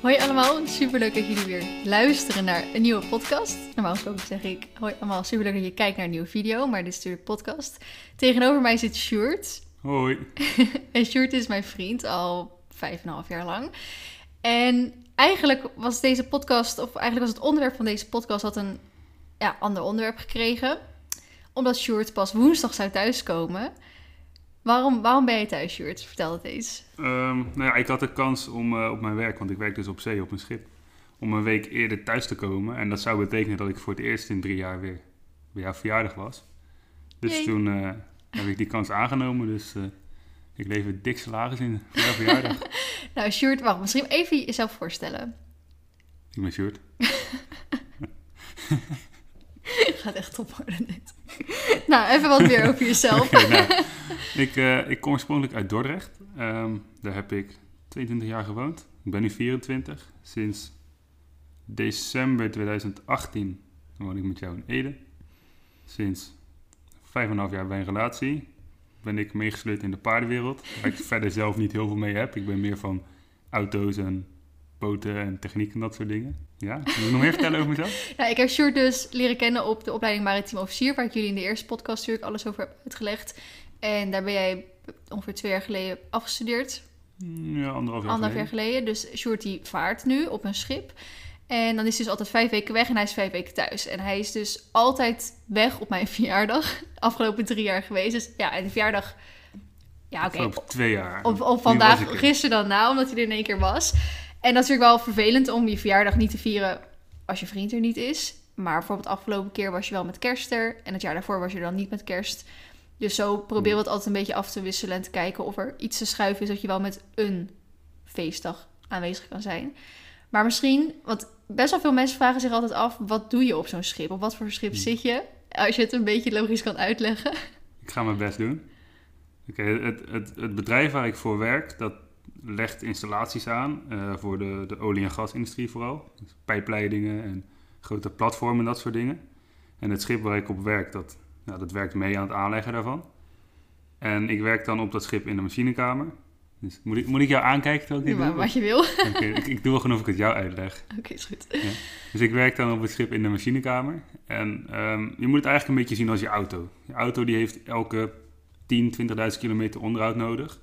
Hoi allemaal, superleuk dat jullie weer luisteren naar een nieuwe podcast. Normaal gesproken zeg ik, hoi allemaal, superleuk dat je kijkt naar een nieuwe video, maar dit is natuurlijk podcast. Tegenover mij zit Sjoerd. Hoi. en Sjoerd is mijn vriend al vijf en een half jaar lang. En eigenlijk was deze podcast, of eigenlijk was het onderwerp van deze podcast, had een ja, ander onderwerp gekregen. Omdat Sjoerd pas woensdag zou thuiskomen. Waarom, waarom ben je thuis, Sjoerd? Vertel het eens. Ehm, nou ja, ik had de kans om uh, op mijn werk, want ik werk dus op zee op een schip, om een week eerder thuis te komen. En dat zou betekenen dat ik voor het eerst in drie jaar weer bij jouw verjaardag was. Dus Jee. toen uh, heb ik die kans aangenomen. Dus uh, ik lever dik salaris in voor jouw verjaardag. nou, Sjoerd, wacht, misschien even jezelf voorstellen. Ik ben Sjoerd. Gaat echt top worden dit. nou, even wat meer over jezelf. okay, nou, ik, uh, ik kom oorspronkelijk uit Dordrecht. Um, daar heb ik 22 jaar gewoond. Ik ben nu 24. Sinds december 2018 woon ik met jou in Ede. Sinds 5,5 jaar bij een relatie. Ben ik meegesleurd in de paardenwereld. Waar ik verder zelf niet heel veel mee heb. Ik ben meer van auto's en boten en techniek en dat soort dingen. Ja, wil je nog meer vertellen over mezelf? Ja, ik heb Sjoerd dus leren kennen op de opleiding Maritiem Officier, waar ik jullie in de eerste podcast natuurlijk alles over heb uitgelegd. En daar ben jij ongeveer twee jaar geleden afgestudeerd. Ja, anderhalf jaar Anderhalf jaar geleden. Dus Sjoerd die vaart nu op een schip. En dan is hij dus altijd vijf weken weg en hij is vijf weken thuis. En hij is dus altijd weg op mijn verjaardag. Afgelopen drie jaar geweest. Dus ja, en de verjaardag... Ja, oké. Okay. twee jaar. Op vandaag, gisteren dan na, omdat hij er in één keer was. En dat is natuurlijk wel vervelend om je verjaardag niet te vieren als je vriend er niet is. Maar bijvoorbeeld afgelopen keer was je wel met kerst er. En het jaar daarvoor was je dan niet met kerst. Dus zo proberen we het altijd een beetje af te wisselen en te kijken of er iets te schuiven is dat je wel met een feestdag aanwezig kan zijn. Maar misschien, want best wel veel mensen vragen zich altijd af, wat doe je op zo'n schip? Op wat voor schip zit je? Als je het een beetje logisch kan uitleggen. Ik ga mijn best doen. Oké, okay, het, het, het bedrijf waar ik voor werk, dat legt installaties aan uh, voor de, de olie- en gasindustrie vooral. Dus pijpleidingen en grote platformen en dat soort dingen. En het schip waar ik op werk, dat, nou, dat werkt mee aan het aanleggen daarvan. En ik werk dan op dat schip in de machinekamer. Dus moet ik, moet ik jou aankijken terwijl ik dit ja, doe? Wat je wil. Okay, ik, ik, doe wel of ik het jou uitleg. Oké, okay, is goed. Ja. Dus ik werk dan op het schip in de machinekamer. En um, je moet het eigenlijk een beetje zien als je auto. Je auto die heeft elke 10, 20.000 kilometer onderhoud nodig.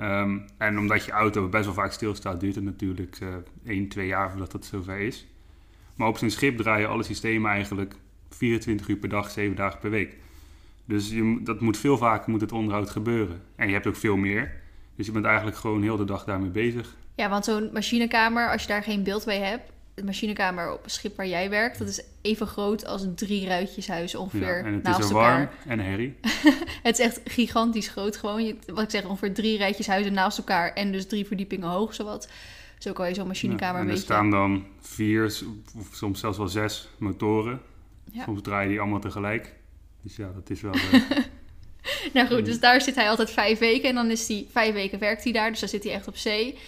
Um, en omdat je auto best wel vaak stilstaat, duurt het natuurlijk uh, 1, 2 jaar voordat dat zover is. Maar op zijn schip draaien alle systemen eigenlijk 24 uur per dag, 7 dagen per week. Dus je, dat moet veel vaker moet het onderhoud gebeuren. En je hebt ook veel meer. Dus je bent eigenlijk gewoon heel de dag daarmee bezig. Ja, want zo'n machinekamer, als je daar geen beeld bij hebt... de machinekamer op schip waar jij werkt... dat is even groot als een drie ruitjeshuis ongeveer ja, en het naast is elkaar. warm en herrie. het is echt gigantisch groot gewoon. Je, wat ik zeg, ongeveer drie rijtjes huizen naast elkaar... en dus drie verdiepingen hoog, zowat. Zo kan je zo'n machinekamer ja, en er beetje... staan dan vier, of soms zelfs wel zes motoren. Ja. Soms draaien die allemaal tegelijk. Dus ja, dat is wel... Uh, nou goed, dus daar zit hij altijd vijf weken. En dan is hij vijf weken werkt hij daar. Dus dan zit hij echt op zee.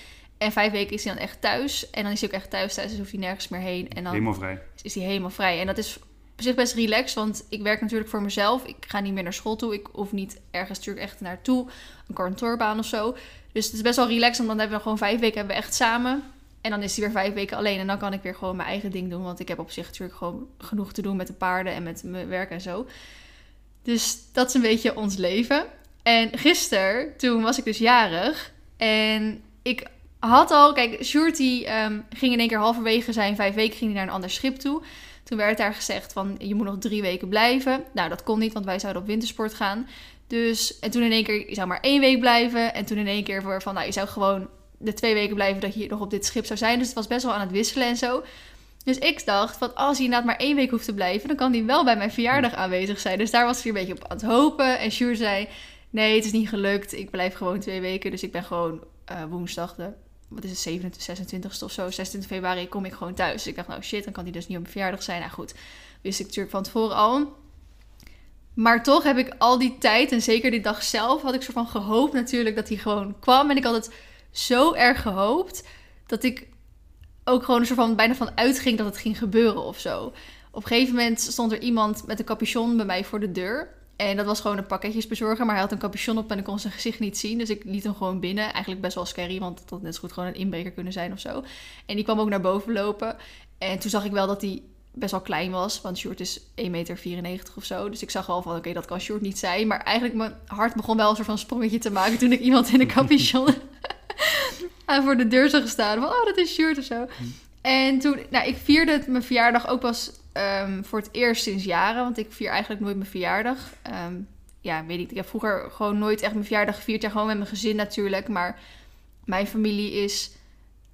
En vijf weken is hij dan echt thuis. En dan is hij ook echt thuis thuis. Dus hoeft hij nergens meer heen. En dan helemaal vrij. is hij helemaal vrij. En dat is op zich best relaxed. Want ik werk natuurlijk voor mezelf. Ik ga niet meer naar school toe. Ik hoef niet ergens natuurlijk echt naartoe. Een kantoorbaan of zo. Dus het is best wel relaxed. Want dan hebben we gewoon vijf weken hebben we echt samen. En dan is hij weer vijf weken alleen. En dan kan ik weer gewoon mijn eigen ding doen. Want ik heb op zich natuurlijk gewoon genoeg te doen met de paarden en met mijn werk en zo. Dus dat is een beetje ons leven. En gisteren, toen was ik dus jarig. En ik had al... Kijk, Shorty um, ging in één keer halverwege zijn vijf weken ging hij naar een ander schip toe. Toen werd daar gezegd van, je moet nog drie weken blijven. Nou, dat kon niet, want wij zouden op wintersport gaan. Dus, en toen in één keer, je zou maar één week blijven. En toen in één keer voor van, nou, je zou gewoon de twee weken blijven dat je nog op dit schip zou zijn. Dus het was best wel aan het wisselen en zo. Dus ik dacht, van als hij inderdaad maar één week hoeft te blijven, dan kan hij wel bij mijn verjaardag aanwezig zijn. Dus daar was ik een beetje op aan het hopen. En Sjoerd zei, nee, het is niet gelukt. Ik blijf gewoon twee weken. Dus ik ben gewoon uh, woensdag, de, wat is het, 27, 26ste of zo, 26 februari, kom ik gewoon thuis. Ik dacht, nou shit, dan kan hij dus niet op mijn verjaardag zijn. Nou goed, wist ik natuurlijk van tevoren al. Maar toch heb ik al die tijd, en zeker die dag zelf, had ik soort van gehoopt natuurlijk dat hij gewoon kwam. En ik had het zo erg gehoopt dat ik ook gewoon een soort van bijna van uitging dat het ging gebeuren of zo. Op een gegeven moment stond er iemand met een capuchon bij mij voor de deur. En dat was gewoon een pakketjesbezorger, maar hij had een capuchon op en ik kon zijn gezicht niet zien. Dus ik liet hem gewoon binnen. Eigenlijk best wel scary, want het had net zo goed gewoon een inbreker kunnen zijn of zo. En die kwam ook naar boven lopen. En toen zag ik wel dat hij best wel klein was, want Short is 1,94 meter of zo. Dus ik zag al van, oké, dat kan Short niet zijn. Maar eigenlijk, mijn hart begon wel een soort van sprongetje te maken toen ik iemand in een capuchon aan voor de deur zag staan. Van, oh, dat is Short of zo. En toen, nou, ik vierde mijn verjaardag ook pas ehm, voor het eerst sinds jaren. Want ik vier eigenlijk nooit mijn verjaardag. Ehm, ja, weet ik. Ik heb vroeger gewoon nooit echt mijn verjaardag gevierd. Ja, gewoon met mijn gezin natuurlijk. Maar mijn familie is...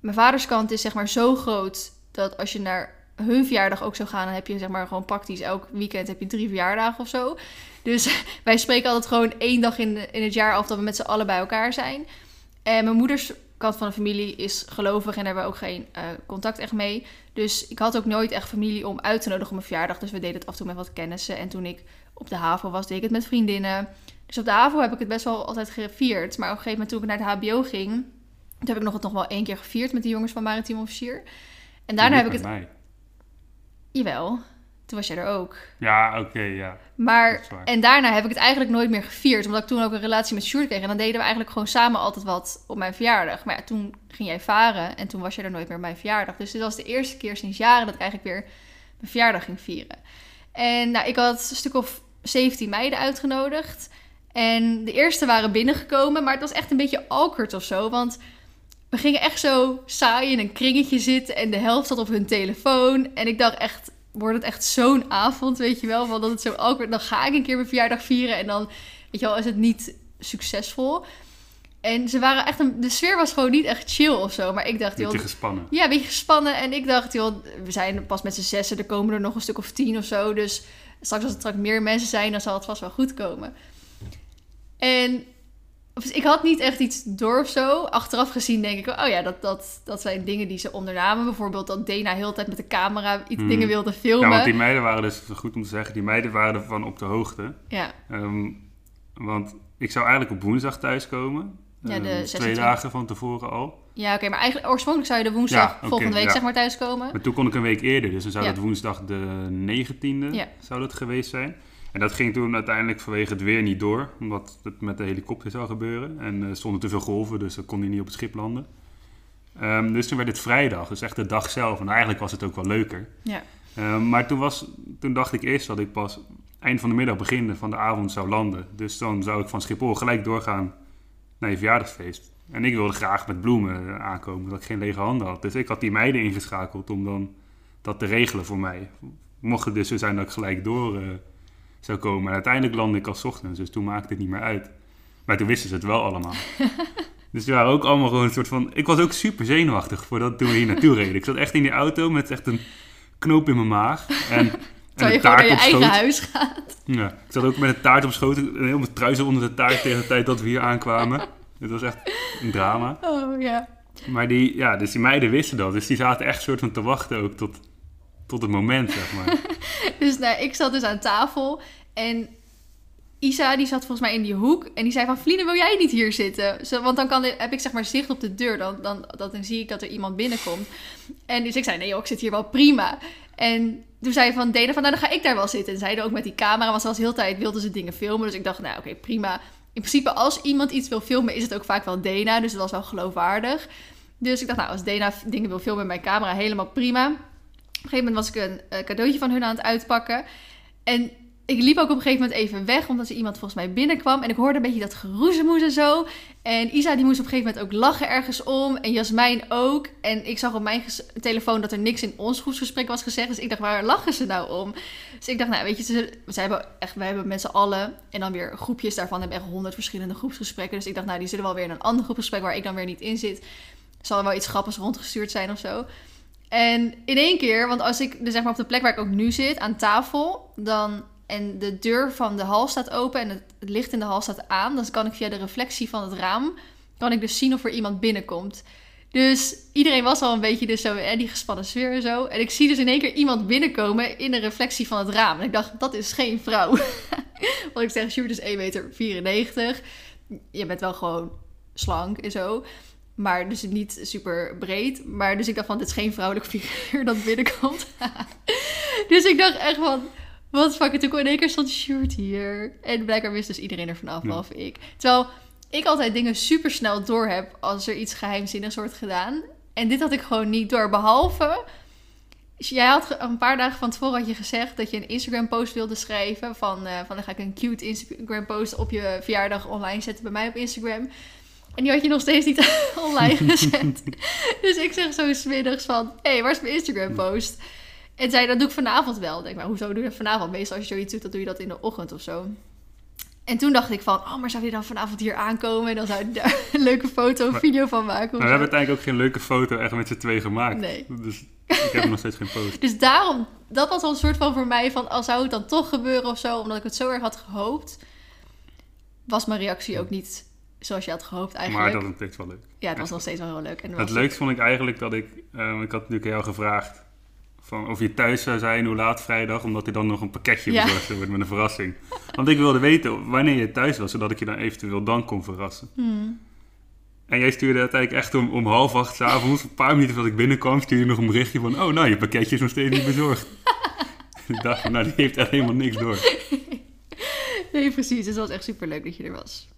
Mijn vaders kant is zeg maar zo groot... dat als je naar hun verjaardag ook zou gaan... dan heb je zeg maar gewoon praktisch elk weekend heb je drie verjaardagen of zo. Dus wij spreken altijd gewoon één dag in, in het jaar af... dat we met z'n allen bij elkaar zijn. En mijn moeders kant van de familie is gelovig en daar hebben we ook geen uh, contact echt mee. Dus ik had ook nooit echt familie om uit te nodigen op mijn verjaardag. Dus we deden het af en toe met wat kennissen. En toen ik op de HAVO was, deed ik het met vriendinnen. Dus op de HAVO heb ik het best wel altijd gevierd. Maar op een gegeven moment toen ik naar de HBO ging... toen heb ik nog het nog wel één keer gevierd met de jongens van Maritiem Officier. En daarna heb ik het... Mij. Jawel. Toen was jij er ook. Ja, oké, ja. Maar, en daarna heb ik het eigenlijk nooit meer gevierd. Omdat ik toen ook een relatie met Sjoerd kreeg. En dan deden we eigenlijk gewoon samen altijd wat op mijn verjaardag. Maar ja, toen ging jij varen. En toen was je er nooit meer op mijn verjaardag. Dus dit was de eerste keer sinds jaren dat ik eigenlijk weer mijn verjaardag ging vieren. En nou, ik had een stuk of 17 meiden uitgenodigd. En de eerste waren binnengekomen. Maar het was echt een beetje awkward of zo. Want we gingen echt zo saai in een kringetje zitten. En de helft zat op hun telefoon. En ik dacht echt wordt het echt zo'n avond, weet je wel. Van dat het zo awkward. Dan ga ik een keer mijn verjaardag vieren en dan, weet je wel, is het niet succesvol. En ze waren echt een, de sfeer was gewoon niet echt chill of zo. Maar ik dacht, joh. Beetje gespannen. Ja, een beetje gespannen. En ik dacht, joh, we zijn pas met z'n zessen. Er komen er nog een stuk of tien of zo. Dus straks als er straks meer mensen zijn, dan zal het vast wel goed komen. En ik had niet echt iets door of zo. Achteraf gezien denk ik, oh ja, dat, dat, dat zijn dingen die ze ondernamen. Bijvoorbeeld dat Dena heel de tijd met de camera iets dingen hmm. wilde filmen. Ja, want die meiden waren dus, goed om te zeggen, die meiden waren ervan op de hoogte. Ja. Um, want ik zou eigenlijk op woensdag thuiskomen. Ja, de um, twee dagen van tevoren al. Ja, oké, maar eigenlijk oorspronkelijk zou je de woensdag volgende week zeg maar thuiskomen. Maar toen kon ik een week eerder, dus dan zou het woensdag de 19e zou dat geweest zijn. En dat ging toen uiteindelijk vanwege het weer niet door, omdat het met de helikopter zou gebeuren. En er stonden te veel golven, dus dan kon hij niet op het schip landen. Um, dus toen werd het vrijdag, dus echt de dag zelf. En eigenlijk was het ook wel leuker. Ja. Um, maar toen, was, toen dacht ik eerst dat ik pas eind van de middag beginnen van de avond zou landen. Dus dan zou ik van Schiphol gelijk doorgaan naar je verjaardagsfeest. En ik wilde graag met bloemen aankomen, dat ik geen lege handen had. Dus ik had die meiden ingeschakeld om dan dat te regelen voor mij. Mocht het dus zo zijn dat ik gelijk door... Uh, zou komen. En uiteindelijk landde ik als ochtends, dus toen maakte het niet meer uit. Maar toen wisten ze het wel allemaal. dus die waren ook allemaal gewoon een soort van... Ik was ook super zenuwachtig voordat toen we hier naartoe reden. Ik zat echt in die auto met echt een knoop in mijn maag. En, Terwijl je gewoon naar je eigen huis gaat. Ja, ik zat ook met een taart op schoot. En helemaal onder de taart tegen de tijd dat we hier aankwamen. Het was echt een drama. Oh, ja. Maar die, ja, dus die meiden wisten dat. Dus die zaten echt soort van te wachten ook tot tot het moment, zeg maar. dus nou, ik zat dus aan tafel en Isa die zat volgens mij in die hoek en die zei van Vliene, wil jij niet hier zitten? Zo, want dan kan, heb ik zeg maar zicht op de deur, dan, dan, dan, dan zie ik dat er iemand binnenkomt. En dus ik zei, nee joh, ik zit hier wel prima. En toen zei van Dena van, nou dan ga ik daar wel zitten. En zeiden ook met die camera, want ze was heel tijd wilde ze dingen filmen. Dus ik dacht, nou oké, prima. In principe als iemand iets wil filmen, is het ook vaak wel Dena. Dus dat was wel geloofwaardig. Dus ik dacht, nou als Dena dingen wil filmen met mijn camera, helemaal prima een gegeven moment was ik een uh, cadeautje van hun aan het uitpakken. En ik liep ook op een gegeven moment even weg, omdat er iemand volgens mij binnenkwam. En ik hoorde een beetje dat geroezemoes en zo. En Isa die moest op een gegeven moment ook lachen ergens om. En Jasmijn ook. En ik zag op mijn telefoon dat er niks in ons groepsgesprek was gezegd. Dus ik dacht, waar lachen ze nou om? Dus ik dacht, nou weet je, ze, ze hebben echt, wij hebben met z'n allen. En dan weer groepjes daarvan hebben echt honderd verschillende groepsgesprekken. Dus ik dacht, nou die zullen wel weer in een ander groepsgesprek waar ik dan weer niet in zit. Zal er wel iets grappigs rondgestuurd zijn of zo. En in één keer, want als ik dus zeg maar op de plek waar ik ook nu zit, aan tafel, dan en de deur van de hal staat open en het, licht in de hal staat aan, dan kan ik via de reflectie van het raam, kan ik dus zien of er iemand binnenkomt. Dus iedereen was al een beetje dus zo, hè, die gespannen sfeer en zo. En ik zie dus in één keer iemand binnenkomen in de reflectie van het raam. En ik dacht, dat is geen vrouw. Want ik zeg, Sjoerd is 1,94 meter. Je bent wel gewoon slank en zo. Maar dus niet super breed. Maar dus ik dacht van, dit is geen vrouwelijk figuur dat binnenkomt. dus ik dacht echt van, Wat fuck, en toen in één keer stond Sjoerd hier. En blijkbaar wist dus iedereen er vanaf, Ja. behalve ik. Terwijl ik altijd dingen super snel door heb als er iets geheimzinnigs wordt gedaan. En dit had ik gewoon niet door. Behalve, jij had een paar dagen van tevoren had je gezegd dat je een Instagram post wilde schrijven. Van, eh, van dan ga ik een cute Instagram post op je verjaardag online zetten bij mij op Instagram. En die had je nog steeds niet online gezet. dus ik zeg zo smiddags van, hé, hey, waar is mijn Instagram post? En zei, dat doe ik vanavond wel. Ik denk, maar hoezo doe je dat vanavond? Meestal als je zoiets doet, dan doe je dat in de ochtend of zo. En toen dacht ik van, oh, maar zou je dan vanavond hier aankomen? En dan zou je daar een leuke foto of video van maken. Maar we hebben uiteindelijk ook geen leuke foto echt met z'n twee gemaakt. Nee. Dus ik heb nog steeds geen post. Dus daarom, dat was al een soort van voor mij van, als zou het dan toch gebeuren of zo, omdat ik het zo erg had gehoopt, was mijn reactie ook niet zoals je had gehoopt Maar eigenlijk. dat is nog steeds wel leuk. Ja, het was nog steeds wel heel leuk. En Het was leukste vond ik eigenlijk dat ik... ehm, ik had natuurlijk aan jou gevraagd van of je thuis zou zijn, hoe laat vrijdag, omdat er dan nog een pakketje Ja. bezorgd worden met een verrassing. Want ik wilde weten wanneer je thuis was, zodat ik je dan eventueel dan kon verrassen. Hmm. En jij stuurde uiteindelijk echt om, om half acht 's avonds, een paar minuten voordat ik binnenkwam, stuurde je nog een berichtje van, oh nou, je pakketje is nog steeds niet bezorgd. ik dacht nou, die heeft echt helemaal niks door. Nee, precies. Dus het was echt super leuk dat je er was.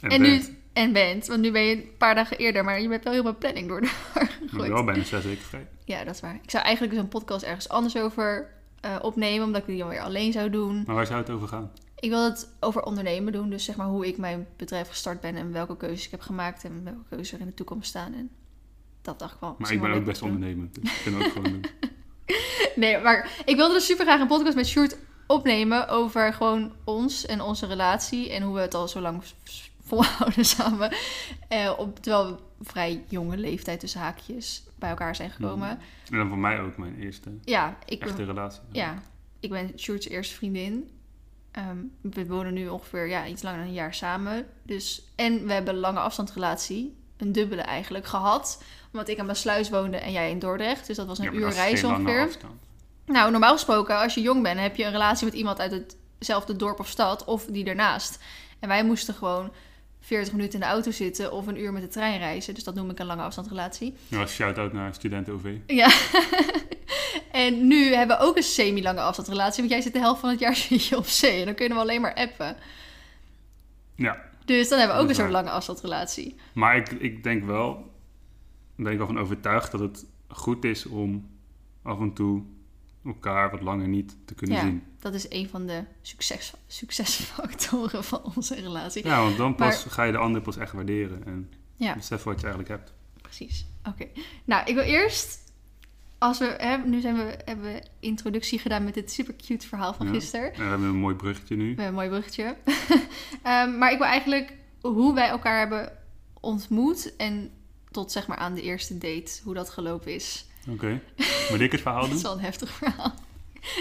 En, En, Bent, nu, en bent, want nu ben je een paar dagen eerder, maar je hebt wel heel mijn planning door de war ik wel bijna zes weken vrij. Ja, dat is waar. Ik zou eigenlijk dus een podcast ergens anders over eh, opnemen, omdat ik die dan weer alleen zou doen. Maar waar zou het over gaan? Ik wil het over ondernemen doen, dus zeg maar hoe ik mijn bedrijf gestart ben en welke keuzes ik heb gemaakt en welke keuzes er in de toekomst staan. En dat dacht ik wel. Maar ik ben ook best ondernemend, dus ik kan ook gewoon doen. Nee, maar ik wilde dus super graag een podcast met Sjoerd opnemen over gewoon ons en onze relatie en hoe we het al zo lang volhouden samen. Eh, op, terwijl we vrij jonge leeftijd tussen haakjes bij elkaar zijn gekomen. En dan voor mij ook mijn eerste Ja, ik echte relatie. Ja, ik ben Sjoerd's eerste vriendin. Ehm, we wonen nu ongeveer ja, iets langer dan een jaar samen. Dus, en we hebben een lange afstandsrelatie. Een dubbele eigenlijk gehad. Omdat ik aan mijn sluis woonde en jij in Dordrecht. Dus dat was een Ja, uur reis ongeveer. afstand. Nou, normaal gesproken, als je jong bent, heb je een relatie met iemand uit hetzelfde dorp of stad. Of die ernaast. En wij moesten gewoon 40 minuten in de auto zitten of een uur met de trein reizen. Dus dat noem ik een lange afstandsrelatie. Ja, shout-out naar studenten OV. Ja. en nu hebben we ook een semi-lange afstandsrelatie. Want jij zit de helft van het jaar zit je op zee. En dan kunnen we alleen maar appen. Ja, Dus dan hebben we ook een soort lange afstandsrelatie. maar ik, ik denk wel, ben ik wel van overtuigd dat het goed is om af en toe elkaar wat langer niet te kunnen Ja. zien. Dat is een van de succes, succesfactoren van onze relatie. Ja, want dan pas ga je de ander pas echt waarderen en Ja. beseffen wat je eigenlijk hebt. Precies. Oké. Nou, ik wil eerst... Als we, hè, nu zijn we, hebben we introductie gedaan met dit super cute verhaal van Ja. gisteren. En we hebben een mooi bruggetje nu. We hebben een mooi bruggetje. Ehm, maar ik wil eigenlijk hoe wij elkaar hebben ontmoet en tot zeg maar aan de eerste date, hoe dat gelopen is. Oké. Moet ik het verhaal Dat doen? is wel een heftig verhaal.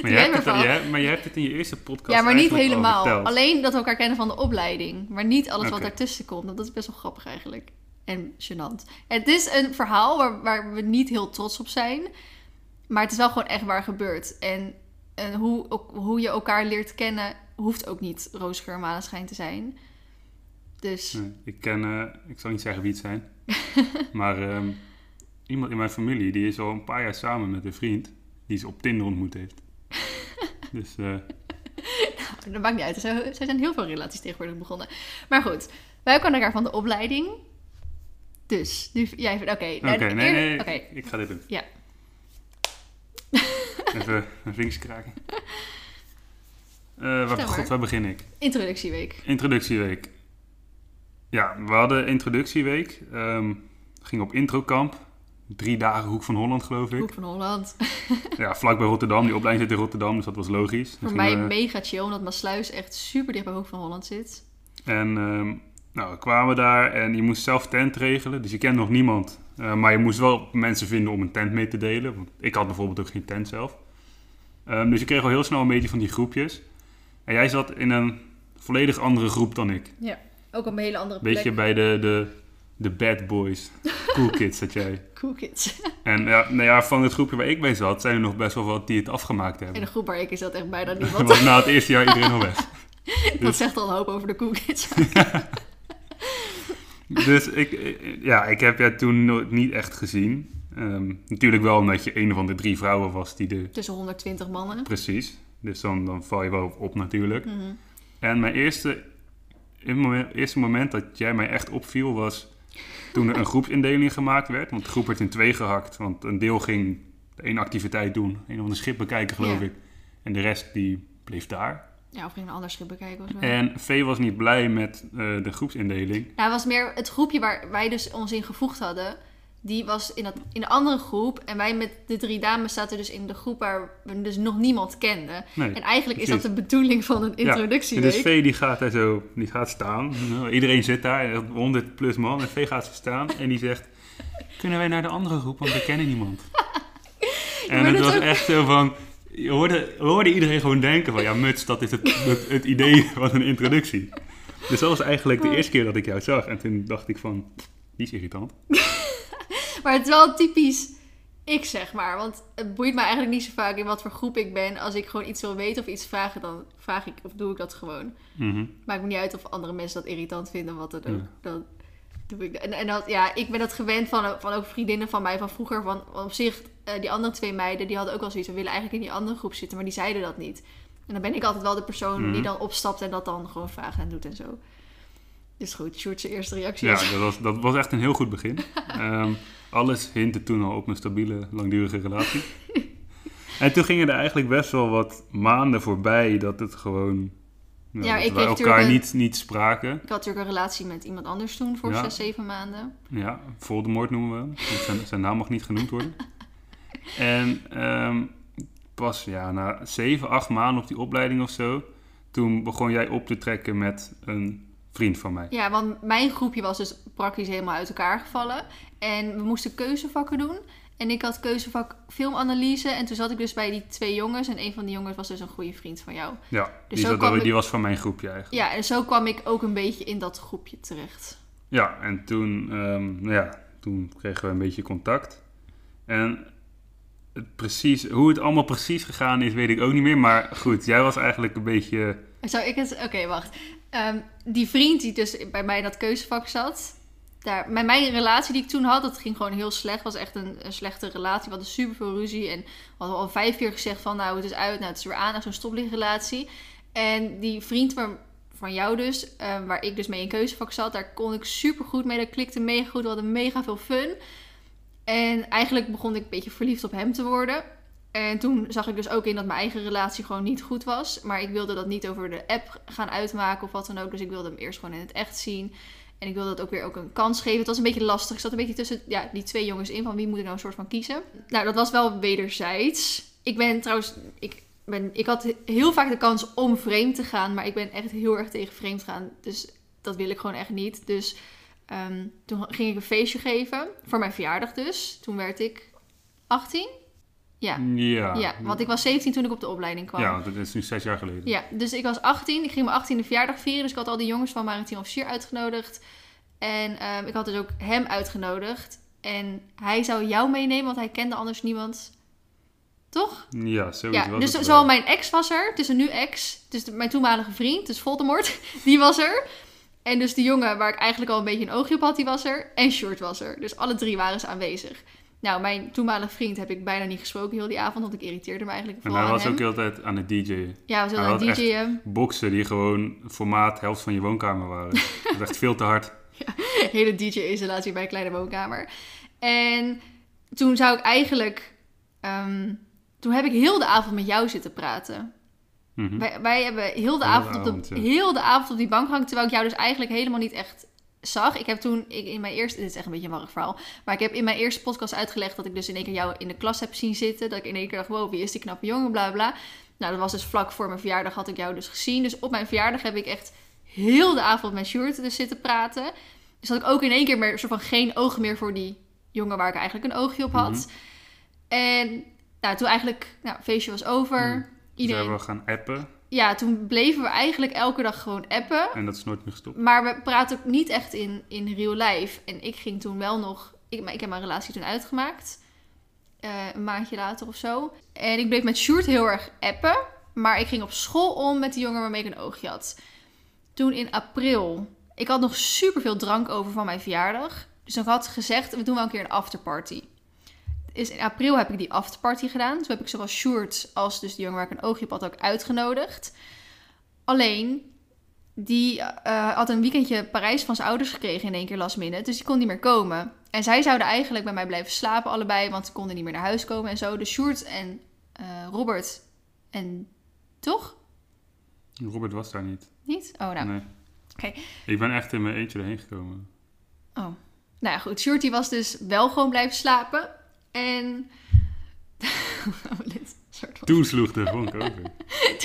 Maar je, jij hebt het, maar hebt het in je eerste podcast Ja, maar niet al helemaal. Alleen dat we elkaar kennen van de opleiding. Maar niet alles wat daartussen komt. Dat is best wel grappig eigenlijk. En gênant. Het is een verhaal waar, waar we niet heel trots op zijn. Maar het is wel gewoon echt waar gebeurd. En, en hoe, hoe je elkaar leert kennen... hoeft ook niet roosgeur en maneschijn te zijn. Dus Nee, ik ken, eh, ik zal niet zeggen wie het zijn, maar ehm, iemand in mijn familie die is al een paar jaar samen met een vriend die ze op Tinder ontmoet heeft. dus eh, dat maakt niet uit. Er zijn- zijn heel veel relaties tegenwoordig begonnen. Maar goed, wij kennen elkaar van de opleiding. Dus, nu jij vindt... Oké, oké, nou, nee, eer- nee, oké. ik, ik ga dit doen. Ja. Even mijn vingers kraken. Eh, waar. God, waar begin ik? Introductieweek. Introductieweek. Ja, we hadden introductieweek. ehm ging op introkamp. Drie dagen Hoek van Holland, geloof ik. Hoek van Holland. Ja, vlakbij Rotterdam. Die opleiding zit in Rotterdam, dus dat was logisch. Dan Voor mij we- mega chill, omdat Maasluis echt super dicht bij Hoek van Holland zit. En ehm, nou, we kwamen daar en je moest zelf tent regelen. Dus je kent nog niemand. Eh, maar je moest wel mensen vinden om een tent mee te delen. Want ik had bijvoorbeeld ook geen tent zelf. Ehm, dus je kreeg al heel snel een beetje van die groepjes. En jij zat in een volledig andere groep dan ik. Ja, ook op een hele andere plek. Beetje bij de, de, de bad boys. Cool kids zat jij. Cool kids. En ja, nou ja, van het groepje waar ik bij zat, zijn er nog best wel wat die het afgemaakt In hebben. de groep waar ik in zat echt bijna Want niemand. na het eerste jaar iedereen al weg. Dat zegt al een hoop over de cool kids. Dus ik, ja, ik heb jou toen nooit niet echt gezien. Ehm, natuurlijk wel omdat je een van de drie vrouwen was die er... Tussen 120 mannen. Precies. Dus dan, dan val je wel op natuurlijk. Mhm. En mijn eerste, in eerste moment dat jij mij echt opviel was toen er een groepsindeling gemaakt werd. Want de groep werd in twee gehakt. Want een deel ging één activiteit doen. Een of de schip bekijken geloof Ja. ik. En de rest die bleef daar. Ja, of ging een ander schip bekijken of zo. En V was niet blij met eh, de groepsindeling. Nou, het was meer het groepje waar wij dus ons in gevoegd hadden. Die was in, dat, in de andere groep. En wij met de drie dames zaten dus in de groep waar we dus nog niemand kenden. Nee. En eigenlijk is dat de bedoeling van een Ja, introductieweek. En dus V die gaat daar zo, die gaat staan. Nou, Iedereen zit daar, 100 plus man. En V gaat zo staan en die zegt... Kunnen wij naar de andere groep, want we kennen niemand. en het was ook- echt zo van... Je hoorde, we hoorden iedereen gewoon denken van... Ja, muts, dat is het, het, het idee van een introductie. Dus dat was eigenlijk de eerste keer dat ik jou zag. En toen dacht ik van... Die is irritant. Maar het is wel typisch ik, zeg maar. Want het boeit me eigenlijk niet zo vaak in wat voor groep ik ben. Als ik gewoon iets wil weten of iets vragen, dan vraag ik of doe ik dat gewoon. Mhm. Maakt me niet uit of andere mensen dat irritant vinden, wat dan ook. Ja. Dan doe ik dat. En, en dat, ja, ik ben dat gewend van, van ook vriendinnen van mij van vroeger. Van, op zich, eh, die andere twee meiden, die hadden ook wel zoiets. We willen eigenlijk in die andere groep zitten, maar die zeiden dat niet. En dan ben ik altijd wel de persoon Mhm. die dan opstapt en dat dan gewoon vraagt en doet en zo. Dus goed, Sjoerd's eerste reactie Ja, dat was, dat was echt een heel goed begin. Ehm, alles hintte toen al op een stabiele, langdurige relatie. en toen gingen er eigenlijk best wel wat maanden voorbij dat het gewoon... nou, Ja, dat ik elkaar niet, niet spraken. Ik had natuurlijk een relatie met iemand anders toen voor Ja. zes, zeven maanden. Ja, Voldemort noemen we hem. Zijn, zijn naam mag niet genoemd worden. En ehm, pas ja, na zeven, acht maanden op die opleiding of zo... toen begon jij op te trekken met een vriend van mij. Ja, want mijn groepje was dus praktisch helemaal uit elkaar gevallen. En we moesten keuzevakken doen. En ik had keuzevak filmanalyse. En toen zat ik dus bij die twee jongens. En een van die jongens was dus een goede vriend van jou. Ja, Dus die, zo zat, ik- die was van mijn groepje eigenlijk. Ja, en zo kwam ik ook een beetje in dat groepje terecht. Ja, en toen, ehm, nou ja, toen kregen we een beetje contact. En het precies, hoe het allemaal precies gegaan is, weet ik ook niet meer. Maar goed, jij was eigenlijk een beetje... Zou ik het... Oké, wacht. Ehm, die vriend die dus bij mij in dat keuzevak zat... Daar, met mijn relatie die ik toen had, dat ging gewoon heel slecht. was echt een, een slechte relatie. We hadden super veel ruzie. En we hadden al vijf keer gezegd van... Nou, het is uit, nou, het is weer aan. Naar zo'n stoplichtrelatie. En die vriend van, van jou dus... eh, waar ik dus mee in keuzevak zat... Daar kon ik super goed mee. Dat klikte mega goed. We hadden mega veel fun. En eigenlijk begon ik een beetje verliefd op hem te worden. En toen zag ik dus ook in dat mijn eigen relatie gewoon niet goed was. Maar ik wilde dat niet over de app gaan uitmaken of wat dan ook. Dus ik wilde hem eerst gewoon in het echt zien. En ik wilde dat ook weer ook een kans geven. Het was een beetje lastig. Ik zat een beetje tussen ja, die twee jongens in. Van wie moet ik nou een soort van kiezen? Nou, dat was wel wederzijds. Ik ben trouwens... Ik, ben, ik had heel vaak de kans om vreemd te gaan. Maar ik ben echt heel erg tegen vreemd gaan. Dus dat wil ik gewoon echt niet. Dus ehm, toen ging ik een feestje geven. Voor mijn verjaardag dus. Toen werd ik 18. Ja. Ja, Ja, want ik was 17 toen ik op de opleiding kwam. Ja, dat is nu zes jaar geleden. Ja, dus ik was 18. Ik ging mijn 18e verjaardag vieren. Dus ik had al die jongens van Maritiem Officier uitgenodigd. En ehm, ik had dus ook hem uitgenodigd. En hij zou jou meenemen, want hij kende anders niemand. Toch? Ja, zoiets Ja, dus zowel wel. mijn ex was er. Dus een nu ex. Dus de- mijn toenmalige vriend, dus Voldemort. Die was er. En dus die jongen waar ik eigenlijk al een beetje een oogje op had, die was er. En Short was er. Dus alle drie waren ze aanwezig. Nou, mijn toenmalige vriend heb ik bijna niet gesproken heel die avond. Want ik irriteerde me eigenlijk En hij aan was hem. ook altijd aan het DJ'en. Ja, we zullen een had DJ'en. Boksen die gewoon formaat helft van je woonkamer waren. dat is echt veel te hard. hele DJ-installatie bij een kleine woonkamer. En toen zou ik eigenlijk... ehm, toen heb ik heel de avond met jou zitten praten. Mhm. Wij, wij hebben heel de, Heel de avond op de, ja. heel de avond op die bank gehangen, terwijl ik jou dus eigenlijk helemaal niet echt zag. Ik heb toen ik in mijn eerste... Dit is echt een beetje een warrig verhaal. Maar ik heb in mijn eerste podcast uitgelegd dat ik dus in één keer jou in de klas heb zien zitten. Dat ik in één keer dacht, wow, wie is die knappe jongen, bla bla. Nou, dat was dus vlak voor mijn verjaardag had ik jou dus gezien. Dus op mijn verjaardag heb ik echt heel de avond met Sjoerd dus zitten praten. Dus had ik ook in één keer meer, soort van geen oog meer voor die jongen waar ik eigenlijk een oogje op had. Mhm. En nou, toen eigenlijk, nou, feestje was over. Dus Iedereen, we gaan appen ja, toen bleven we eigenlijk elke dag gewoon appen. en dat is nooit meer gestopt. Maar we praten ook niet echt in, in real life. En ik ging toen wel nog... Ik, maar ik heb mijn relatie toen uitgemaakt. Eh, een maandje later of zo. En ik bleef met Sjoerd heel erg appen. Maar ik ging op school om met die jongen waarmee ik een oogje had. Toen in april... Ik had nog superveel drank over van mijn verjaardag. Dus ik had gezegd, we doen wel een keer een afterparty. Is in april heb ik die afterparty gedaan. Toen heb ik zowel Sjoerd als dus de jongen waar ik een oogje op had ook uitgenodigd. Alleen, die eh, had een weekendje Parijs van zijn ouders gekregen in één keer last minute. Dus die kon niet meer komen. En zij zouden eigenlijk bij mij blijven slapen allebei, want ze konden niet meer naar huis komen en zo. Dus Sjoerd en eh, Robert en... Toch? Robert was daar niet. Niet? Oh, nou. Nee. Oké. Ik ben echt in mijn eentje erheen gekomen. Oh. Nou ja, goed. Sjoerd die was dus wel gewoon blijven slapen. En... Oh, Toen sloeg de vonk over.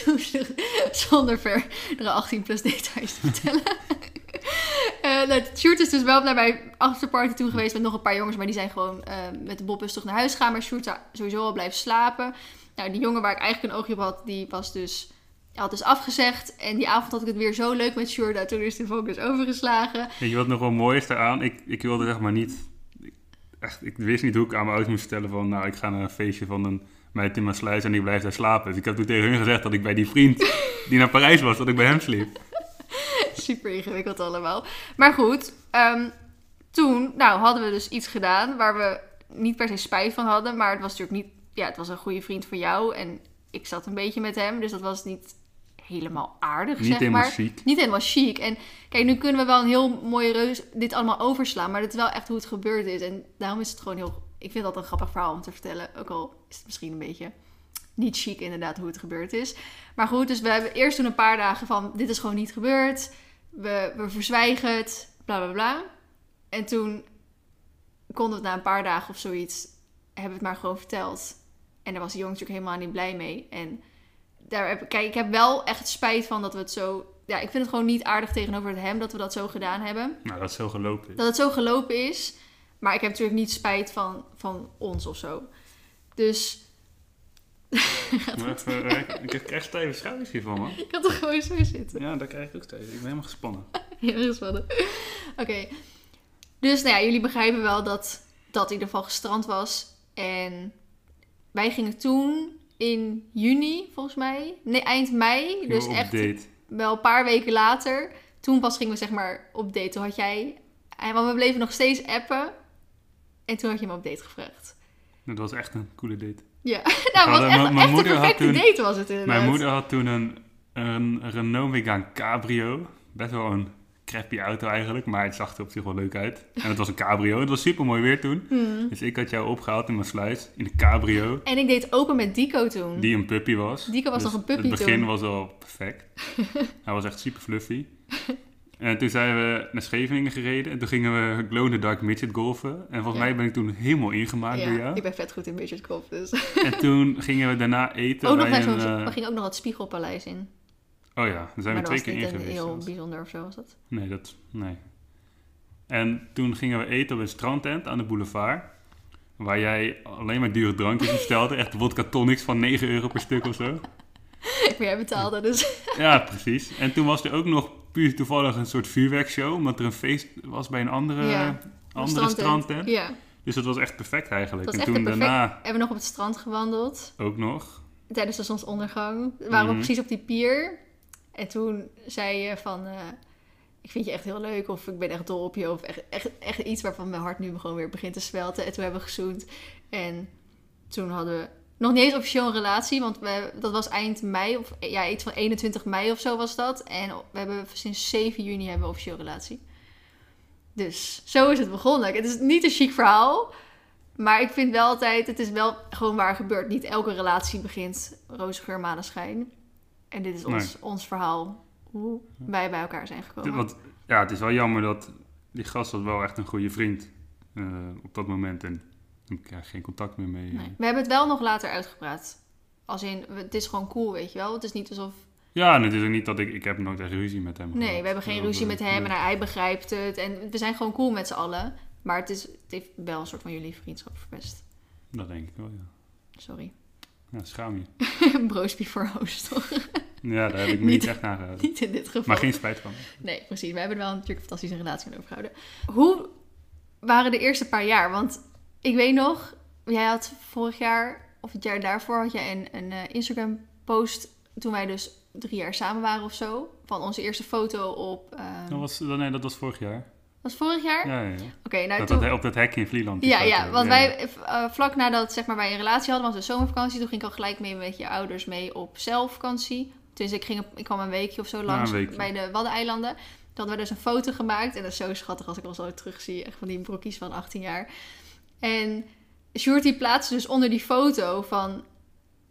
Toen sloeg, zonder verdere 18 plus details te vertellen. Eh nou, Sjoerd is dus wel naar mijn afterparty toe geweest met nog een paar jongens, maar die zijn gewoon eh, met de bobbus terug naar huis gegaan. Maar Sjoerd zou sowieso al blijven slapen. Nou, die jongen waar ik eigenlijk een oogje op had, die was dus, had dus afgezegd. En die avond had ik het weer zo leuk met Sjoerd. Nou, toen is de focus overgeslagen. Weet je wat nog wel mooi is daaraan? Ik, ik wilde zeg maar niet... ik- Echt, ik wist niet hoe ik aan mijn ouders moest vertellen van... Nou, ik ga naar een feestje van een meid in mijn sluis en ik blijf daar slapen. Dus ik heb toen tegen hun gezegd dat ik bij die vriend die naar Parijs was, dat ik bij hem sliep. Super ingewikkeld allemaal. Maar goed, ehm, toen nou, hadden we dus iets gedaan waar we niet per se spijt van hadden. Maar het was natuurlijk niet... Ja, het was een goede vriend van jou. En ik zat een beetje met hem. Dus dat was niet helemaal aardig, Niet zeg helemaal maar. chic. Niet helemaal chic. En kijk, nu kunnen we wel een heel mooie reus dit allemaal overslaan. Maar dat is wel echt hoe het gebeurd is. En daarom is het gewoon heel... Ik vind dat een grappig verhaal om te vertellen. Ook al is het misschien een beetje niet chic inderdaad hoe het gebeurd is. Maar goed, dus we hebben eerst toen een paar dagen van... Dit is gewoon niet gebeurd. We, we verzwijgen het. Bla, bla, bla. En toen konden we het na een paar dagen of zoiets... Hebben we het maar gewoon verteld. En daar was de jongen natuurlijk helemaal niet blij mee. En daar heb, kijk, ik heb wel echt spijt van dat we het zo... Ja, ik vind het gewoon niet aardig tegenover hem dat we dat zo gedaan hebben. Nou, dat is zo gelopen. is. Dat het zo gelopen is. Maar ik heb natuurlijk niet spijt van, van ons of zo. Dus even, eh, ik krijg echt stijve schouders hiervan, man. ik kan toch gewoon zo zitten. Ja, daar krijg ik ook stijf. Ik ben helemaal gespannen. Heel gespannen. Oké. Dus nou ja, jullie begrijpen wel dat dat in ieder geval gestrand was. En wij gingen toen in juni, volgens mij. Nee, eind mei. Dus echt date. wel een paar weken later. Toen pas gingen we zeg maar op date. Toen had jij... en- Want we bleven nog steeds appen. En toen had je me op date gevraagd. Dat was echt een coole date. Ja, nou, hadden- echt, mijn echt een moeder had perfecte toen- date was het inderdaad. Mijn moeder had toen een, een Renault Megane Cabrio. Best wel een crappy auto eigenlijk, maar het zag er op zich wel leuk uit. En het was een cabrio. Het was super mooi weer toen. Hmm. Dus ik had jou opgehaald in mijn sluis, in de cabrio, En ik deed open met Dico toen. die een puppy was. Dico was Dus nog een puppy Het begin toen. was al perfect. Hij was echt super fluffy. En toen zijn we naar Scheveningen gereden. En toen gingen we Glow in the Dark Midget golfen. En volgens Ja. mij ben ik toen helemaal ingemaakt door ja, jou. ik ben vet goed in midget golf, dus. En toen gingen we daarna eten Ook nog bij een... zo'n... eh, We gingen ook nog het Spiegelpaleis in. Oh ja, daar zijn we maar twee was keer niet in geweest. heel zelfs. bijzonder of zo was dat. Nee, dat... Nee. En toen gingen we eten op een strandtent aan de boulevard. Waar jij alleen maar dure drankjes bestelde. Echt vodka tonics van 9 euro per stuk of zo. Maar jij betaalde dus. Ja, precies. En toen was er ook nog puur toevallig een soort vuurwerkshow. Omdat er een feest was bij een andere, Ja, andere strandtent. Ja, Dus dat was echt perfect eigenlijk. Dat was en echt toen perfect. daarna hebben we nog op het strand gewandeld. ook nog. Tijdens de zonsondergang. We waren Mhm. precies op die pier. En toen zei je van... eh, ik vind je echt heel leuk. Of ik ben echt dol op je. Of echt, echt, echt iets waarvan mijn hart nu gewoon weer begint te swelten. En toen hebben we gezoend. En toen hadden we nog niet eens officieel een relatie. Want we, dat was eind mei. Of ja, iets van 21 mei of zo was dat. En we hebben sinds 7 juni hebben we officieel relatie. Dus zo is het begonnen. Het is niet een chic verhaal. Maar ik vind wel altijd, het is wel gewoon waar gebeurt. Niet elke relatie begint roze geur, maneschijn. En dit is ons, ons verhaal. Hoe wij bij elkaar zijn gekomen. Want ja, het is wel jammer dat die gast was wel echt een goede vriend eh, op dat moment. En ik krijg geen contact meer mee. Nee. We hebben het wel nog later uitgepraat. Als in, het is gewoon cool, weet je wel. Het is niet alsof... Ja, en het is ook niet dat ik... Ik heb nooit echt ruzie met hem Nee, gehad. we hebben geen ruzie met hem en nee. hij begrijpt het. En we zijn gewoon cool met z'n allen. Maar het, is, het heeft wel een soort van jullie vriendschap verpest. Dat denk ik wel, ja. Sorry. Ja, schaam je. Bros before host, toch? Ja, daar heb ik me Niet- niet echt aan gehouden. niet in dit geval. Maar geen spijt van. Nee, precies. We hebben er wel natuurlijk een fantastische relatie aan overgehouden. Hoe waren de eerste paar jaar? Want ik weet nog, jij had vorig jaar, of het jaar daarvoor, had jij een, een eh, Instagram-post toen wij dus drie jaar samen waren of zo. Van onze eerste foto op... ehm, Dat was, nee, dat was vorig jaar. Was vorig jaar? Ja, ja, ja. Oké, nou Dat, toen... dat, op dat hekje in Vlieland. Ja, ja, want wij, eh, vlak nadat zeg maar, wij een relatie hadden, was de zomervakantie, toen ging ik al gelijk mee met je ouders mee op zelfvakantie. Dus ik, ging, ik kwam een weekje of zo langs bij de Waddeneilanden. Toen hadden we dus een foto gemaakt en dat is zo schattig als ik ons zo terug zie, echt van die broekjes van 18 jaar. En Sjoerd die plaatste dus onder die foto van,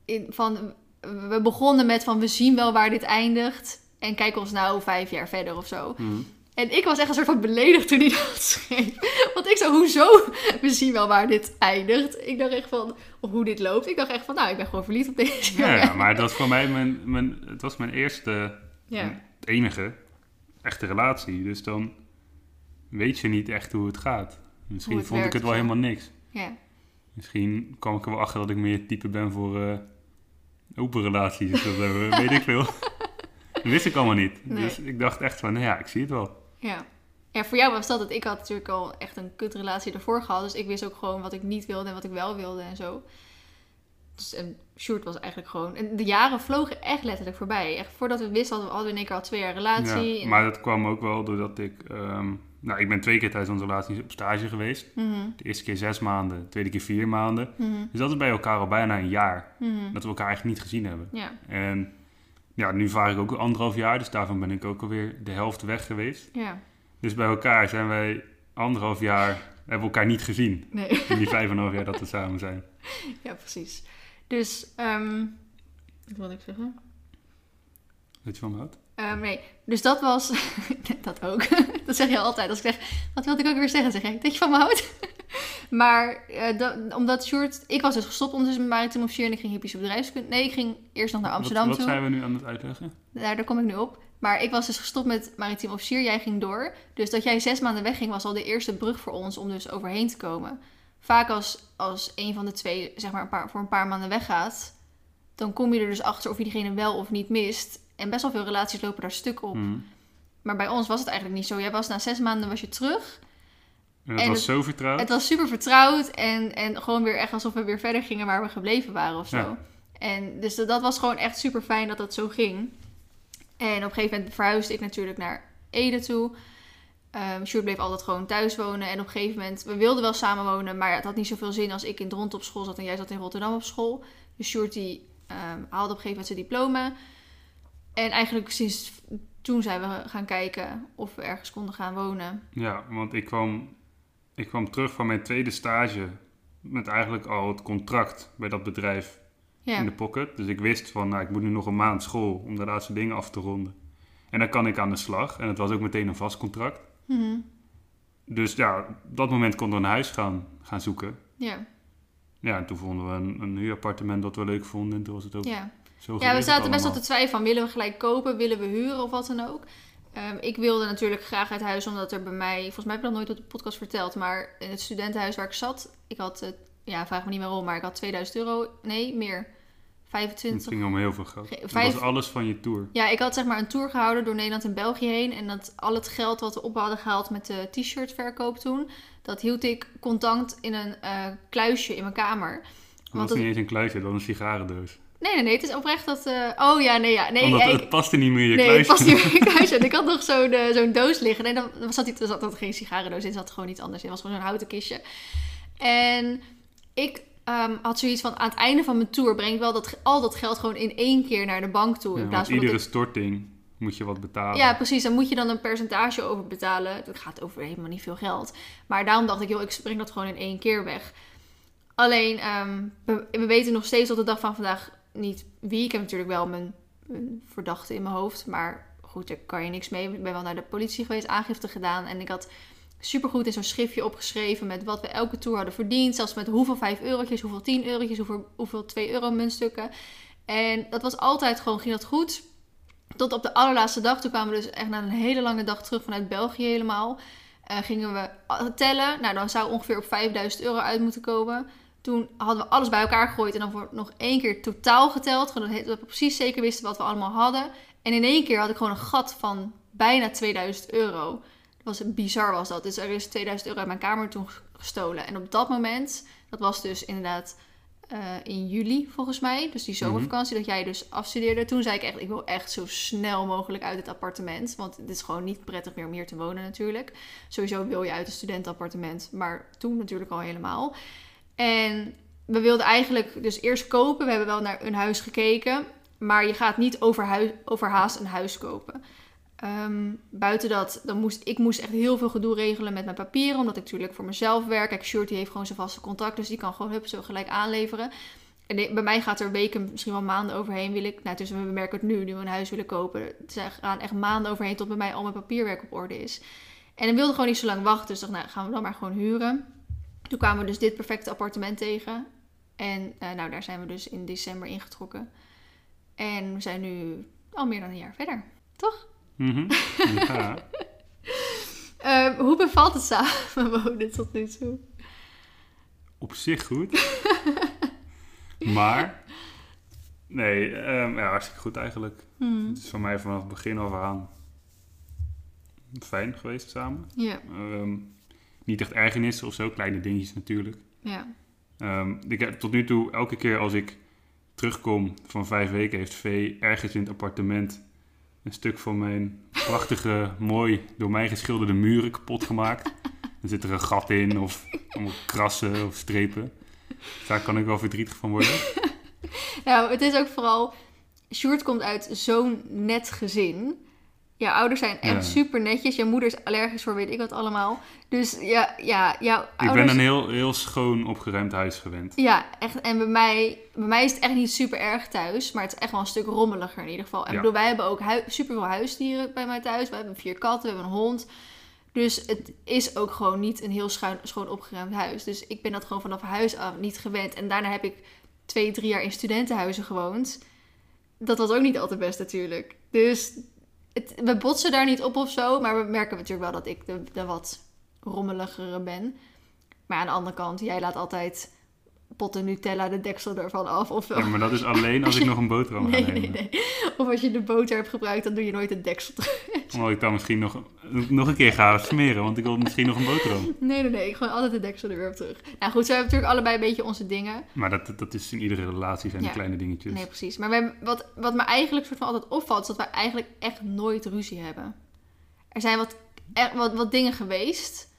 in, van, we begonnen met van we zien wel waar dit eindigt en kijk ons nou vijf jaar verder of zo. Mhm. En ik was echt een soort van beledigd toen hij dat schreef. Want ik zo, hoezo? We zien wel waar dit eindigt. Ik dacht echt van, hoe dit loopt. Ik dacht echt van, nou, ik ben gewoon verliefd op deze Ja, jongen. ja, maar dat was voor mij mijn, mijn, het was mijn eerste, Ja. enige echte relatie. Dus dan weet je niet echt hoe het gaat. Misschien het vond ik het wel helemaal niks. Ja. Misschien kwam ik er wel achter dat ik meer type ben voor eh, open relaties of zo. weet ik veel. Dat wist ik allemaal niet. Nee. Dus ik dacht echt van, nou ja, ik zie het wel. Ja. Ja, voor jou was dat het. Ik had natuurlijk al echt een kutrelatie ervoor gehad. Dus ik wist ook gewoon wat ik niet wilde en wat ik wel wilde en zo. Dus en Sjoerd was eigenlijk gewoon... En de jaren vlogen echt letterlijk voorbij. Echt voordat we wisten hadden we, hadden we in één keer al twee jaar relatie. Ja, maar dat kwam ook wel doordat ik... ehm, nou, ik ben twee keer tijdens onze relatie op stage geweest. Mhm, De eerste keer zes maanden, de tweede keer vier maanden. mhm, Dus dat is bij elkaar al bijna een jaar. mhm. Dat we elkaar eigenlijk niet gezien hebben. Ja, En ja, nu vaar ik ook anderhalf jaar, dus daarvan ben ik ook alweer de helft weg geweest. ja. Dus bij elkaar zijn wij anderhalf jaar, hebben we elkaar niet gezien. Nee. In die vijf en een half jaar dat we samen zijn. Ja, precies. Dus, ehm wat wil ik zeggen? Weet je van me houdt? Ehm, nee, dus dat was, dat ook. dat zeg je altijd. Als ik zeg, wat wilde ik ook weer zeggen? Zeg ik, dat je van me houdt. maar eh, dat- omdat Sjoerd, ik was dus gestopt ondertussen met maritiem officier en ik ging hippies bedrijfskunde. Nee, ik ging eerst nog naar Amsterdam wat, wat toe. zijn we nu aan het uitleggen? Daar, daar kom ik nu op. Maar ik was dus gestopt met maritiem officier, jij ging door. Dus dat jij zes maanden wegging was al de eerste brug voor ons om dus overheen te komen. Vaak als, als een van de twee zeg maar een paar, voor een paar maanden weggaat, dan kom je er dus achter of je diegene wel of niet mist. En best wel veel relaties lopen daar stuk op. Mhm. Maar bij ons was het eigenlijk niet zo. Jij was na zes maanden was je terug. En dat En was het- zo vertrouwd. Het was super vertrouwd en, en gewoon weer echt alsof we weer verder gingen waar we gebleven waren of zo. Ja. En dus dat, dat was gewoon echt super fijn dat dat zo ging. En op een gegeven moment verhuisde ik natuurlijk naar Ede toe. Sjoerd bleef altijd gewoon thuis wonen. En op een gegeven moment, we wilden wel samen wonen, maar het had niet zoveel zin als ik in Drenthe op school zat en jij zat in Rotterdam op school. Dus Sjoerd die ehm, haalde op een gegeven moment zijn diploma. En eigenlijk sinds toen zijn we gaan kijken of we ergens konden gaan wonen. Ja, want ik kwam, ik kwam terug van mijn tweede stage met eigenlijk al het contract bij dat bedrijf Ja, in de pocket. Dus ik wist van, nou, ik moet nu nog een maand school om de laatste dingen af te ronden. En dan kan ik aan de slag. En het was ook meteen een vast contract. Mhm. Dus ja, op dat moment konden we een huis gaan, gaan zoeken. ja. Ja, en toen vonden we een, een huurappartement dat we leuk vonden. En toen was het ook ja. Zo Ja, we zaten best wel te twijfelen van willen we gelijk kopen, willen we huren of wat dan ook. Ehm, ik wilde natuurlijk graag uit huis, omdat er bij mij, volgens mij heb ik dat nooit op de podcast verteld, maar in het studentenhuis waar ik zat, ik had, eh, ja, vraag me niet meer om, maar ik had 2000 euro, nee, meer, Het 25. ging om heel veel geld. Ge- Het vijf- was alles van je tour. Ja, ik had zeg maar een tour gehouden door Nederland en België heen en dat al het geld wat we op hadden gehaald met de t-shirt verkoop toen, dat hield ik contant in een eh, kluisje in mijn kamer. Het was dat- niet eens een kluisje, dat was een sigarendoos. Nee, nee, nee, het is oprecht dat, eh, oh ja, nee, ja, nee, Omdat ja, ik- het paste niet meer in je nee, kluisje. het past niet meer in mijn kluisje. En ik had nog zo'n eh, zo'n doos liggen. En dan dan zat, die, er zat er geen sigarendoos in. Zat gewoon iets anders in. Het was gewoon zo'n houten kistje. En ik ehm, had zoiets van... Aan het einde van mijn tour breng ik wel dat, al dat geld gewoon in één keer naar de bank toe. Ja, in plaats van dat iedere ik- storting moet je wat betalen. ja, precies. Dan moet je dan een percentage over betalen. Dat gaat over helemaal niet veel geld. Maar daarom dacht ik, joh, ik breng dat gewoon in één keer weg. Alleen, ehm, we, we weten nog steeds tot de dag van vandaag niet wie. Ik heb natuurlijk wel mijn, verdachte in mijn hoofd. Maar goed, daar kan je niks mee. Ik ben wel naar de politie geweest, aangifte gedaan. En ik had supergoed in zo'n schriftje opgeschreven met wat we elke tour hadden verdiend. Zelfs met hoeveel 5 eurotjes, hoeveel 10 eurotjes, hoeveel, hoeveel 2 euro muntstukken. En dat was altijd gewoon, ging dat goed. Tot op de allerlaatste dag. Toen kwamen we dus echt na een hele lange dag terug vanuit België helemaal. Eh, gingen we tellen. Nou, dan zou ongeveer op 5000 euro uit moeten komen. Toen hadden we alles bij elkaar gegooid. En dan wordt nog één keer totaal geteld. Dat we precies zeker wisten wat we allemaal hadden. En in één keer had ik gewoon een gat van bijna 2000 euro. Dat was bizar was dat. Dus er is 2000 euro uit mijn kamer toen gestolen. En op dat moment, dat was dus inderdaad eh, in juli volgens mij. Dus die zomervakantie dat jij dus afstudeerde. Toen zei ik echt, ik wil echt zo snel mogelijk uit het appartement. Want het is gewoon niet prettig meer om hier te wonen natuurlijk. Sowieso wil je uit een studentenappartement. Maar toen natuurlijk al helemaal. En we wilden eigenlijk dus eerst kopen. We hebben wel naar een huis gekeken. Maar je gaat niet overhaast een huis kopen. Ehm, buiten dat, dan moest, ik moest echt heel veel gedoe regelen met mijn papieren. Omdat ik natuurlijk voor mezelf werk. Kijk, die heeft gewoon zijn vaste contact. Dus die kan gewoon hup zo gelijk aanleveren. En bij mij gaat er weken, misschien wel maanden overheen. Wil ik, nou, dus we merken het nu, nu we een huis willen kopen. Er gaan echt maanden overheen tot bij mij al mijn papierwerk op orde is. En ik wilde gewoon niet zo lang wachten. Dus dacht, nou, gaan we dan maar gewoon huren. Toen kwamen we dus dit perfecte appartement tegen. En eh, nou, daar zijn we dus in december ingetrokken. En we zijn nu al meer dan een jaar verder. Toch? Mhm. Ja. Eh, hoe bevalt het samen wonen tot nu toe? Op zich goed. maar, nee, ehm, ja, hartstikke goed eigenlijk. Hmm. Het is voor mij vanaf het begin af aan fijn geweest samen. Ja, Ehm, niet echt ergernissen of zo, kleine dingetjes natuurlijk. ja. Ehm, ik heb tot nu toe, elke keer als ik terugkom van vijf weken, heeft Vee ergens in het appartement een stuk van mijn prachtige, mooi door mij geschilderde muren kapot gemaakt. Dan zit er een gat in of allemaal krassen of strepen. Dus daar kan ik wel verdrietig van worden. Nou, het is ook vooral... Sjoerd komt uit zo'n net gezin. Jouw ouders zijn echt Ja. super netjes. Je moeder is allergisch voor weet ik wat allemaal. Dus ja, ja jouw Ik ouders... ben een heel, heel schoon opgeruimd huis gewend. Ja, echt. En bij mij, bij mij is het echt niet super erg thuis. Maar het is echt wel een stuk rommeliger in ieder geval. En Ja. ik bedoel, wij hebben ook super veel huisdieren bij mij thuis. We hebben vier katten, we hebben een hond. Dus het is ook gewoon niet een heel schuin, schoon opgeruimd huis. Dus ik ben dat gewoon vanaf huis af niet gewend. En daarna heb ik twee, drie jaar in studentenhuizen gewoond. Dat was ook niet altijd best natuurlijk. Dus het, we botsen daar niet op of zo. Maar we merken natuurlijk wel dat ik de, de wat rommeligere ben. Maar aan de andere kant, jij laat altijd potten Nutella de deksel ervan af. Of, Ja, maar dat is alleen als ik nog een boterham ga nee, nemen. nee, nee. of als je de boter hebt gebruikt, dan doe je nooit het deksel terug. Omdat ik dan misschien nog, nog een keer ga smeren, want ik wil misschien nog een boterham. Nee, nee, nee. Ik gewoon altijd de deksel er weer op terug. Nou goed, we hebben natuurlijk allebei een beetje onze dingen. Maar dat, dat is in iedere relatie zijn Ja. kleine dingetjes. Nee, precies. Maar wat, wat me eigenlijk soort van altijd opvalt, is dat wij eigenlijk echt nooit ruzie hebben. Er zijn wat, echt, wat, wat dingen geweest.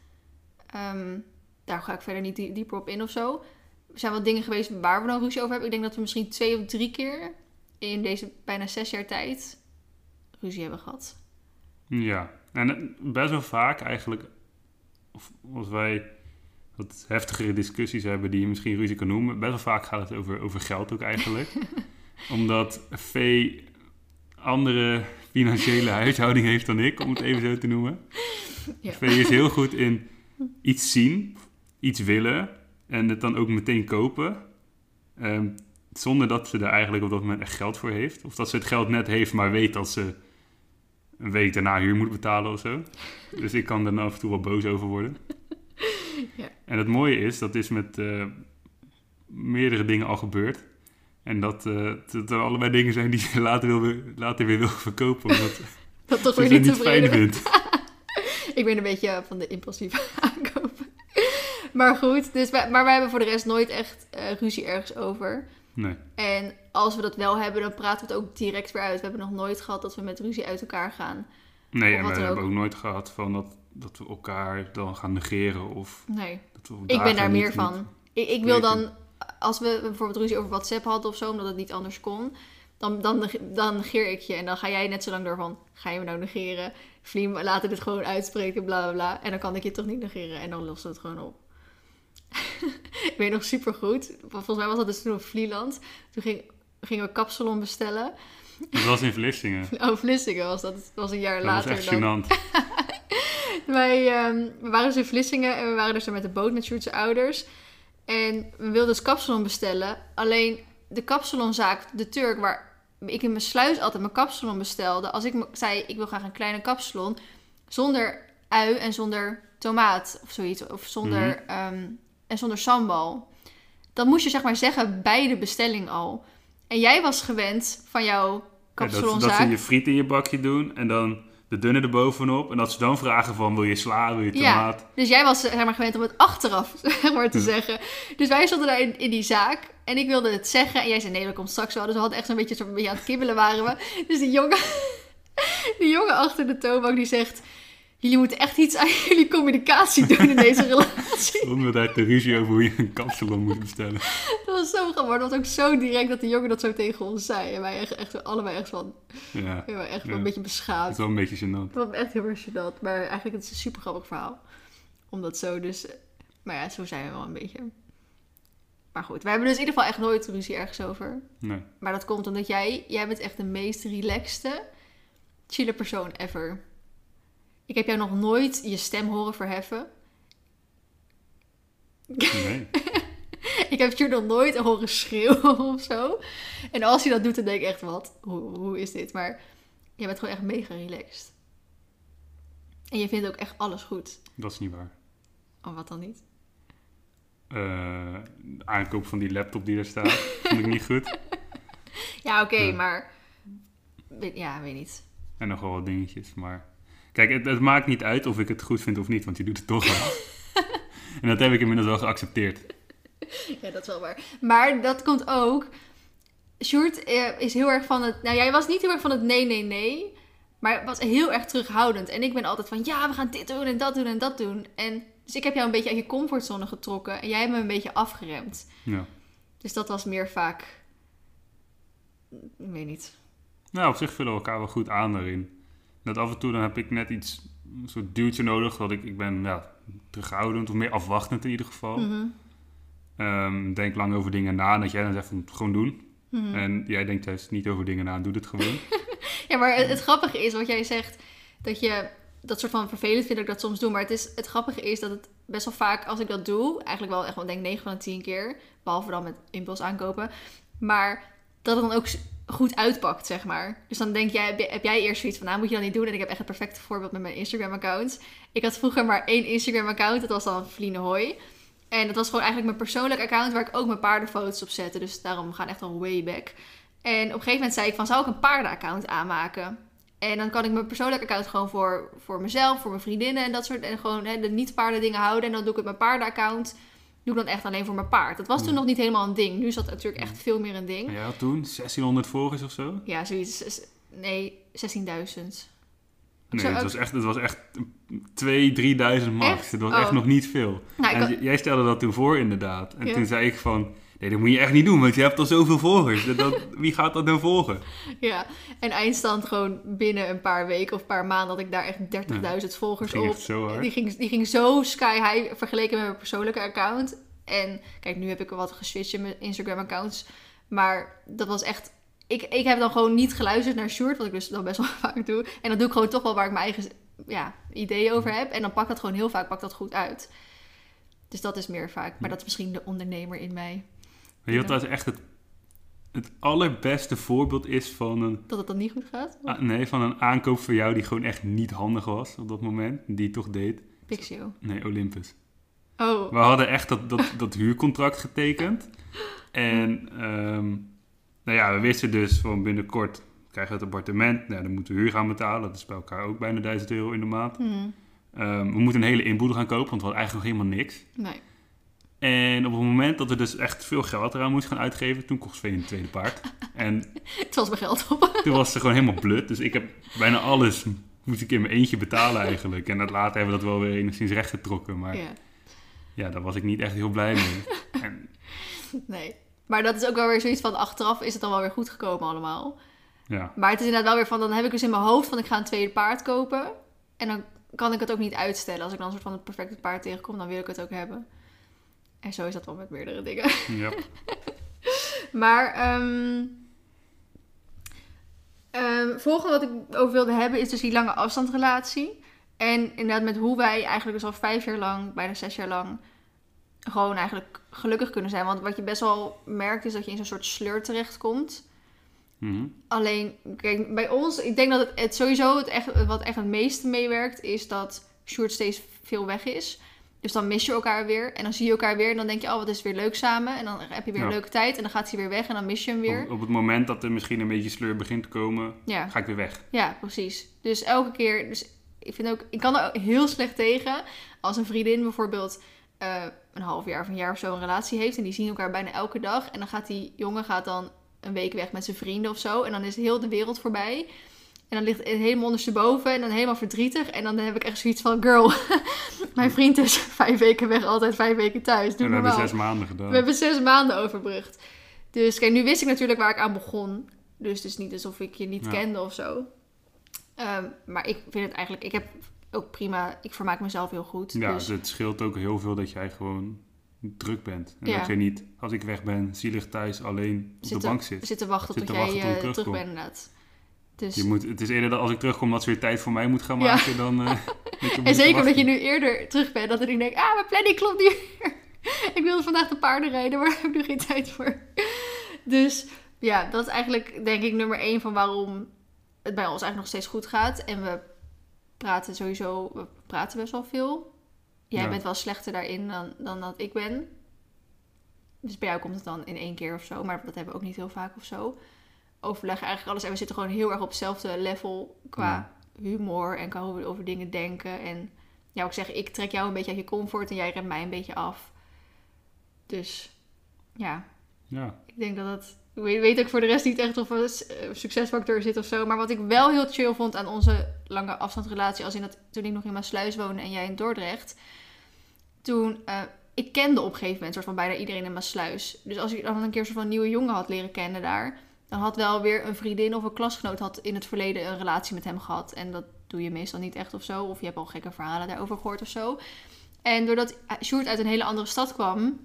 Ehm, daar ga ik verder niet die- dieper op in of zo. Er zijn wat dingen geweest waar we dan ruzie over hebben. Ik denk dat we misschien twee of drie keer in deze bijna zes jaar tijd ruzie hebben gehad. Ja, en eh, best wel vaak eigenlijk, of als wij wat heftigere discussies hebben die je misschien ruzie kan noemen, best wel vaak gaat het over, over geld ook eigenlijk. Omdat Vee andere financiële huishouding heeft dan ik, om het even zo te noemen. Ja. Vee is heel goed in iets zien, iets willen en het dan ook meteen kopen. Ehm, zonder dat ze er eigenlijk op dat moment echt geld voor heeft. Of dat ze het geld net heeft, maar weet dat ze een week daarna huur moet betalen of zo. Dus ik kan er af en toe wel boos over worden. Ja. En het mooie is, dat is met eh, meerdere dingen al gebeurd. En dat, eh, dat er allebei dingen zijn die ze later, wil, later weer wil verkopen. Omdat Dat toch ze weer niet fijn tevreden vindt. Ik ben een beetje van de impulsieve. Maar goed, dus wij, maar wij hebben voor de rest nooit echt eh, ruzie ergens over. Nee. En als we dat wel hebben, dan praten we het ook direct weer uit. We hebben nog nooit gehad dat we met ruzie uit elkaar gaan. Nee, en we hebben ook. ook nooit gehad van dat, dat we elkaar dan gaan negeren. Of Nee, dat we ik ben daar niet- meer van. niet- Ik, ik wil dan, als we bijvoorbeeld ruzie over WhatsApp hadden of zo, omdat het niet anders kon, dan, dan, dan negeer ik je. En dan ga jij net zo lang door van, ga je me nou negeren? Vliem, laten dit gewoon uitspreken, bla bla bla. En dan kan ik je toch niet negeren en dan lossen we het gewoon op. ik weet nog super goed. Volgens mij was dat dus toen op Vlieland. Toen ging, gingen we kapsalon bestellen. Dat was in Vlissingen. Oh, Vlissingen was dat. Dat was een jaar Dat later was echt dan. gênant. Wij ehm, we waren dus in Vlissingen en we waren dus er met de boot met Sjoerd's ouders. En we wilden dus kapsalon bestellen. Alleen de kapsalonzaak, de Turk, waar ik in mijn sluis altijd mijn kapsalon bestelde. Als ik zei, ik wil graag een kleine kapsalon zonder ui en zonder tomaat of zoiets. Of zonder, Mhm. ehm, en zonder sambal. Dan moest je zeg maar zeggen bij de bestelling al. En jij was gewend van jouw Ja, dat, dat kapsalonzaak. ze je friet in je bakje doen en dan de dunne erbovenop. En dat ze dan vragen van, wil je sla, wil je Ja. tomaat? Dus jij was zeg maar, gewend om het achteraf zeg maar, te zeggen. Dus wij stonden daar in, in die zaak. En ik wilde het zeggen. En jij zei, nee, dat komt straks wel. Dus we hadden echt zo'n beetje, zo'n beetje aan het kibbelen waren we. Dus die jongen, die jongen achter de toonbank die zegt... Jullie moeten echt iets aan jullie communicatie doen in deze relatie. Zonder daar te ruzie over hoe je een kapsalon moet bestellen. Dat was zo grappig. Maar dat was ook zo direct dat die jongen dat zo tegen ons zei. En wij echt, echt allebei echt van... Ja, Ja, echt wel Ja. een beetje het beschaamd. is wel een beetje gênant. Het was echt heel erg gênant. Maar eigenlijk het is een super grappig verhaal. Omdat zo dus... Maar ja, zo zijn we wel een beetje. Maar goed, we hebben dus in ieder geval echt nooit ruzie ergens over. Nee. Maar dat komt omdat jij... Jij bent echt de meest relaxte, chille persoon ever. Ik heb jou nog nooit je stem horen verheffen. nee. Ik heb je nog nooit horen schreeuwen of zo. En als hij dat doet, dan denk ik echt, wat? Hoe, hoe is dit? Maar jij bent gewoon echt mega relaxed. En je vindt ook echt alles goed. Dat is niet waar. Oh, wat dan niet? Eh, de aankoop van die laptop die er staat, vond ik niet goed. Ja, oké, Ja. maar... Ja, weet niet. En nog wel wat dingetjes, maar... Kijk, het, het maakt niet uit of ik het goed vind of niet, want je doet het toch wel. en dat heb ik inmiddels wel geaccepteerd. Ja, dat is wel waar. Maar dat komt ook... Sjoerd eh, is heel erg van het... Nou, jij was niet heel erg van het nee, nee, nee. Maar was heel erg terughoudend. En ik ben altijd van... Ja, we gaan dit doen en dat doen en dat doen. En, dus ik heb jou een beetje uit je comfortzone getrokken. En jij hebt me een beetje afgeremd. Ja. Dus dat was meer vaak... Ik weet niet. Nou, op zich vullen we elkaar wel goed aan daarin. Dat af en toe dan heb ik net iets, een soort duwtje nodig. Dat ik, ik ben ja, terughoudend of meer afwachtend in ieder geval. Mhm. Ehm, denk lang over dingen na en dat jij dan zegt van gewoon doen. Mhm. En jij denkt juist niet over dingen na, doe het gewoon. Ja, maar het, het grappige is wat jij zegt, dat je dat soort van vervelend vindt dat ik dat soms doe. Maar het, is, het grappige is dat het best wel vaak, als ik dat doe, eigenlijk wel echt wel denk 9 van de 10 keer, behalve dan met impuls aankopen, maar dat het dan ook goed uitpakt, zeg maar. Dus dan denk jij, heb, jij- eerst zoiets van, nou moet je dat niet doen. En ik heb echt het perfecte voorbeeld met mijn Instagram-account. Ik had vroeger maar één Instagram-account, dat was dan Hoy. En dat was gewoon eigenlijk mijn persoonlijk account waar ik ook mijn paardenfoto's op zette. Dus daarom gaan echt al way back. En op een gegeven moment zei ik van, zou ik een paardenaccount aanmaken? En dan kan ik mijn persoonlijk account gewoon voor, voor mezelf, voor mijn vriendinnen en dat soort. En gewoon hè, de niet-paarden dingen houden. En dan doe ik het mijn paardenaccount. Doe ik dan echt alleen voor mijn paard. Dat was toen Ja. nog niet helemaal een ding. Nu is dat natuurlijk echt veel meer een ding. En jij had toen 1600 volgers of zo? Ja, zoiets. Nee, 16.000. Nee, het ook- was echt, het was echt 2.000, 3.000 max. Echt? Het was Oh. echt nog niet veel. Nou, en had- jij stelde dat toen voor inderdaad. En Ja. toen zei ik van, nee dat moet je echt niet doen, want je hebt al zoveel volgers. Dat, dat- wie gaat dat nou volgen? Ja, en eindstand gewoon binnen een paar weken of een paar maanden had ik daar echt 30.000 volgers op. echt zo hard. Die ging, die ging zo sky high vergeleken met mijn persoonlijke account. En kijk, nu heb ik wat geswitcht in mijn Instagram accounts. Maar dat was echt... Ik, ik heb dan gewoon niet geluisterd naar Sjoerd, wat ik dus dan best wel vaak doe. En dan doe ik gewoon toch wel waar ik mijn eigen ja, ideeën over heb. En dan pakt dat gewoon heel vaak pakt dat goed uit. Dus dat is meer vaak. Maar dat is misschien de ondernemer in mij. Je wat dat echt het, het allerbeste voorbeeld is van een, Dat het dan niet goed gaat. ah, nee, van een aankoop voor jou die gewoon echt niet handig was op dat moment. Die toch deed. Pixio. Nee, Olympus. Oh, We hadden echt dat, dat, dat huurcontract getekend. En ehm, nou ja, we wisten dus van binnenkort krijgen we het appartement. Nou, dan moeten we huur gaan betalen. Dat is bij elkaar ook bijna 1000 euro in de maand. hmm, Ehm, we moeten een hele inboedel gaan kopen, want we hadden eigenlijk nog helemaal niks. nee. En op het moment dat we dus echt veel geld eraan moesten gaan uitgeven, toen kocht Sveen een tweede paard. En Het was mijn geld op. toen was ze gewoon helemaal blut. Dus ik heb bijna alles, moest ik in mijn eentje betalen eigenlijk. En dat later hebben we dat wel weer enigszins rechtgetrokken. Maar Ja. ja, daar was ik niet echt heel blij mee. En, Nee. Maar dat is ook wel weer zoiets van achteraf is het dan wel weer goed gekomen allemaal. ja. Maar het is inderdaad wel weer van, dan heb ik dus in mijn hoofd van ik ga een tweede paard kopen. En dan kan ik het ook niet uitstellen. Als ik dan een soort van het perfecte paard tegenkom, dan wil ik het ook hebben. En zo is dat wel met meerdere dingen. ja. Maar ehm ehm, volgende wat ik over wilde hebben is dus die lange afstandsrelatie. En inderdaad met hoe wij eigenlijk dus al vijf jaar lang, bijna zes jaar lang, gewoon eigenlijk gelukkig kunnen zijn. Want wat je best wel merkt is dat je in zo'n soort sleur terechtkomt. Mhm. Alleen, kijk, bij ons, ik denk dat het, het sowieso het echt, wat echt het meeste meewerkt, is dat Sjoerd steeds veel weg is. Dus dan mis je elkaar weer. En dan zie je elkaar weer. En dan denk je, oh, wat is weer leuk samen. En dan heb je weer Ja. een leuke tijd. En dan gaat hij weer weg. En dan mis je hem weer. Op, op het moment dat er misschien een beetje sleur begint te komen, Ja. ga ik weer weg. Ja, precies. Dus elke keer. Dus ik vind ook. Ik kan er heel slecht tegen. Als een vriendin bijvoorbeeld. eh, een half jaar of een jaar of zo een relatie heeft. En die zien elkaar bijna elke dag. En dan gaat die jongen gaat dan een week weg met zijn vrienden of zo. En dan is heel de wereld voorbij. En dan ligt het helemaal ondersteboven. En dan helemaal verdrietig. En dan heb ik echt zoiets van: Girl, mijn vriend is vijf weken weg, altijd vijf weken thuis. Doe en we hebben zes maanden gedaan. We hebben zes maanden overbrugd. Dus kijk, nu wist ik natuurlijk waar ik aan begon. Dus het is niet alsof ik je niet Ja. kende of zo. Ehm, maar ik vind het eigenlijk... Ik heb ook prima... Ik vermaak mezelf heel goed. Ja, dus, het scheelt ook heel veel dat jij gewoon druk bent. En Ja. dat je niet, als ik weg ben, zielig thuis alleen op de bank zit. zitten wachten Zit tot te jij wachten tot ik eh, terug terugkom. bent inderdaad. Dus, Je moet, het is eerder dat als ik terugkom dat ze weer tijd voor mij moet gaan Ja. maken dan... eh, en zeker omdat je nu eerder terug bent. Dat ik denk, ah, mijn planning klopt niet meer. ik wilde vandaag de paarden rijden, maar daar heb ik nu geen tijd voor. Dus ja, dat is eigenlijk denk ik nummer één van waarom het bij ons eigenlijk nog steeds goed gaat. En we praten sowieso, we praten best wel veel. Jij Ja. bent wel slechter daarin dan, dan dat ik ben. Dus bij jou komt het dan in één keer of zo, maar dat hebben we ook niet heel vaak of zo. Overleggen eigenlijk alles en we zitten gewoon heel erg op hetzelfde level qua Ja. humor en qua hoe we over dingen denken. En ja, ik zeg, ik trek jou een beetje uit je comfort en jij remt mij een beetje af. Dus ja, Ja, ik denk dat het. Ik weet, weet ook voor de rest niet echt of er een eh, succesfactor zit of zo. Maar wat ik wel heel chill vond aan onze lange afstandsrelatie, als in dat toen ik nog in Maasluis woonde en jij in Dordrecht. Toen, eh, ik kende op een gegeven moment soort van bijna iedereen in Maasluis. Dus als ik dan een keer soort van nieuwe jongen had leren kennen daar, dan had wel weer een vriendin of een klasgenoot had in het verleden een relatie met hem gehad. En dat doe je meestal niet echt of zo. Of je hebt al gekke verhalen daarover gehoord of zo. En doordat Sjoerd uit een hele andere stad kwam,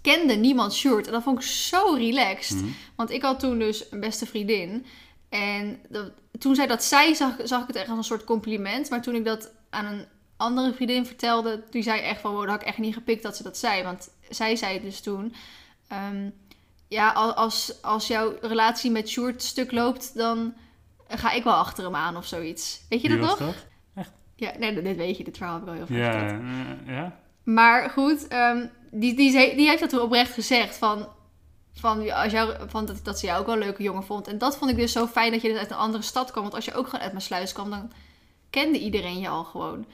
kende niemand Sjoerd. En dat vond ik zo relaxed. Mhm. Want ik had toen dus een beste vriendin. En dat- toen zij dat zei, zag, zag ik het echt als een soort compliment. Maar toen ik dat aan een andere vriendin vertelde, die zei echt van... Wow, dat had ik echt niet gepikt dat ze dat zei. Want zij zei dus toen... ehm, ja, al- als, als jouw relatie met Sjoerd stuk loopt, dan ga ik wel achter hem aan of zoiets. Weet je Wie dat was nog? dat? Ja, nee, dit weet je. Dit verhaal heb ik al heel vaak Ja, verteld. eh, ja. Maar goed, ehm, die, die, die heeft dat toen oprecht gezegd. Van, van, als jou, van dat, dat ze jou ook wel een leuke jongen vond. En dat vond ik dus zo fijn dat je dus uit een andere stad kwam. Want als je ook gewoon uit mijn sluis kwam, dan kende iedereen je al gewoon.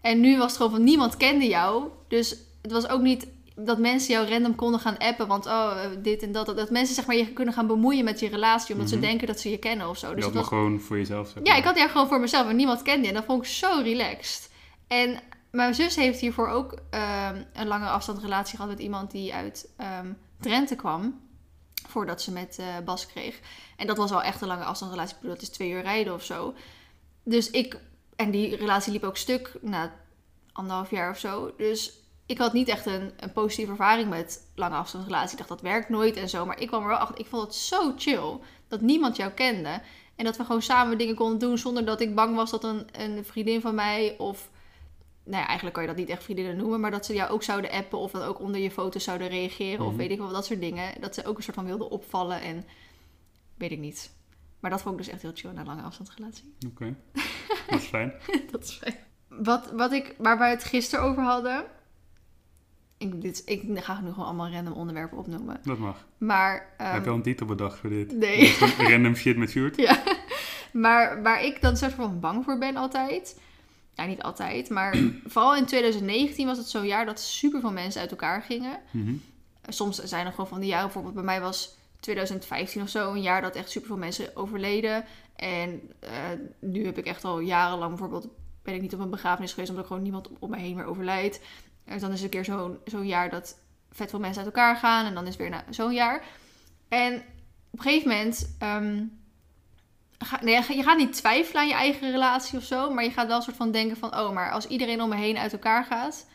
En nu was het gewoon van niemand kende jou. Dus het was ook niet dat mensen jou random konden gaan appen. Want oh, eh, dit en dat. Dat, dat mensen zeg maar je kunnen gaan bemoeien met je relatie. Omdat Mhm. ze denken dat ze je kennen of zo. Je Dus had het me was, gewoon voor jezelf. zeg ja, ik had jou gewoon voor mezelf en niemand kende je. En dat vond ik zo relaxed. En mijn zus heeft hiervoor ook ehm, een lange afstandsrelatie gehad met iemand die uit ehm, Drenthe kwam. Voordat ze met eh, Bas kreeg. En dat was wel echt een lange afstandsrelatie. Ik bedoel, dat is twee uur rijden of zo. Dus ik... En die relatie liep ook stuk na anderhalf jaar of zo. Dus ik had niet echt een, een positieve ervaring met lange afstandsrelatie. Ik dacht, dat werkt nooit en zo. Maar ik kwam er wel achter. Ik vond het zo chill dat niemand jou kende. En dat we gewoon samen dingen konden doen zonder dat ik bang was dat een, een vriendin van mij of... Nou ja, eigenlijk kan je dat niet echt vriendinnen noemen, maar dat ze jou ook zouden appen of dan ook onder je foto's zouden reageren of Mhm. weet ik wel, dat soort dingen. Dat ze ook een soort van wilden opvallen en weet ik niet. Maar dat vond ik dus echt heel chill na een lange afstandsrelatie. Oké, dat is fijn. dat is fijn. Wat, wat ik, waar we het gisteren over hadden. Ik, dit, ik ga nu gewoon allemaal random onderwerpen opnoemen. Dat mag. Maar, Heb je al een titel bedacht voor dit? nee. Random shit met Sjoerd? Ja, maar waar ik dan soort van bang voor ben altijd. Ja, niet altijd, maar vooral in 2019 was het zo'n jaar dat super veel mensen uit elkaar gingen. Mhm. Soms zijn er gewoon van die jaren, bijvoorbeeld bij mij was 2015 of zo, een jaar dat echt super veel mensen overleden. En eh, nu heb ik echt al jarenlang bijvoorbeeld, ben ik niet op een begrafenis geweest, omdat er gewoon niemand om me heen meer overlijdt. Dan is er een keer zo'n zo'n jaar dat vet veel mensen uit elkaar gaan en dan is weer zo'n jaar. En op een gegeven moment, ehm, ga, nee, je gaat niet twijfelen aan je eigen relatie of zo, maar je gaat wel een soort van denken van, oh, maar als iedereen om me heen uit elkaar gaat,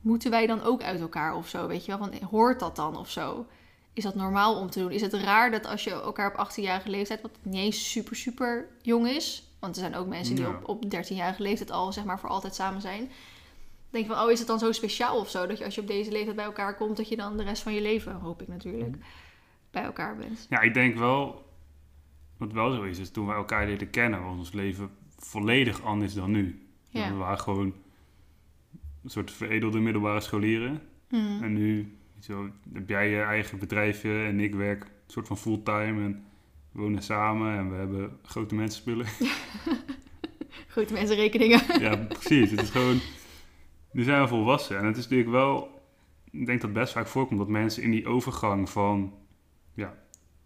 moeten wij dan ook uit elkaar of zo? Weet je wel, van, hoort dat dan of zo? Is dat normaal om te doen? Is het raar dat als je elkaar op 18-jarige leeftijd, wat niet eens super, super jong is, want er zijn ook mensen die Ja. op, op 13-jarige leeftijd al, zeg maar, voor altijd samen zijn. Denk je van, oh, is het dan zo speciaal of zo? Dat je als je op deze leeftijd bij elkaar komt, dat je dan de rest van je leven, hoop ik natuurlijk, bij elkaar bent. Ja, ik denk wel, wat wel zo is, is toen we elkaar leren kennen, was ons leven volledig anders dan nu. Ja. We waren gewoon een soort veredelde middelbare scholieren. Mhm. En nu zo, heb jij je eigen bedrijfje en ik werk een soort van fulltime en we wonen samen en we hebben grote mensenspullen. Grote mensenrekeningen. ja, precies. Het is gewoon, nu zijn we volwassen. En het is natuurlijk wel, ik denk dat het best vaak voorkomt dat mensen in die overgang van ja,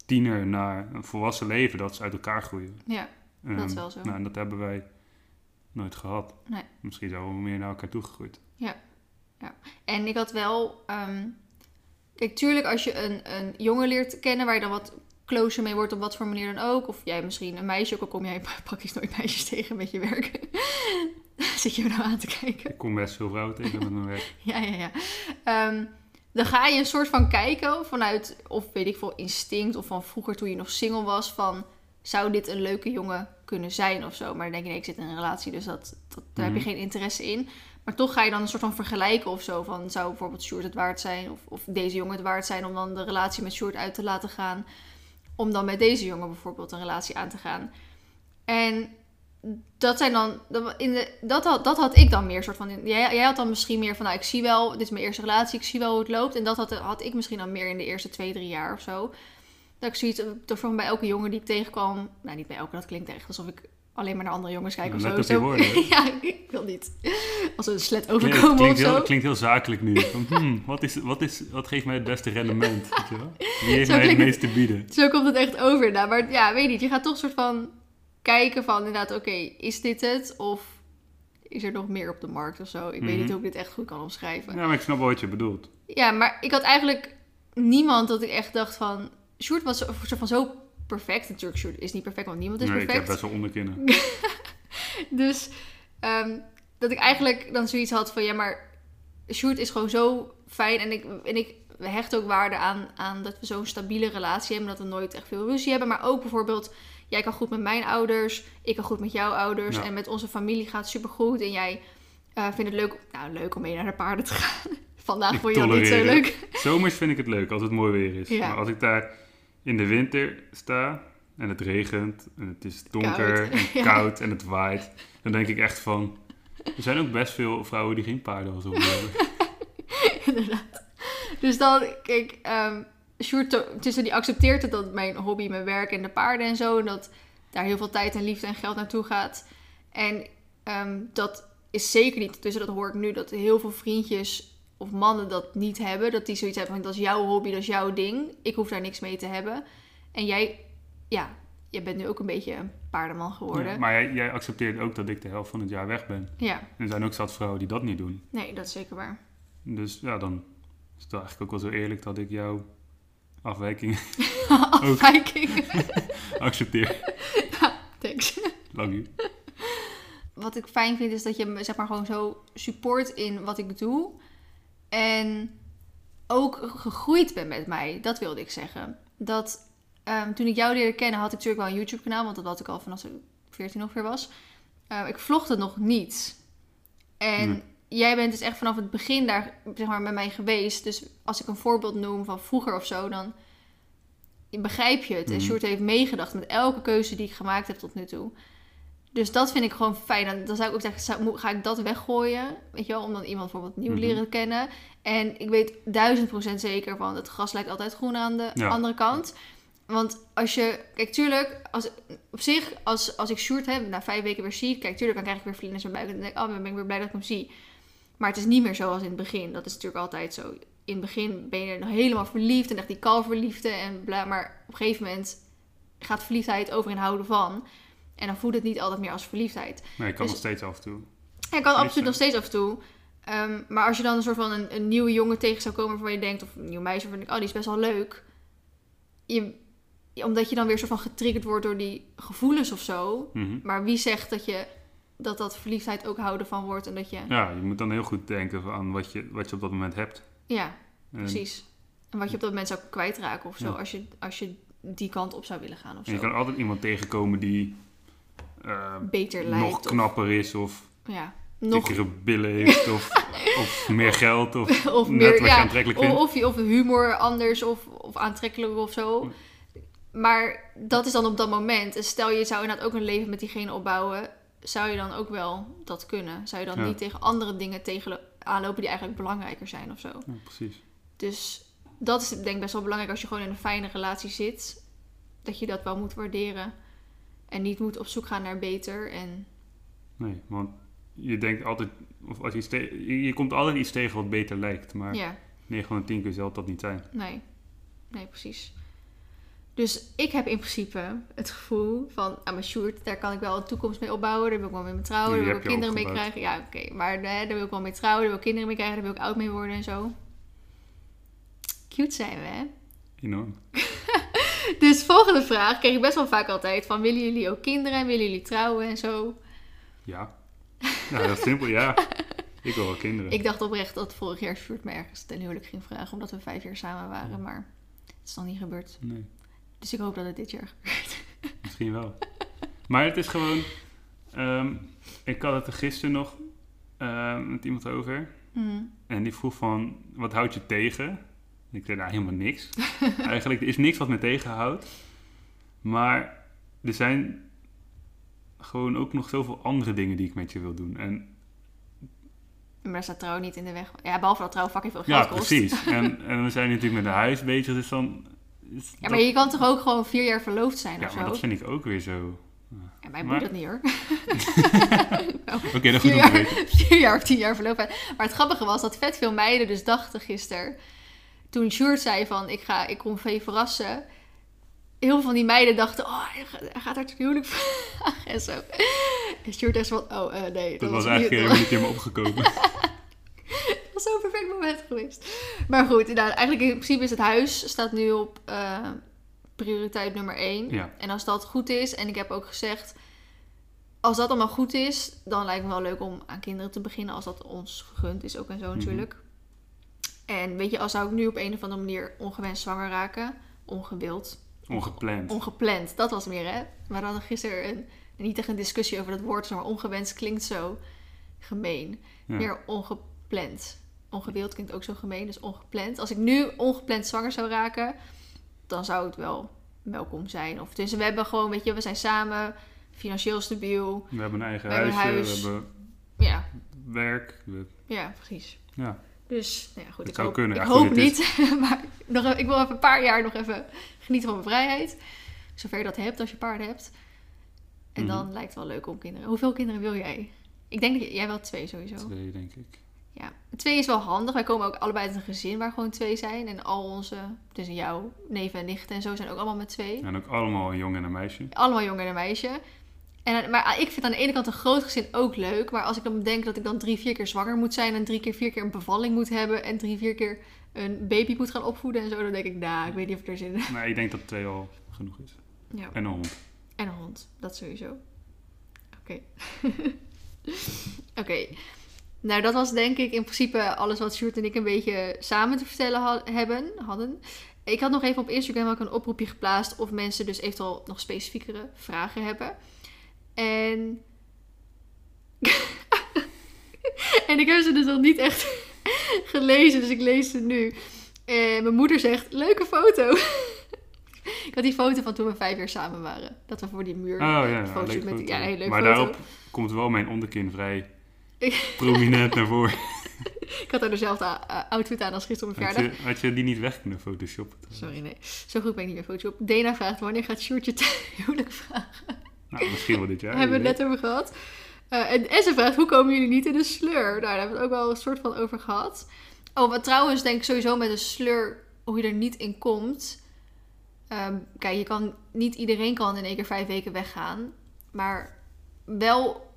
tiener naar een volwassen leven, dat ze uit elkaar groeien. Ja, dat is Ehm, wel zo. Nou, en dat hebben wij nooit gehad. Nee. Misschien zijn we meer naar elkaar toegegroeid. En ik had wel. ehm, kijk, tuurlijk, als je een, een jongen leert kennen waar je dan wat closer mee wordt op wat voor manier dan ook. Of jij misschien een meisje, ook al kom jij praktisch nooit meisjes tegen met je werk. Zit je me nou aan te kijken? Ik kom best veel vrouwen tegen met mijn werk. Ja, ja, ja. Ehm, dan ga je een soort van kijken vanuit, of weet ik veel, instinct. Of van vroeger toen je nog single was. Van, zou dit een leuke jongen kunnen zijn of zo? Maar dan denk je, nee, ik zit in een relatie, dus dat, dat, daar heb Mhm. je geen interesse in. Maar toch ga je dan een soort van vergelijken of zo. Van, zou bijvoorbeeld Sjoerd het waard zijn? Of, of deze jongen het waard zijn om dan de relatie met Sjoerd uit te laten gaan? Om dan met deze jongen bijvoorbeeld een relatie aan te gaan. En dat zijn dan, dat- in de, dat, had, dat had ik dan meer soort van. Jij, jij had dan misschien meer van, nou, ik zie wel, dit is mijn eerste relatie, ik zie wel hoe het loopt. En dat had, had ik misschien dan meer in de eerste twee, drie jaar of zo. Dat ik zoiets, toch van bij elke jongen die ik tegenkwam, nou niet bij elke, dat klinkt echt alsof ik alleen maar naar andere jongens kijk of Let zo. op je Zo- woorden, hè? ja, ik wil niet als een slet Nee, overkomen klinkt, of zo. heel, klinkt heel zakelijk nu. Van, hmm, wat, is, wat, is, wat geeft mij het beste rendement? Weet je wel? Wie heeft Zo mij het klinkt meest te bieden? Zo komt het echt over inderdaad. Maar ja, weet je niet, je gaat toch soort van kijken van inderdaad, oké, is dit het? Of is er nog meer op de markt of zo? Ik weet Mhm. niet hoe ik dit echt goed kan omschrijven. Ja, maar ik snap wel wat je bedoelt. Ja, maar ik had eigenlijk niemand dat ik echt dacht van... Sjoerd was zo, van zo perfect. Natuurlijk, Sjoerd is niet perfect, want niemand is Nee, ik heb perfect. best wel onderkinnen. Dus ehm, dat ik eigenlijk dan zoiets had van... Ja, maar Sjoerd is gewoon zo fijn. En ik, en ik hecht ook waarde aan, aan dat we zo'n stabiele relatie hebben. Dat we nooit echt veel ruzie hebben. Maar ook bijvoorbeeld... Jij kan goed met mijn ouders. Ik kan goed met jouw ouders. Ja. En met onze familie gaat het supergoed. En jij eh, vindt het leuk, nou, leuk om mee naar de paarden te gaan. Vandaag Ik vond je dat niet zo leuk. Zomers vind ik het leuk als het mooi weer is. Ja. Maar als ik daar in de winter sta en het regent en het is donker Koud. en Ja. koud en het waait, dan denk ik echt van... Er zijn ook best veel vrouwen die geen paarden als hobby hebben. Inderdaad. Dus dan, kijk, ehm Sjoerd, tussen die accepteert het dat mijn hobby, mijn werk en de paarden en zo, en dat daar heel veel tijd en liefde en geld naartoe gaat. En ehm, dat is zeker niet, dus dat hoor ik nu, dat heel veel vriendjes of mannen dat niet hebben. Dat die zoiets hebben van, dat is jouw hobby, dat is jouw ding. Ik hoef daar niks mee te hebben. En jij, ja, jij bent nu ook een beetje een paardenman geworden. Ja, maar jij, jij accepteert ook dat ik de helft van het jaar weg ben. ja, Er zijn ook zat vrouwen die dat niet doen. nee, dat is zeker waar. Dus ja, dan is het eigenlijk ook wel zo eerlijk dat ik jouw afwijking Afwijking. accepteer. Thanks. Love you. wat ik fijn vind is dat je me zeg maar gewoon zo support in wat ik doe. En ook gegroeid ben met mij. Dat wilde ik zeggen. Dat ehm, toen ik jou leerde kennen had ik natuurlijk wel een YouTube kanaal. Want dat had ik al vanaf ik 14 ongeveer was. Ehm, ik vlogde nog niet. En Nee. Jij bent dus echt vanaf het begin daar zeg maar, met mij geweest. Dus als ik een voorbeeld noem van vroeger of zo, dan begrijp je het. En Mhm. Sjoerd heeft meegedacht met elke keuze die ik gemaakt heb tot nu toe. Dus dat vind ik gewoon fijn. Dan zou ik ook zeggen, zou- ga ik dat weggooien? Weet je wel, om dan iemand bijvoorbeeld nieuw Mhm. leren kennen. En ik weet duizend procent zeker van, het gras lijkt altijd groen aan de Ja. andere kant. Want als je, kijk, tuurlijk, als, op zich, als, als ik Sjoerd heb, na vijf weken weer zie, kijk, tuurlijk, dan krijg ik weer vlinders in mijn buik. En dan denk ik, oh, dan ben ik weer blij dat ik hem zie. Maar het is niet meer zoals in het begin. Dat is natuurlijk altijd zo. In het begin ben je nog helemaal verliefd en echt die kalverliefde en bla. Maar op een gegeven moment gaat verliefdheid over in houden van. En dan voelt het niet altijd meer als verliefdheid. Nee, ik kan Dus- nog steeds af en toe. Ja, ik kan absoluut nog steeds af en toe. Ehm, maar als je dan een soort van een, een nieuwe jongen tegen zou komen waarvan je denkt, of een nieuw meisje waarvan je denkt, oh, die is best wel leuk. Je, omdat je dan weer soort van getriggerd wordt door die gevoelens of zo. Mhm. Maar wie zegt dat je dat dat verliefdheid ook houden van wordt en dat je, ja, Ja, je moet dan heel goed denken aan wat je, wat je op dat moment hebt. En- precies. En wat je op dat moment zou kwijtraken of zo, Ja. als, je, als je die kant op zou willen gaan of En je zo. kan altijd iemand tegenkomen die eh, Beter lijkt. nog of- knapper is of ja, nog dikkere billen heeft of, of meer geld of, of meer, ja, aantrekkelijk of, vindt. of, of humor anders of, of aantrekkelijker of zo. Maar dat is dan op dat moment. En stel je zou inderdaad ook een leven met diegene opbouwen, zou je dan ook wel dat kunnen? Zou je dan Ja. niet tegen andere dingen tegen, aanlopen die eigenlijk belangrijker zijn of zo. Ja, precies. Dus dat is denk ik best wel belangrijk als je gewoon in een fijne relatie zit. Dat je dat wel moet waarderen. En niet moet op zoek gaan naar beter. En Nee, want je denkt altijd, of als je, te- je, komt altijd iets tegen wat beter lijkt. Maar ja, 9 van de 10 keer zal dat niet zijn. nee. Nee, precies. Dus ik heb in principe het gevoel van, ah, mijn Sjoerd, daar kan ik wel een toekomst mee opbouwen. Daar wil ik wel mee mee trouwen. Daar wil ik kinderen mee krijgen. Ja, oké. Maar daar wil ik wel mee trouwen. Daar wil ik kinderen mee krijgen. Daar wil ik oud mee worden en zo. Cute zijn we, hè? Enorm. Dus volgende vraag kreeg ik best wel vaak altijd van... willen jullie ook kinderen? Willen jullie trouwen en zo? Ja. Ja, heel simpel, ja. Ik wil wel kinderen. Ik dacht oprecht dat vorig jaar Sjoerd me ergens ten huwelijk ging vragen... omdat we vijf jaar samen waren, maar het is nog niet gebeurd. Nee, Dus ik hoop dat het dit jaar gebeurt. misschien wel. Maar het is gewoon... ehm, ik had het er gisteren nog ehm, met iemand over. Hmm. En die vroeg van, wat houdt je tegen? En ik zei, nou, helemaal niks. Eigenlijk, er is niks wat me tegenhoudt. Maar er zijn gewoon ook nog zoveel andere dingen die ik met je wil doen. En Maar daar staat trouw niet in de weg. Ja, behalve dat trouw fucking veel ja, geld kost. precies. En, en we zijn natuurlijk met een huis bezig, dus dan... is Ja, dat- maar je kan toch ook gewoon vier jaar verloofd zijn ja, of zo? dat vind ik ook weer zo... Ja, mij Maar- boeit dat niet hoor. Oké, dat Vier goed om te vier jaar of tien jaar verloofd. zijn. Maar het grappige was dat vet veel meiden dus dachten gisteren... Toen Sjoerd zei van, ik, ga, ik kom Vee verrassen... Heel veel van die meiden dachten, oh, hij gaat, haar ten huwelijk vragen en zo. En Sjoerd zo van, oh, eh, nee. Dat was eigenlijk helemaal niet in me opgekomen. Was zo'n perfect moment geweest. Maar goed, inderdaad, eigenlijk in principe is het huis staat nu op eh, prioriteit nummer één. Ja. En als dat goed is, en ik heb ook gezegd, als dat allemaal goed is, dan lijkt me wel leuk om aan kinderen te beginnen, als dat ons gegund is ook en zo Mhm. natuurlijk. En weet je, als zou ik nu op een of andere manier ongewenst zwanger raken, ongewild, Ongepland. ongepland, dat was meer hè. We hadden gisteren een, niet echt een discussie over dat woord, maar ongewenst klinkt zo gemeen. Ja. Meer ongepland. Ongewild klinkt ook zo gemeen, dus ongepland. Als ik nu ongepland zwanger zou raken, dan zou het wel welkom zijn. Of dus we hebben gewoon, weet je, we zijn samen, financieel stabiel. We hebben een eigen We huisje, huis. we hebben Ja, werk. We, ja, precies. ja. Dus, nou ja, goed. Het ik zou hoop, kunnen. Ik Ja, hoop goed, niet, maar nog, ik wil even een paar jaar nog even genieten van mijn vrijheid. Zover je dat hebt als je paarden hebt. En Mhm. dan lijkt het wel leuk om kinderen. Hoeveel kinderen wil jij? Ik denk dat jij wel twee sowieso. Twee, denk ik. Ja, twee is wel handig. Wij komen ook allebei uit een gezin waar gewoon twee zijn. En al onze, dus jouw neven en nichten en zo zijn ook allemaal met twee. En ook allemaal een jongen en een meisje. Allemaal jongen en een meisje. En, maar ik vind aan de ene kant een groot gezin ook leuk. Maar als ik dan denk dat ik dan drie, vier keer zwanger moet zijn... en drie keer, vier keer een bevalling moet hebben... en drie, vier keer een baby moet gaan opvoeden en zo... dan denk ik, nou, ik weet niet of ik er zin in heb. Nee, ik denk dat twee al genoeg is. Ja. En een hond. En een hond, dat sowieso. Oké. Oké. Nou, dat was denk ik in principe alles wat Sjoerd en ik een beetje samen te vertellen hebben, hadden. Ik had nog even op Instagram ook een oproepje geplaatst of mensen dus eventueel nog specifiekere vragen hebben. En... en ik heb ze dus nog niet echt gelezen, dus ik lees ze nu. En mijn moeder zegt, leuke foto. ik had die foto van toen we vijf jaar samen waren. Dat we voor die muur Oh ja, ja, foto's leuk met- foto. ja, een hele leuke Maar foto. daarop komt wel mijn onderkin vrij prominent naar voren. Ik had er dezelfde uh, outfit aan als gisteren op mijn verjaardag. had je die niet weg kunnen photoshoppen? Sorry, nee. Zo goed ben ik niet meer Photoshop. Dana vraagt wanneer gaat Sjoerdje huwelijk vragen? Nou, misschien wel dit jaar. hebben we het net over gehad. Eh, en, en ze vraagt, hoe komen jullie niet in de sleur? Nou, daar hebben we het ook wel een soort van over gehad. Oh, maar trouwens denk ik sowieso met een sleur, hoe je er niet in komt. Ehm, kijk, je kan, niet iedereen kan in één keer vijf weken weggaan. Maar wel,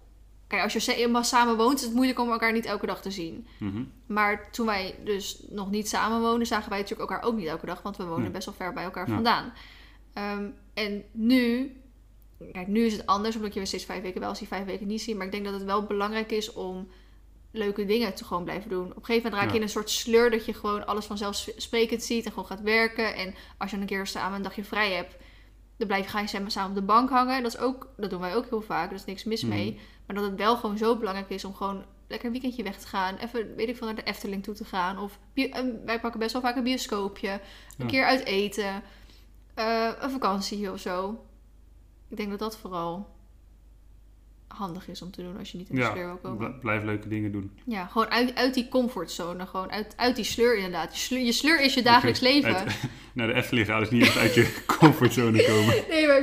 kijk, als je eenmaal samen woont, is het moeilijk om elkaar niet elke dag te zien. Mhm. Maar toen wij dus nog niet samen woonden, zagen wij natuurlijk elkaar ook niet elke dag, want we wonen Nee. best wel ver bij elkaar Ja. vandaan. Ehm, en nu, kijk, nu is het anders, omdat je we steeds vijf weken wel ziet, vijf weken niet zien. Maar ik denk dat het wel belangrijk is om leuke dingen te gewoon blijven doen. Op een gegeven moment raak je Ja. in een soort sleur dat je gewoon alles vanzelfsprekend ziet en gewoon gaat werken. En als je dan een keer samen een dagje vrij hebt, dan blijf je, ga je samen samen op de bank hangen. Dat, is ook, dat doen wij ook heel vaak, er is niks mis mee. Maar dat het wel gewoon zo belangrijk is om gewoon lekker een weekendje weg te gaan. Even, weet ik veel, naar de Efteling toe te gaan. Of eh, wij pakken best wel vaak een bioscoopje. Een Ja. keer uit eten. eh, een vakantie of zo. Ik denk dat dat vooral handig is om te doen als je niet in de Ja, sleur wil komen. bl- blijf leuke dingen doen. Ja, gewoon uit, uit die comfortzone. Gewoon uit, uit die sleur inderdaad. Je sleur, je sleur is je dagelijks leven. Uit- naar de Efteling gaan is niet echt uit je comfortzone komen. Nee, maar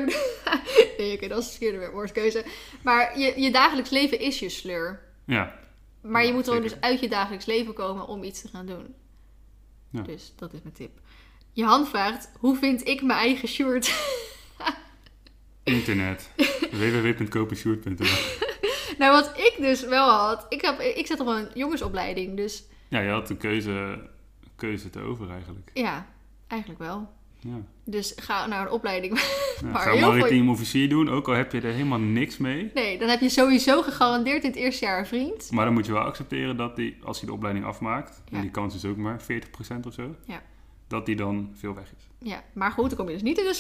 Nee, oké, dat is de verkeerde woordkeuze. Maar je, je dagelijks leven is je sleur. Ja, Maar je moet gewoon dus uit je dagelijks leven komen om iets te gaan doen. Ja. Dus dat is mijn tip. Je hand vraagt, hoe vind ik mijn eigen shirt? Internet. www.kopenshoot.nl nou, wat ik dus wel had, ik, heb, ik zat op een jongensopleiding. Dus Ja, je had de keuze, keuze te over eigenlijk. ja, eigenlijk wel. Ja. Dus ga naar een opleiding. Ja, ga veel- maritiem officier doen, ook al heb je er helemaal niks mee. Nee, dan heb je sowieso gegarandeerd in het eerste jaar een vriend. Maar dan moet je wel accepteren dat die, als hij de opleiding afmaakt, Ja. en die kans is ook maar 40% of zo, Ja. dat die dan veel weg is. Ja, maar goed, dan kom je dus niet in de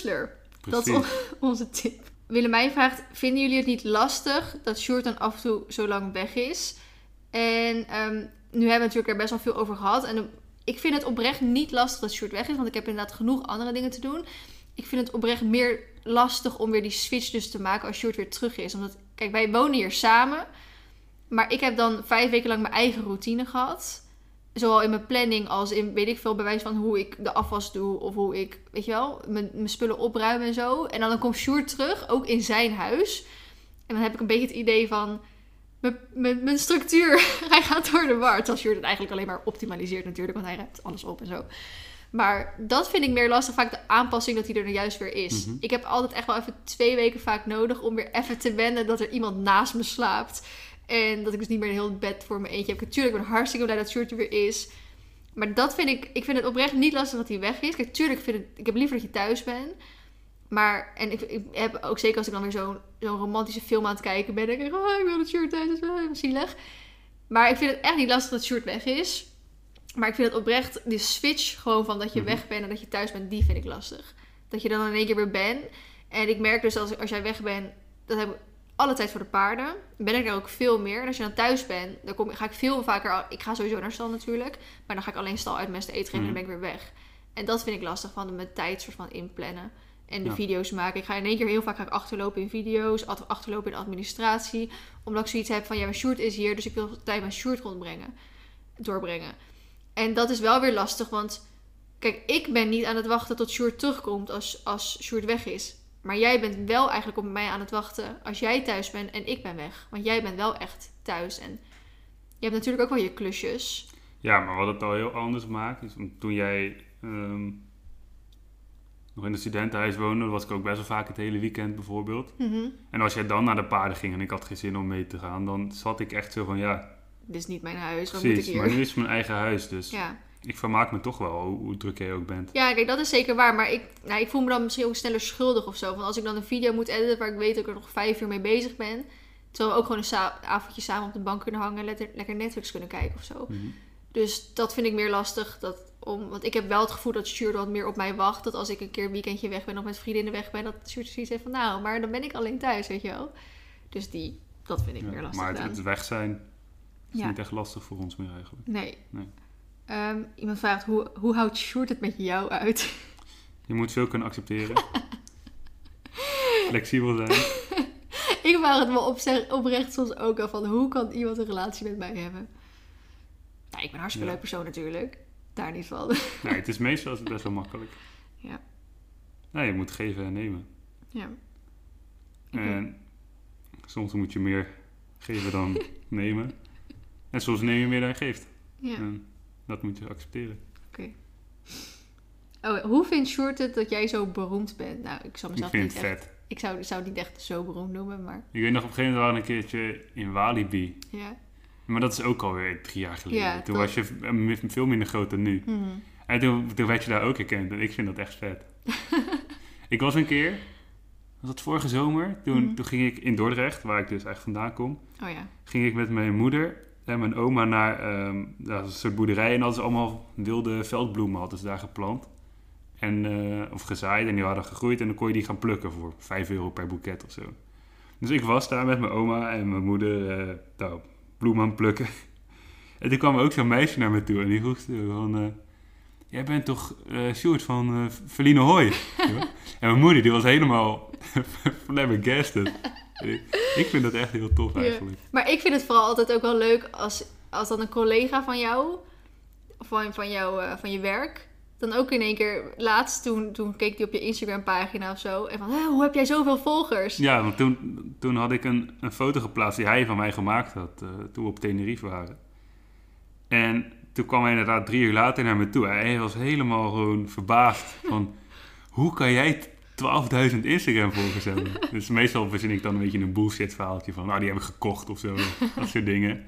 Dat is on- onze tip. Willemijn vraagt: Vinden jullie het niet lastig dat Sjoerd dan af en toe zo lang weg is? En ehm, nu hebben we natuurlijk er best wel veel over gehad. En ik vind het oprecht niet lastig dat Sjoerd weg is, want ik heb inderdaad genoeg andere dingen te doen. Ik vind het oprecht meer lastig om weer die switch dus te maken als Sjoerd weer terug is. Omdat, kijk, wij wonen hier samen. Maar ik heb dan vijf weken lang mijn eigen routine gehad. Zowel in mijn planning als in, weet ik veel, bewijs van hoe ik de afwas doe. Of hoe ik, weet je wel, mijn, mijn spullen opruim en zo. En dan, dan komt Sjoerd terug, ook in zijn huis. En dan heb ik een beetje het idee van... Mijn, mijn, structuur, hij gaat door de war. Terwijl Sjoerd het eigenlijk alleen maar optimaliseert natuurlijk. Want hij ruimt alles op en zo. Maar dat vind ik meer lastig. Vaak de aanpassing dat hij er nu juist weer is. Mhm. Ik heb altijd echt wel even twee weken vaak nodig om weer even te wennen dat er iemand naast me slaapt. En dat ik dus niet meer een heel bed voor mijn eentje heb. Natuurlijk, ik ben hartstikke blij dat Sjoerd er weer is. Maar dat vind ik, ik vind het oprecht niet lastig dat hij weg is. Kijk, tuurlijk vind ik, ik heb liever dat je thuis bent. Maar, en ik, ik heb ook zeker als ik dan weer zo'n zo'n romantische film aan het kijken ben. Denk ik, oh, ik wil dat Sjoerd thuis is, wel heel zielig. Maar ik vind het echt niet lastig dat Sjoerd weg is. Maar ik vind het oprecht, de switch gewoon van dat je Mhm. weg bent en dat je thuis bent, die vind ik lastig. Dat je dan in één keer weer bent. En ik merk dus als, als jij weg bent, dan heb ik alle tijd voor de paarden. Ben ik er ook veel meer. En als je dan thuis bent, dan kom, ga ik veel vaker... Ik ga sowieso naar stal natuurlijk. Maar dan ga ik alleen stal uitmesten, eten geven en dan ben ik weer weg. En dat vind ik lastig van mijn tijd soort van inplannen. En de Ja. video's maken. Ik ga in één keer heel vaak ga ik achterlopen in video's. Achterlopen in administratie. Omdat ik zoiets heb van, ja, mijn Sjoerd is hier. Dus ik wil tijd met Sjoerd rondbrengen. Doorbrengen. En dat is wel weer lastig, want... Kijk, ik ben niet aan het wachten tot Sjoerd terugkomt als, als Sjoerd weg is. Maar jij bent wel eigenlijk op mij aan het wachten als jij thuis bent en ik ben weg. Want jij bent wel echt thuis. En je hebt natuurlijk ook wel je klusjes. Ja, maar wat het al heel anders maakt, is toen jij ehm, nog in het studentenhuis woonde, was ik ook best wel vaak het hele weekend bijvoorbeeld. Mhm. En als jij dan naar de paarden ging en ik had geen zin om mee te gaan, dan zat ik echt zo van ja, Dit is niet mijn huis, wat moet ik precies. hier? Maar nu is het mijn eigen huis, dus Ja. Ik vermaak me toch wel hoe, druk jij ook bent. ja, kijk, dat is zeker waar. Maar ik, nou, ik voel me dan misschien ook sneller schuldig of zo. Want als ik dan een video moet editen waar ik weet dat ik er nog vijf uur mee bezig ben. Terwijl we ook gewoon een sa- avondje samen op de bank kunnen hangen en lekker, lekker Netflix kunnen kijken of zo. Mhm. Dus dat vind ik meer lastig. Dat om, want ik heb wel het gevoel dat Sjoerd wat meer op mij wacht. Dat als ik een keer een weekendje weg ben of met vriendinnen weg ben, dat Sjoerd zoiets heeft van nou, maar dan ben ik alleen thuis, weet je wel. Dus die, dat vind ik Ja, meer lastig. maar het, weg zijn is Ja. niet echt lastig voor ons meer eigenlijk. Nee. Nee. Ehm, iemand vraagt, hoe, hoe houdt Sjoerd het met jou uit? Je moet veel kunnen accepteren. Flexibel zijn. ik vraag het wel op, oprecht soms ook al van, hoe kan iemand een relatie met mij hebben? Nou, ik ben een hartstikke Ja. leuk persoon natuurlijk. Daar niet van. Nee, het is meestal best wel makkelijk. Ja. Nee, je moet geven en nemen. ja. En soms moet je meer geven dan nemen. En soms neem je meer dan je geeft. ja. En dat moet je accepteren. Oh, hoe vindt Sjoerd het dat jij zo beroemd bent? Nou, ik zou Ik mezelf vind niet het echt... vet. Ik zou, zou het niet echt zo beroemd noemen, maar Ik weet nog, op een gegeven moment waren we een keertje in Walibi. ja. Maar dat is ook alweer drie jaar geleden. Ja, toen toch. was je veel minder groot dan nu. Mhm. En toen, toen werd je daar ook herkend. En ik vind dat echt vet. ik was een keer, was dat vorige zomer? Toen, Mhm. toen ging ik in Dordrecht, waar ik dus echt vandaan kom. Oh ja. ging ik met mijn moeder en mijn oma naar ehm, dat een soort boerderij. En hadden ze allemaal wilde veldbloemen hadden ze daar geplant. En, eh, of gezaaid en die hadden gegroeid. En dan kon je die gaan plukken voor 5 euro per boeket of zo. Dus ik was daar met mijn oma en mijn moeder eh nou, bloemen aan plukken. En toen kwam ook zo'n meisje naar me toe en die vroeg van... eh, Jij bent toch eh Sjoerd van eh Verline Hooi? en mijn moeder die was helemaal flabbergasted. Ik, vind dat echt heel tof Ja. eigenlijk. Maar ik vind het vooral altijd ook wel leuk als, als dan een collega van jou, van, van, jou, eh, van je werk, dan ook in één keer, laatst toen, toen keek hij op je Instagram pagina of zo, en van, "Hè, hoe heb jij zoveel volgers? Ja, want toen, toen had ik een, een foto geplaatst die hij van mij gemaakt had, eh, toen we op Tenerife waren. En toen kwam hij inderdaad drie uur later naar me toe. Hij was helemaal gewoon verbaasd van, hoe kan jij 12.000 Instagram-volgers hebben? Dus meestal verzin ik dan een beetje een bullshit verhaaltje van, nou die heb ik gekocht of zo, dat soort dingen.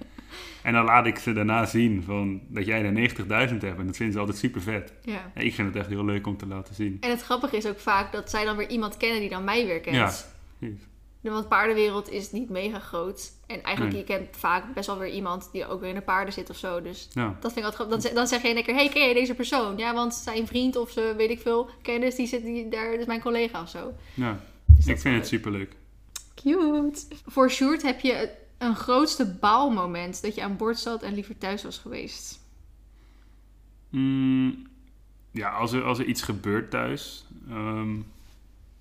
En dan laat ik ze daarna zien van, dat jij er 90.000 hebt en dat vinden ze altijd super vet. Ja. En ik vind het echt heel leuk om te laten zien. En het grappige is ook vaak dat zij dan weer iemand kennen die dan mij weer kent. Ja. Precies. Want paardenwereld is niet mega groot. En eigenlijk, Nee. je kent vaak best wel weer iemand die ook weer in de paarden zit of zo. Dus Ja. dat vind ik altijd grappig. Dan, zeg- dan zeg je in één keer, hey, ken je deze persoon? Ja, want zijn vriend of ze, weet ik veel, kennis, die zit die, daar, dat is mijn collega of zo. ja. Dus Ik vind het super leuk. Cute. Voor Sjoerd heb je een grootste baalmoment dat je aan boord zat en liever thuis was geweest. Mm, ja, als er, als er iets gebeurt thuis, ehm,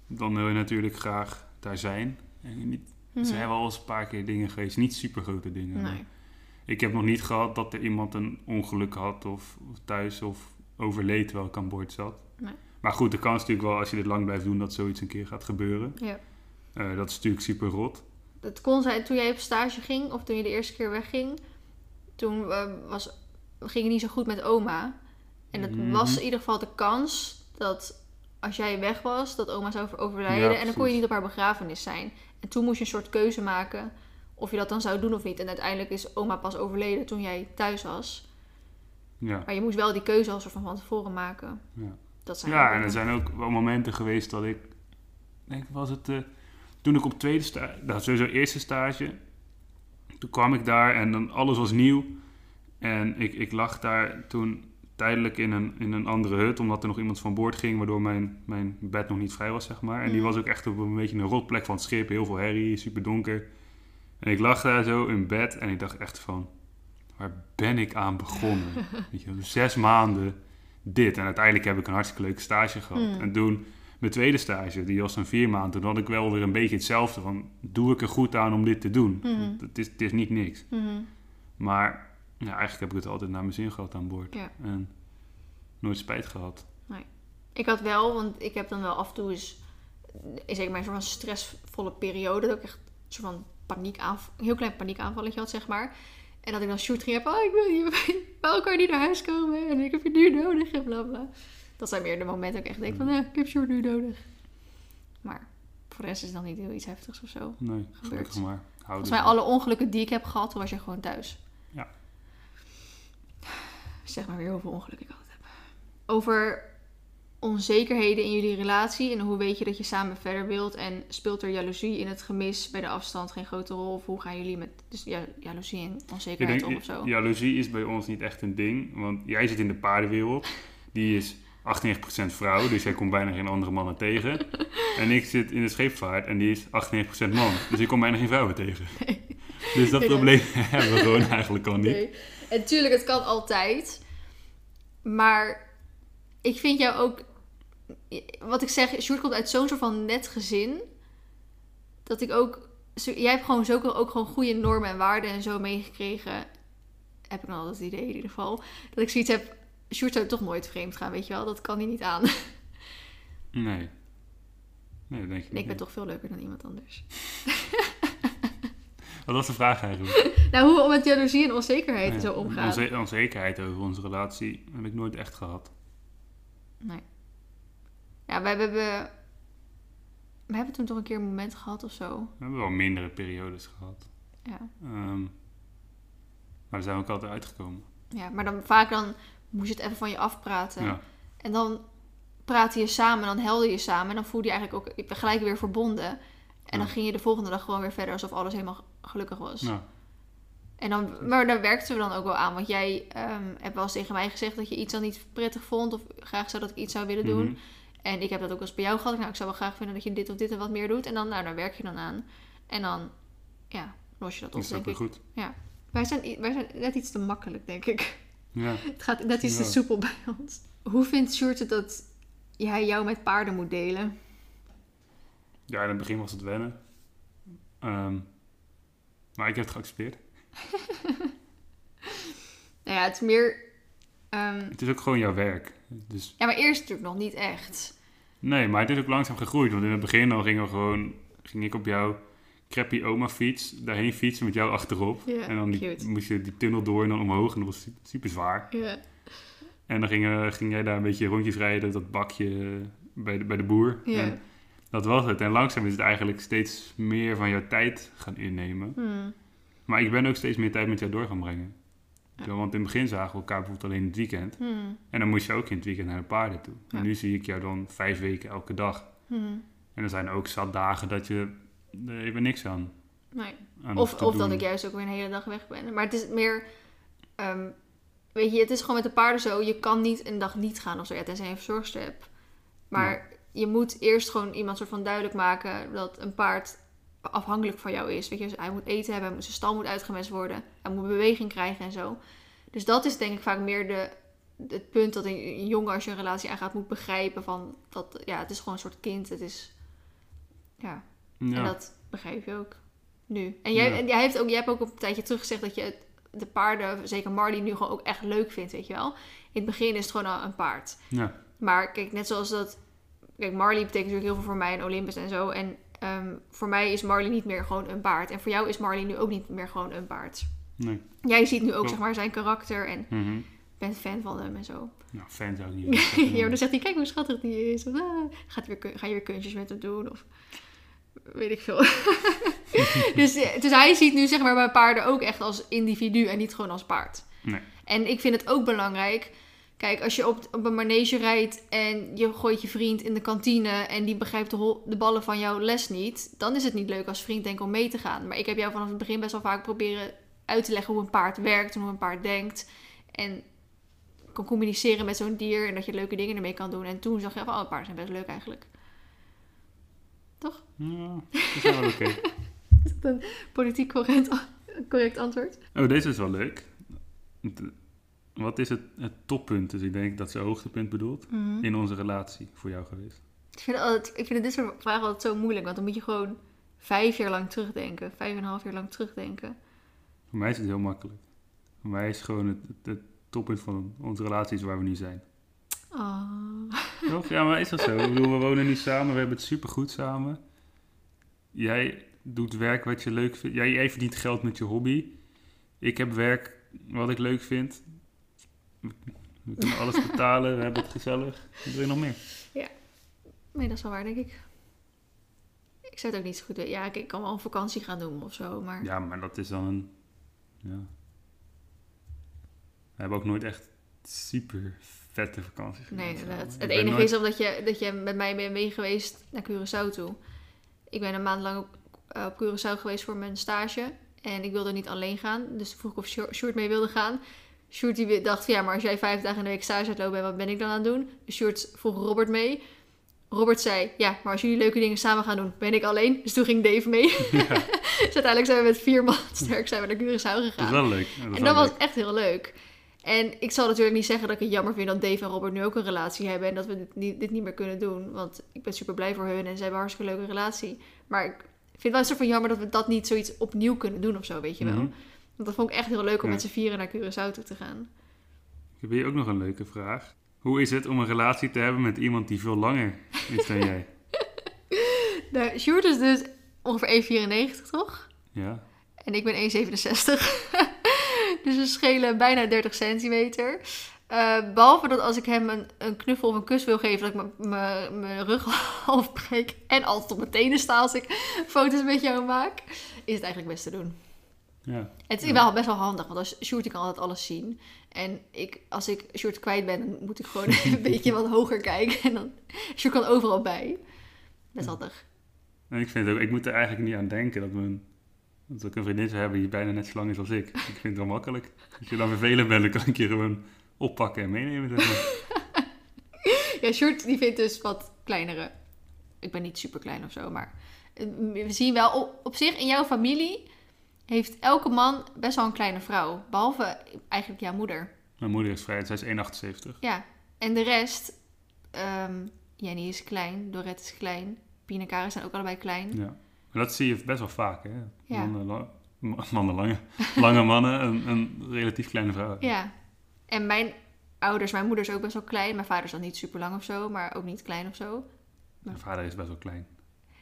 dan wil je natuurlijk graag daar zijn. En niet, Er zijn wel eens een paar keer dingen geweest, niet super grote dingen. Nee. Ik heb nog niet gehad dat er iemand een ongeluk had of, of thuis of overleed terwijl ik aan boord zat. Nee. Maar goed, de kans natuurlijk wel als je dit lang blijft doen dat zoiets een keer gaat gebeuren. Ja. Eh, dat is natuurlijk super rot. Het kon zijn, toen jij op stage ging, of toen je de eerste keer wegging, toen eh, was, ging het niet zo goed met oma. En het Mhm. was in ieder geval de kans dat als jij weg was, dat oma zou overlijden. Ja, en dan kon je niet op haar begrafenis zijn. En toen moest je een soort keuze maken of je dat dan zou doen of niet. En uiteindelijk is oma pas overleden toen jij thuis was. Ja. Maar je moest wel die keuze al soort van van tevoren maken. Ja. Dat zijn Ja, en er zijn ook wel momenten geweest dat ik, denk was het, eh, toen ik op tweede stage, nou sowieso eerste stage, toen kwam ik daar en dan alles was nieuw. En ik, ik lag daar toen tijdelijk in een, in een andere hut, omdat er nog iemand van boord ging, waardoor mijn, mijn bed nog niet vrij was, zeg maar. En die Mhm. was ook echt op een beetje een rotplek van het schip, heel veel herrie, super donker. En ik lag daar zo in bed en ik dacht echt van, waar ben ik aan begonnen? Weet je, zes maanden dit. En uiteindelijk heb ik een hartstikke leuke stage gehad. Mm. En toen, mijn tweede stage, die was een vier maanden, toen had ik wel weer een beetje hetzelfde van, doe ik er goed aan om dit te doen? Want Het, is, het is niet niks. Maar ja, eigenlijk heb ik het altijd naar mijn zin gehad aan boord. Ja. En nooit spijt gehad. Ik had wel, want ik heb dan wel af en toe eens, is mijn soort van stressvolle periode, dat ik echt een soort van paniekaanval, een heel klein paniekaanvalletje had, zeg maar. En dat ik dan shoot ging hebben, oh, ik wil hier bij elkaar niet naar huis komen en ik heb je nu nodig en bla bla. Dat zijn meer de momenten dat ik echt denk van, eh, ik heb Sjoerd nu nodig. Maar voor de rest is het dan niet heel iets heftigs of zo. Nee, gelukkig maar. Volgens mij alle ongelukken die ik heb gehad, was je gewoon thuis. Zeg maar weer hoeveel ongelukken ik altijd heb. Over onzekerheden in jullie relatie en hoe weet je dat je samen verder wilt en speelt er jaloezie in het gemis bij de afstand geen grote rol of hoe gaan jullie met dus ja, jaloezie en onzekerheid om of zo? jaloezie is bij ons niet echt een ding. Want jij zit in de paardenwereld. Die is 98% vrouw, dus jij komt bijna geen andere mannen tegen. En ik zit in de scheepvaart en die is 98% man. Dus ik kom bijna geen vrouwen tegen. Dus dat Nee, probleem hebben we gewoon eigenlijk al niet. En tuurlijk, het kan altijd. Maar ik vind jou ook... Wat ik zeg, Sjoerd komt uit zo'n soort van net gezin. Dat ik ook... zo- Jij hebt gewoon zulke ook gewoon goede normen en waarden en zo meegekregen. Heb ik dan altijd het idee in ieder geval. Dat ik zoiets heb... Sjoerd zou toch nooit vreemd gaan, weet je wel. Dat kan hij niet aan. Nee. Nee, dat denk ik En ik ben niet. toch veel leuker dan iemand anders. Wat was de vraag eigenlijk? Nou, hoe we met jaloezie en onzekerheid Ja, zo omgaan. onze- onzekerheid over onze relatie heb ik nooit echt gehad. Nee. Ja, wij hebben... We hebben toen toch een keer een moment gehad of zo. We hebben wel mindere periodes gehad. Ja. Ehm, maar daar zijn we ook altijd uitgekomen. Ja, maar dan vaak dan moest je het even van je afpraten. Ja. En dan praatte je samen, dan helde je samen. En dan voelde je eigenlijk ook gelijk weer verbonden. En dan ging je de volgende dag gewoon weer verder alsof alles helemaal gelukkig was. En dan, maar daar werkten we dan ook wel aan. Want jij ehm, hebt wel eens tegen mij gezegd dat je iets dan niet prettig vond. Of graag zou dat ik iets zou willen doen. mhm. En ik heb dat ook wel eens bij jou gehad. Nou, ik zou wel graag vinden dat je dit of dit en wat meer doet. En dan, nou, daar werk je dan aan. En dan, ja, los je dat op, is dat weer ik. goed. Wij zijn, wij zijn net iets te makkelijk, denk ik. Ja. Het gaat net iets te Ja. soepel bij ons. Hoe vindt Sjoerd het dat hij jou met paarden moet delen? ja, in het begin was het wennen. Ehm, maar ik heb het geaccepteerd. Nou ja, het is meer... ehm, Het is ook gewoon jouw werk. Dus ja, maar eerst natuurlijk nog niet echt. nee, maar het is ook langzaam gegroeid. Want in het begin dan gingen we gewoon, ging ik op jouw crappy oma fiets daarheen fietsen met jou achterop. En dan die, moest je die tunnel door en dan omhoog en dat was su- super zwaar. Ja. En dan ging, ging jij daar een beetje rondjes rijden, dat bakje eh, bij de, bij de boer. Ja. En dat was het. En langzaam is het eigenlijk steeds meer van jouw tijd gaan innemen. Hmm. Maar ik ben ook steeds meer tijd met jou door gaan brengen. Ja. Want in het begin zagen we elkaar bijvoorbeeld alleen in het weekend. Hmm. En dan moest je ook in het weekend naar de paarden toe. Ja. En nu zie ik jou dan vijf weken elke dag. Hmm. En er zijn ook zat dagen dat je er even niks aan, Nee. aan Of, of dat ik juist ook weer een hele dag weg ben. Maar het is meer... ehm, weet je, het is gewoon met de paarden zo. Je kan niet een dag niet gaan of zo. Ja, tenzij je een verzorgster hebt. Maar je moet eerst gewoon iemand soort van duidelijk maken... dat een paard afhankelijk van jou is. Weet je, dus hij moet eten hebben. hij moet- Zijn stal moet uitgemest worden. Hij moet beweging krijgen en zo. Dus dat is denk ik vaak meer de, het punt dat een, een jongen als je een relatie aangaat moet begrijpen van... Dat, ja, het is gewoon een soort kind. Het is... Ja, Ja. en dat begrijp je ook nu. En jij, Ja. en jij, heeft ook, jij hebt ook een tijdje terug gezegd dat je het- de paarden, zeker Marley, nu gewoon ook echt leuk vindt, weet je wel. In het begin is het gewoon al een paard. ja. Maar kijk, net zoals dat... Kijk, Marley betekent natuurlijk heel veel voor mij en Olympus en zo. En ehm, voor mij is Marley niet meer gewoon een paard. En voor jou is Marley nu ook niet meer gewoon een paard. Nee. Jij ziet nu ook zeg maar zijn karakter en Mhm. bent fan van hem en zo. Nou, fan zou ik niet zeggen. ja, maar dan zegt hij, kijk hoe schattig die is. Of, ah, gaat weer, ga je weer kunstjes met hem doen? Of weet ik veel. dus, eh, dus hij ziet nu zeg maar bij paarden ook echt als individu en niet gewoon als paard. Nee. En ik vind het ook belangrijk. Kijk, als je op, op een manege rijdt en je gooit je vriend in de kantine en die begrijpt de, de ballen van jouw les niet, dan is het niet leuk als vriend denk om mee te gaan. Maar ik heb jou vanaf het begin best wel vaak proberen uit te leggen hoe een paard werkt en hoe een paard denkt. En kan communiceren met zo'n dier en dat je leuke dingen ermee kan doen. En toen zag je van, oh, paarden zijn best leuk eigenlijk. Toch? Ja, dat is wel oké. Is dat een politiek correct, correct antwoord? Oh, deze is wel leuk. Het- Wat is het, het toppunt, dus ik denk dat ze hoogtepunt bedoelt, in onze relatie voor jou geweest? Ik vind, het altijd, ik vind dit soort vragen altijd zo moeilijk, want dan moet je gewoon vijf jaar lang terugdenken. Vijf en een half jaar lang terugdenken. Voor mij is het heel makkelijk. Voor mij is gewoon het, het, het toppunt van onze relatie is waar we nu zijn. Oh. Toch? Ja, maar is dat zo? Ik bedoel, we wonen nu samen, we hebben het supergoed samen. Jij doet werk wat je leuk vindt. Jij, jij verdient geld met je hobby. Ik heb werk wat ik leuk vind. We kunnen alles betalen, we hebben het gezellig. Wat wil je nog meer? Nee, dat is wel waar, denk ik. Ik zou het ook niet zo goed weten. Ja, ik, ik kan wel een vakantie gaan doen of zo, maar... Ja, maar dat is dan een... Ja. We hebben ook nooit echt super vette vakanties gedaan Nee, inderdaad. Het enige nooit- is omdat je, dat je met mij bent mee geweest naar Curaçao toe. Ik ben een maand lang op, eh, op Curaçao geweest voor mijn stage. En ik wilde niet alleen gaan. Dus vroeg ik of Sjoerd mee wilde gaan. Sjoerd die dacht ja, maar als jij vijf dagen in de week stage uitlopen bent, wat ben ik dan aan het doen? Dus Sjoerd vroeg Robert mee. Robert zei, ja, maar als jullie leuke dingen samen gaan doen, ben ik alleen. Dus toen ging Dave mee. dus uiteindelijk zijn we met vier man sterk zijn we naar Curaçao gegaan. Dat is wel leuk. Ja, dat is En dat was leuk. echt heel leuk. En ik zal natuurlijk niet zeggen dat ik het jammer vind dat Dave en Robert nu ook een relatie hebben en dat we dit niet, dit niet meer kunnen doen. Want ik ben super blij voor hun en ze hebben een hartstikke leuke relatie. Maar ik vind het wel een soort van jammer dat we dat niet zoiets opnieuw kunnen doen of zo, weet je wel. Mhm. Want dat vond ik echt heel leuk om Ja. met z'n vieren naar Curaçao toe te gaan. Ik heb hier ook nog een leuke vraag. Hoe is het om een relatie te hebben met iemand die veel langer is dan jij? Nou, Sjoerd is dus ongeveer 1,94 toch? Ja. En ik ben 1,67. dus we schelen bijna 30 centimeter. Eh, behalve dat als ik hem een, een knuffel of een kus wil geven, dat ik mijn rug half breek. En altijd op mijn tenen sta als ik foto's met jou maak. Is het eigenlijk best te doen. Ja. Het is Ja. wel best wel handig, want als Sjoerd kan altijd alles zien. En ik, als ik Sjoerd kwijt ben, dan moet ik gewoon een beetje wat hoger kijken. En dan, Sjoerd kan overal bij. Best Ja. handig. En ik vind ook, ik moet er eigenlijk niet aan denken dat, mijn, dat ik een vriendin zou hebben die bijna net zo lang is als ik. Ik vind het wel makkelijk. Als je dan vervelend bent, dan kan ik je gewoon oppakken en meenemen. Ja, Sjoerd die vindt dus wat kleinere. Ik ben niet super klein of zo, maar eh, we zien wel op, op zich in jouw familie heeft elke man best wel een kleine vrouw. Behalve eigenlijk jouw moeder. Mijn moeder is vrij, zij is 1,78. Ja, en de rest, ehm Jenny is klein, Dorette is klein, Pien en zijn ook allebei klein. Ja. Maar dat zie je best wel vaak, hè? Ja. Mannen, la- mannen lange, lange mannen, een, een relatief kleine vrouw. Ja. En mijn ouders, mijn moeder is ook best wel klein. Mijn vader is dan niet super lang of zo, maar ook niet klein of zo. Mijn vader is best wel klein.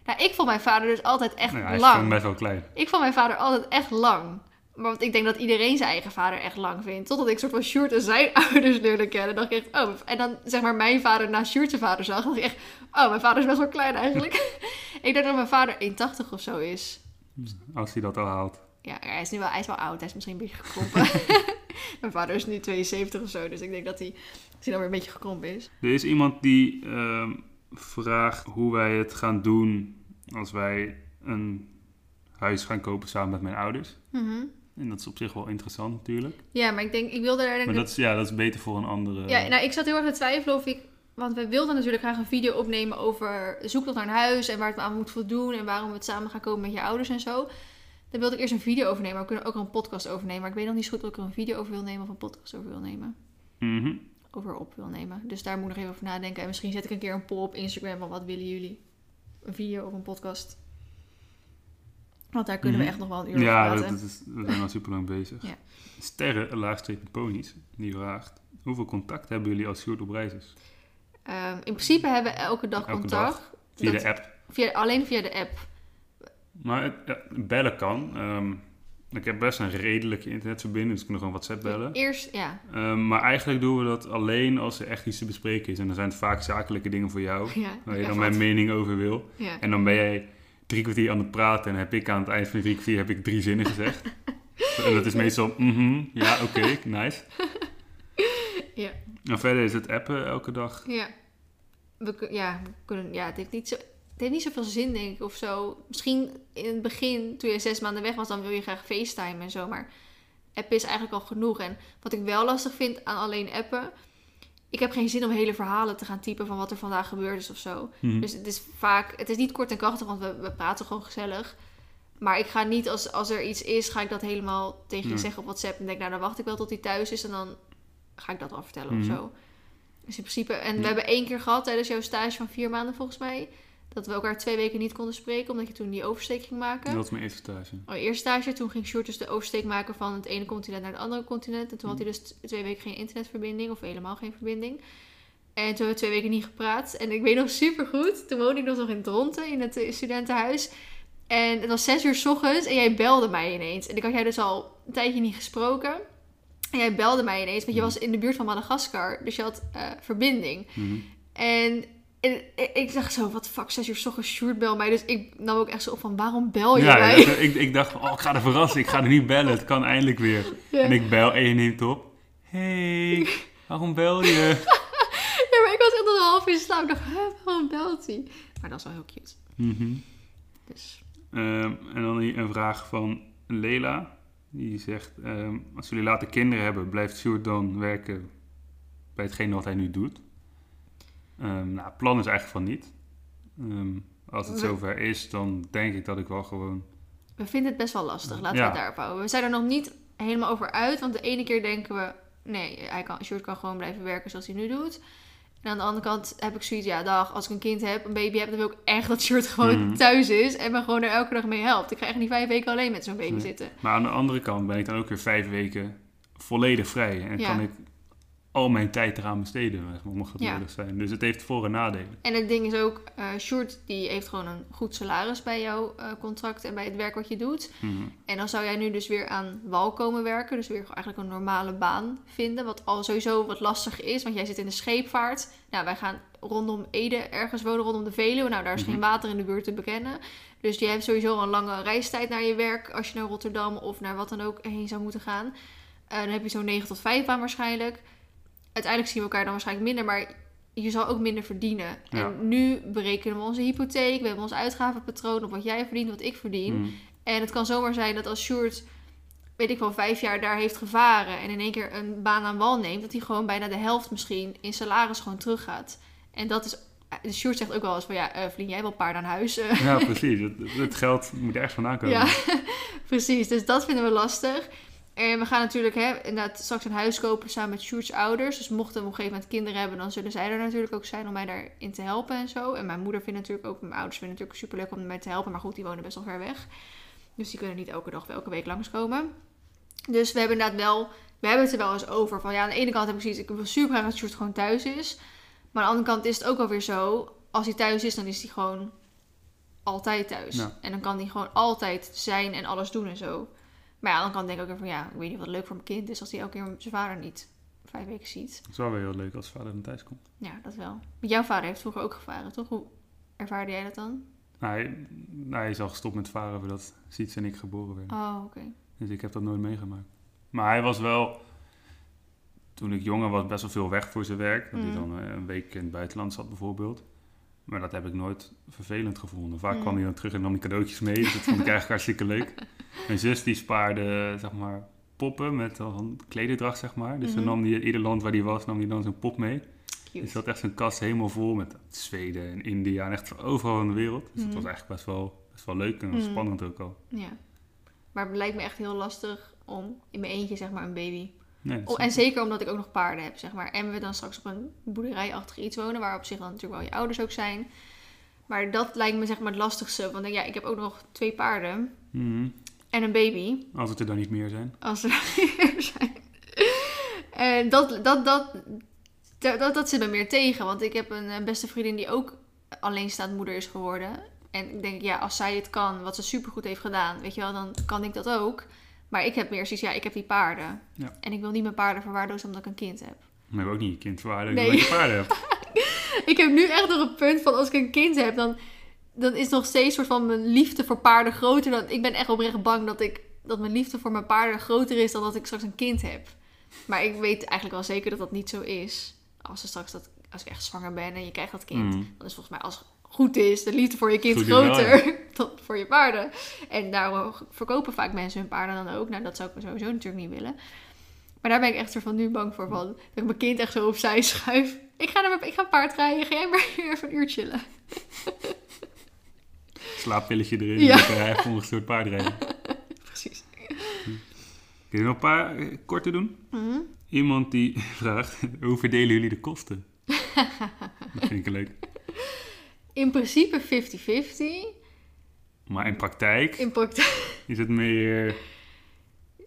Nou, ik vond mijn vader dus altijd echt Nou ja, hij is lang. gewoon best wel klein. Ik vond mijn vader altijd echt lang. Maar want ik denk dat iedereen zijn eigen vader echt lang vindt. Totdat ik soort van Sjoerd en zijn ouders leerde kennen. dacht ik echt, oh. En dan zeg maar mijn vader naast Sjoerd zijn vader zag. dacht ik echt, oh, mijn vader is best wel klein eigenlijk. ik denk dat mijn vader 1,80 of zo is. Als hij dat al haalt. Ja, hij is nu wel, hij is wel oud. Hij is misschien een beetje gekrompen. mijn vader is nu 72 of zo. Dus ik denk dat hij misschien alweer een beetje gekrompen is. Er is iemand die ehm, vraagt hoe wij het gaan doen als wij een huis gaan kopen samen met mijn ouders. Mhm. En dat is op zich wel interessant natuurlijk. Ja, maar ik denk, ik wilde daar Maar dat is, ja, dat is beter voor een andere... Ja, nou, ik zat heel erg te twijfelen of ik... Want we wilden natuurlijk graag een video opnemen over zoektocht naar een huis... en waar het aan moet voldoen en waarom we het samen gaan komen met je ouders en zo. Daar wilde ik eerst een video over nemen, maar we kunnen ook een podcast over nemen. Maar ik weet nog niet zo goed of ik er een video over wil nemen of een podcast over wil nemen. Mhm. Over op wil nemen. Dus daar moet ik nog even over nadenken. En misschien zet ik een keer een poll op Instagram van wat willen jullie? Een video of een podcast? Want daar kunnen we Mhm. echt nog wel een uur Ja, over praten. is, we zijn al super lang bezig. Ja. Sterren, laagstreepje ponies, die vraagt... Hoeveel contact hebben jullie als Sjoerd op reis is? Ehm, in principe hebben we elke dag Elke contact. Via Dat- de app. Via, alleen via de app. Maar het- ja, bellen kan. Ehm, ik heb best een redelijke internetverbinding, dus ik kan gewoon WhatsApp bellen. Eerst, ja. Ehm, maar eigenlijk doen we dat alleen als er echt iets te bespreken is. En dan zijn het vaak zakelijke dingen voor jou, ja waar je dan wat. mijn mening over wil. Ja. En dan ben jij drie kwartier aan het praten en heb ik aan het eind van die drie kwartier heb ik drie zinnen gezegd. en dat is meestal, mhm, ja, oké, nice. Ja. En verder is het appen elke dag. Ja. We, ja, we kunnen, ja het, heeft niet zo, het heeft niet zoveel zin, denk ik, of zo. Misschien in het begin, toen je zes maanden weg was, dan wil je graag FaceTime en zo. Maar appen is eigenlijk al genoeg. En wat ik wel lastig vind aan alleen appen... Ik heb geen zin om hele verhalen te gaan typen van wat er vandaag gebeurd is of zo. Mhm. Dus het is vaak... Het is niet kort en krachtig, want we, we praten gewoon gezellig. Maar ik ga niet, als, als er iets is, ga ik dat helemaal tegen je Nee. zeggen op WhatsApp. En denk, nou, dan wacht ik wel tot hij thuis is en dan ga ik dat al vertellen Mhm. of zo. Dus in principe... En Ja. we hebben één keer gehad tijdens jouw stage van vier maanden volgens mij... dat we elkaar twee weken niet konden spreken... omdat je toen die oversteek ging maken. Dat is mijn eerste stage. Oh, eerst stage, toen ging Sjoerd dus de oversteek maken van het ene continent naar het andere continent. En toen had hij dus twee weken geen internetverbinding of helemaal geen verbinding. En toen hebben we twee weken niet gepraat. En ik weet nog super goed, toen woonde ik nog nog in Dronten in het eh, studentenhuis. En het was zes uur 's ochtends en jij belde mij ineens. En ik had jij dus al een tijdje niet gesproken. En jij belde mij ineens, want je Mhm. was in de buurt van Madagaskar. Dus je had eh, verbinding. Mhm. En, en ik dacht zo, wat fuck, zes uur 's ochtends, Sjoerd bel mij. Dus ik nam ook echt zo op van, waarom bel je Ja, mij? dat- ik, ik dacht oh, ik ga er verrassen. Ik ga er niet bellen. Het kan eindelijk weer. Ja. En ik bel en je neemt op. hey, waarom bel je? Ja, maar ik was echt een half uur slaap. Ik dacht, hè, waarom belt hij? Maar dat is wel heel cute. Mhm. Dus, Ehm, en dan een vraag van Lela. Die zegt, ehm, als jullie later kinderen hebben, blijft Sjoerd dan werken bij hetgene wat hij nu doet? Ehm, nou, plan is eigenlijk van niet. Ehm, als het We- zover is, dan denk ik dat ik wel gewoon... we vinden het best wel lastig. Laten Ja. we het daarop houden. We zijn er nog niet helemaal over uit. Want de ene keer denken we, nee, hij kan, Sjoerd kan gewoon blijven werken zoals hij nu doet. En aan de andere kant heb ik zoiets, ja, dag, als ik een kind heb, een baby heb, dan wil ik echt dat Sjoerd gewoon Mhm. thuis is en me gewoon er elke dag mee helpt. Ik ga echt niet vijf weken alleen met zo'n baby Nee. zitten. Maar aan de andere kant ben ik dan ook weer vijf weken volledig vrij. En Ja. kan ik al mijn tijd eraan besteden, mocht het Ja. nodig zijn. Dus het heeft voor- en nadelen. En het ding is ook, eh Sjoerd die heeft gewoon een goed salaris bij jouw eh, contract en bij het werk wat je doet. Mhm. En dan zou jij nu dus weer aan wal komen werken. Dus weer eigenlijk een normale baan vinden. Wat al sowieso wat lastig is. Want jij zit in de scheepvaart. Nou, wij gaan rondom Ede ergens wonen, rondom de Veluwe. Nou, daar is Mhm. geen water in de buurt te bekennen. Dus je hebt sowieso een lange reistijd naar je werk. Als je naar Rotterdam of naar wat dan ook heen zou moeten gaan. Eh, dan heb je zo'n 9 tot 5 baan waarschijnlijk. Uiteindelijk zien we elkaar dan waarschijnlijk minder. Maar je zal ook minder verdienen. Ja. En nu berekenen we onze hypotheek. We hebben ons uitgavenpatroon op wat jij verdient, wat ik verdien. Mhm. En het kan zomaar zijn dat als Sjoerd, weet ik wel, vijf jaar daar heeft gevaren en in één keer een baan aan wal neemt, dat hij gewoon bijna de helft misschien in salaris gewoon teruggaat. En dat is, de Sjoerd zegt ook wel eens van ja, eh Vlien, jij wel paard aan huis. eh. Ja, precies. Het, het geld moet ergens vandaan komen. ja, precies. Dus dat vinden we lastig. En we gaan natuurlijk hè, inderdaad straks een huis kopen samen met Sjoerd's ouders. Dus mochten we op een gegeven moment kinderen hebben, dan zullen zij er natuurlijk ook zijn om mij daarin te helpen en zo. En mijn moeder vindt natuurlijk ook, mijn ouders vinden het natuurlijk superleuk om mij te helpen. Maar goed, die wonen best wel ver weg. Dus die kunnen niet elke dag of elke week langskomen. Dus we hebben inderdaad wel, we hebben het er wel eens over. Van ja, aan de ene kant heb ik zoiets, ik wil super graag dat Sjoerd gewoon thuis is. Maar aan de andere kant is het ook alweer zo, als hij thuis is, dan is hij gewoon altijd thuis. Ja. En dan kan hij gewoon altijd zijn en alles doen en zo. Maar ja, aan de andere kant denk ik ook weer van ja, ik weet niet wat leuk voor mijn kind is als hij elke keer zijn vader niet vijf weken ziet. Het is wel weer heel leuk als vader dan thuis komt. Ja, dat wel. Want jouw vader heeft vroeger ook gevaren, toch? Hoe ervaarde jij dat dan? Nou, hij, nou, hij is al gestopt met varen voordat Siets en ik geboren werden. Oh, oké. Dus ik heb dat nooit meegemaakt. Maar hij was wel, toen ik jonger was, best wel veel weg voor zijn werk. Dat hij Mm. dan eh, een week in het buitenland zat bijvoorbeeld. Maar dat heb ik nooit vervelend gevonden. Vaak Mm. kwam hij dan terug en nam die cadeautjes mee. Dus dat vond ik eigenlijk hartstikke leuk. Mijn zus die spaarde, zeg maar, poppen met al een klederdracht, zeg maar. Dus dan Mhm. nam hij in ieder land waar hij was, nam hij dan zo'n pop mee. Cute. Dus dat echt zo'n kast helemaal vol met Zweden en India en echt van overal in de wereld. Dus Mhm. dat was eigenlijk best wel, best wel leuk en Mhm. spannend ook al. Ja. Maar het lijkt me echt heel lastig om in mijn eentje, zeg maar, een baby. Nee, Oh, en zeker omdat ik ook nog paarden heb, zeg maar. En we dan straks op een boerderijachtig iets wonen, waar op zich dan natuurlijk wel je ouders ook zijn. Maar dat lijkt me zeg maar het lastigste. Want ja, ik heb ook nog twee paarden Mhm. En een baby. Als het er dan niet meer zijn. Als er meer zijn. En dat, dat, dat, dat, dat, dat zit me meer tegen. Want ik heb een, eh, beste vriendin die ook alleenstaand moeder is geworden. En ik denk, ja, als zij het kan, wat ze supergoed heeft gedaan, weet je wel, dan kan ik dat ook. Maar ik heb meer zoiets, ja, ik heb die paarden. Ja. En ik wil niet mijn paarden verwaarlozen omdat ik een kind heb. Maar je hebt ook niet je kind verwaarden Nee. omdat je paarden hebt. Ik heb nu echt nog een punt van als ik een kind heb, dan, dan is nog steeds soort van mijn liefde voor paarden groter. Dan, ik ben echt oprecht bang dat, ik, dat mijn liefde voor mijn paarden groter is dan dat ik straks een kind heb. Maar ik weet eigenlijk wel zeker dat dat niet zo is. Als, straks dat, als ik echt zwanger ben en je krijgt dat kind, Mm. dan is volgens mij als het goed is de liefde voor je kind wel, groter dan voor je paarden. En daarom verkopen vaak mensen hun paarden dan ook. Nou, dat zou ik sowieso natuurlijk niet willen. Maar daar ben ik echt van nu bang voor. Van, dat ik mijn kind echt zo opzij schuif. Ik ga, naar mijn, ik ga paard rijden. Ga jij maar even een uur chillen. Slaappilletje erin. Ja. Ja. En hij ongestoord paard rijden. Precies. Kun je nog een paar eh, korte doen? Mhm. Iemand die vraagt, hoe verdelen jullie de kosten? dat vind ik leuk. In principe 50-50. Maar in praktijk In praktijk is het meer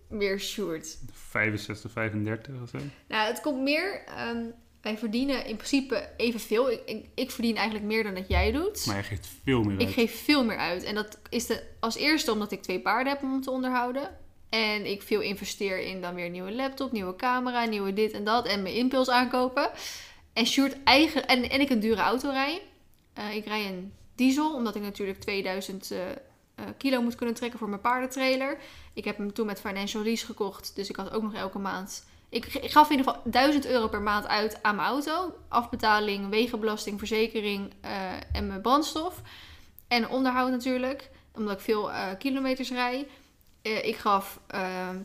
meer short. 65, 35 of zo. Nou, het komt meer... ehm, wij verdienen in principe evenveel. Ik, ik, ik verdien eigenlijk meer dan dat jij doet. Maar je geeft veel meer Ik uit. geef veel meer uit. En dat is de, als eerste omdat ik twee paarden heb om te onderhouden. En ik veel investeer in dan weer een nieuwe laptop, nieuwe camera, nieuwe dit en dat. En mijn impuls aankopen. En Sjoerd eigen... En, en ik een dure auto rij. Eh, ik rij een diesel, omdat ik natuurlijk 2000 eh, eh, kilo moet kunnen trekken voor mijn paardentrailer. Ik heb hem toen met financial lease gekocht. Dus ik had ook nog elke maand... Ik, ik gaf in ieder geval 1000 euro per maand uit aan mijn auto. Afbetaling, wegenbelasting, verzekering eh, en mijn brandstof. En onderhoud natuurlijk, omdat ik veel eh, kilometers rijd. Eh, ik gaf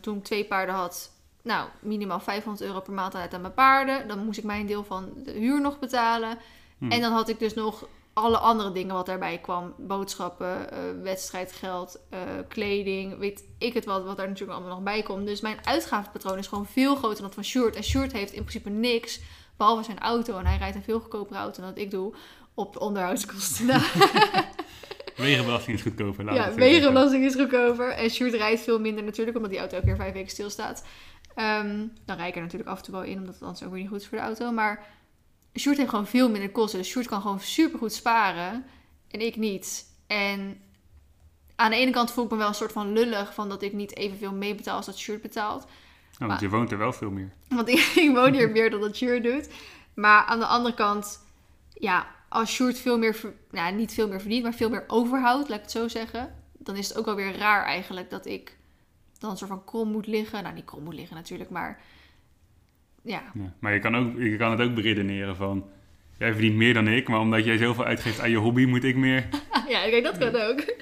toen ik twee paarden had, nou, minimaal 500 euro per maand uit aan mijn paarden. Dan moest ik mijn deel van de huur nog betalen. Hm. En dan had ik dus nog alle andere dingen wat daarbij kwam. Boodschappen, eh, wedstrijdgeld, eh, kleding, weet ik het wat, wat daar natuurlijk allemaal nog bij komt. Dus mijn uitgavenpatroon is gewoon veel groter dan dat van Sjoerd. En Sjoerd heeft in principe niks, behalve zijn auto. En hij rijdt een veel goedkopere auto dan dat ik doe op de onderhoudskosten. Wegenbelasting is goedkoper. ja, wegenbelasting is goedkoper. En Sjoerd rijdt veel minder natuurlijk, omdat die auto elke keer vijf weken stilstaat. Ehm dan rijd ik er natuurlijk af en toe wel in, omdat het anders ook weer niet goed is voor de auto. Maar Sjoerd heeft gewoon veel minder kosten. Dus Sjoerd kan gewoon supergoed sparen en ik niet. En aan de ene kant voel ik me wel een soort van lullig van dat ik niet evenveel meebetaal als dat Sjoerd betaalt. Ja, want je woont er wel veel meer. Want ik, ik woon hier meer dan dat Sjoerd doet. Maar aan de andere kant, ja, als Sjoerd veel meer, nou niet veel meer verdient, maar veel meer overhoudt, laat ik het zo zeggen. Dan is het ook wel weer raar eigenlijk dat ik dan een soort van krom moet liggen. Nou, niet krom moet liggen natuurlijk, maar ja. Ja. Maar je kan, ook, je kan het ook beredeneren van... Jij verdient meer dan ik, maar omdat jij zoveel uitgeeft aan je hobby, moet ik meer. Ja, kijk, dat kan ook.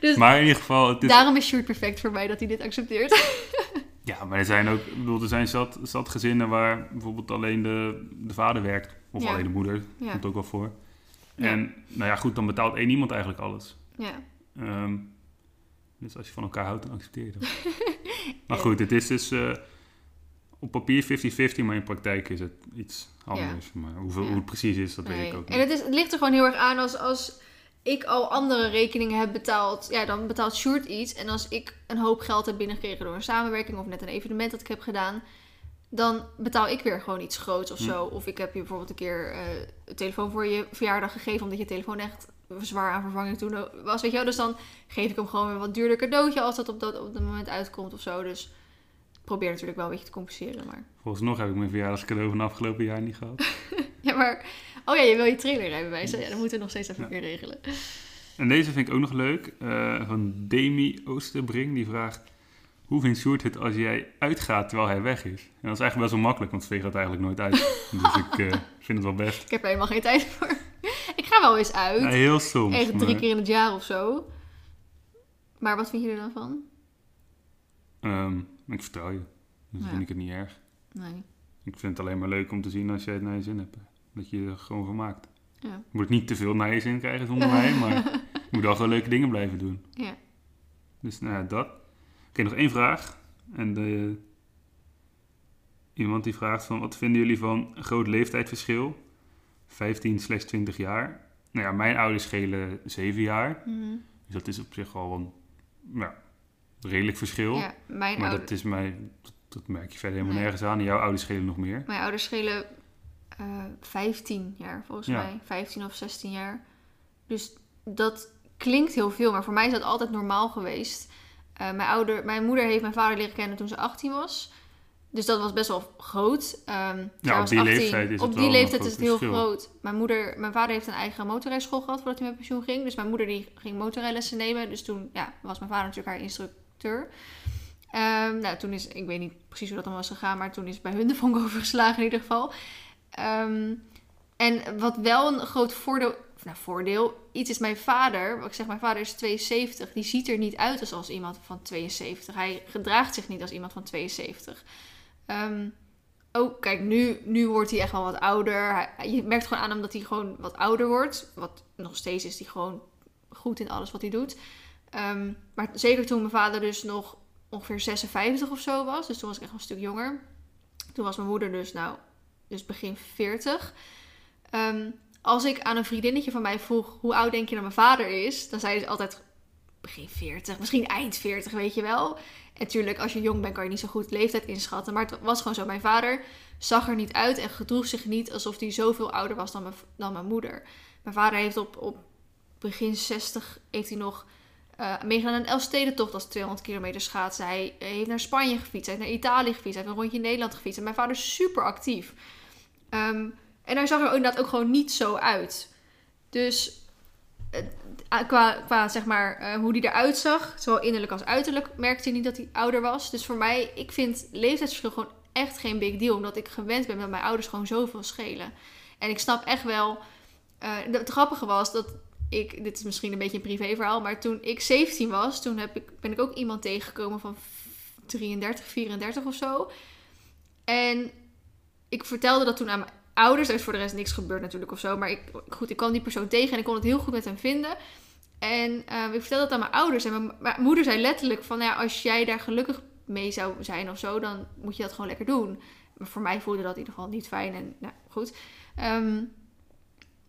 Dus Maar in ieder geval, het is, daarom is Sjoerd perfect voor mij dat hij dit accepteert. ja, maar er zijn ook, ik bedoel, er zijn zat, zat gezinnen waar bijvoorbeeld alleen de, de vader werkt. Of Ja. alleen de moeder, Ja. komt ook wel voor. En nou ja, goed, dan betaalt één iemand eigenlijk alles. Ja, Ehm, Dus als je van elkaar houdt, dan accepteer je dat. maar goed, het is dus eh, op papier 50-50, maar in praktijk is het iets anders. Maar hoeveel, Ja. hoe het precies is, dat weet ik ook En niet. het, is, het ligt er gewoon heel erg aan als, als ik al andere rekeningen heb betaald. Ja, dan betaalt Sjoerd iets. En als ik een hoop geld heb binnengekregen door een samenwerking of net een evenement dat ik heb gedaan. Dan betaal ik weer gewoon iets groots of Hm. zo. Of ik heb je bijvoorbeeld een keer eh, een telefoon voor je verjaardag gegeven. Omdat je telefoon echt zwaar aan vervanging toen was. Weet je wel? Dus dan geef ik hem gewoon weer een wat duurder cadeautje. Als dat op dat, op dat moment uitkomt of zo. Dus probeer natuurlijk wel een beetje te compenseren. Maar... Volgens nog heb ik mijn verjaardagscadeau van afgelopen jaar niet gehad. Ja, maar... Oh ja, je wil je trailerrijbewijs. hè? Ja, dan moeten we nog steeds even Ja. weer regelen. En deze vind ik ook nog leuk. eh, van Demi Oosterbring. Die vraagt... Hoe vindt Sjoerd het als jij uitgaat terwijl hij weg is? En dat is eigenlijk best wel makkelijk, want Svee gaat eigenlijk nooit uit. dus ik eh, vind het wel best. Ik heb er helemaal geen tijd voor. ik ga wel eens uit. Ja, heel soms. Echt drie maar, keer in het jaar of zo. Maar wat vind je er dan van? Ik vertrouw je. Dus Ja. vind ik het niet erg. Nee. Ik vind het alleen maar leuk om te zien als jij het naar je zin hebt. Dat je er gewoon van maakt. Ja. Je moet niet te veel naar je zin krijgen zonder mij, maar je moet wel gewoon leuke dingen blijven doen. Ja. Dus nou ja, dat. Oké, nog één vraag. En de, iemand die vraagt van, wat vinden jullie van een groot leeftijdsverschil? 15 slechts 20 jaar. Nou ja, mijn ouders schelen 7 jaar. Mhm. Dus dat is op zich al een ja, redelijk verschil. Ja, mijn, maar dat is mij, dat, merk je verder helemaal Nee. nergens aan. En jouw ouders schelen nog meer. mijn ouders schelen eh 15 jaar, volgens Ja. mij. 15 of 16 jaar. Dus dat klinkt heel veel, maar voor mij is dat altijd normaal geweest. Eh, mijn, ouder, mijn moeder heeft mijn vader leren kennen toen ze 18 was. Dus dat was best wel groot. Ehm, zij op die leeftijd is het Op die leeftijd is het heel verschil. groot. Mijn, moeder, mijn vader heeft een eigen motorrijschool gehad voordat hij met pensioen ging. Dus mijn moeder die ging motorrijlessen nemen. Dus toen ja, was mijn vader natuurlijk haar instructeur. Ehm, nou, toen is, ik weet niet precies hoe dat dan was gegaan, maar toen is bij hun de vonk overgeslagen in ieder geval. Ehm, en wat wel een groot voordeel, nou voordeel, iets is mijn vader, ik zeg, mijn vader is 72, die ziet er niet uit als, iemand van 72. Hij gedraagt zich niet als iemand van 72. Ehm, ook, kijk, nu, nu wordt hij echt wel wat ouder. Je merkt gewoon aan hem dat hij gewoon wat ouder wordt. Wat nog steeds is hij gewoon goed in alles wat hij doet. Ehm, maar zeker toen mijn vader dus nog ongeveer 56 of zo was. Dus toen was ik echt een stuk jonger. Toen was mijn moeder dus, nou, dus begin 40. Ehm, als ik aan een vriendinnetje van mij vroeg, hoe oud denk je dat mijn vader is? Dan zei ze altijd begin 40, misschien eind 40, weet je wel. En natuurlijk, als je jong bent, kan je niet zo goed leeftijd inschatten. Maar het was gewoon zo. Mijn vader zag er niet uit en gedroeg zich niet alsof hij zoveel ouder was dan mijn, dan mijn moeder. Mijn vader heeft op, op begin 60 heeft hij nog eh meegedaan aan een Elfstedentocht als 200 kilometer schaatsen. Hij heeft naar Spanje gefietst, hij heeft naar Italië gefietst, hij heeft een rondje in Nederland gefietst. En mijn vader is super actief. Ehm, en hij zag er inderdaad ook gewoon niet zo uit. Dus eh, qua, qua zeg maar eh, hoe hij eruit zag, zowel innerlijk als uiterlijk, merkte hij niet dat hij ouder was. Dus voor mij, ik vind leeftijdsverschil gewoon echt geen big deal. Omdat ik gewend ben dat mijn ouders gewoon zoveel schelen. En ik snap echt wel. eh, het grappige was dat ik, dit is misschien een beetje een privéverhaal, maar toen ik 17 was, toen heb ik, ben ik ook iemand tegengekomen van 33, 34 of zo. En ik vertelde dat toen aan mijn ouders. Er is voor de rest niks gebeurd natuurlijk of zo. Maar ik, goed, ik kwam die persoon tegen en ik kon het heel goed met hem vinden. En eh, ik vertelde dat aan mijn ouders. En mijn, moeder zei letterlijk van... Nou ja, als jij daar gelukkig mee zou zijn of zo... dan moet je dat gewoon lekker doen. Maar voor mij voelde dat in ieder geval niet fijn. En nou, goed. Ehm,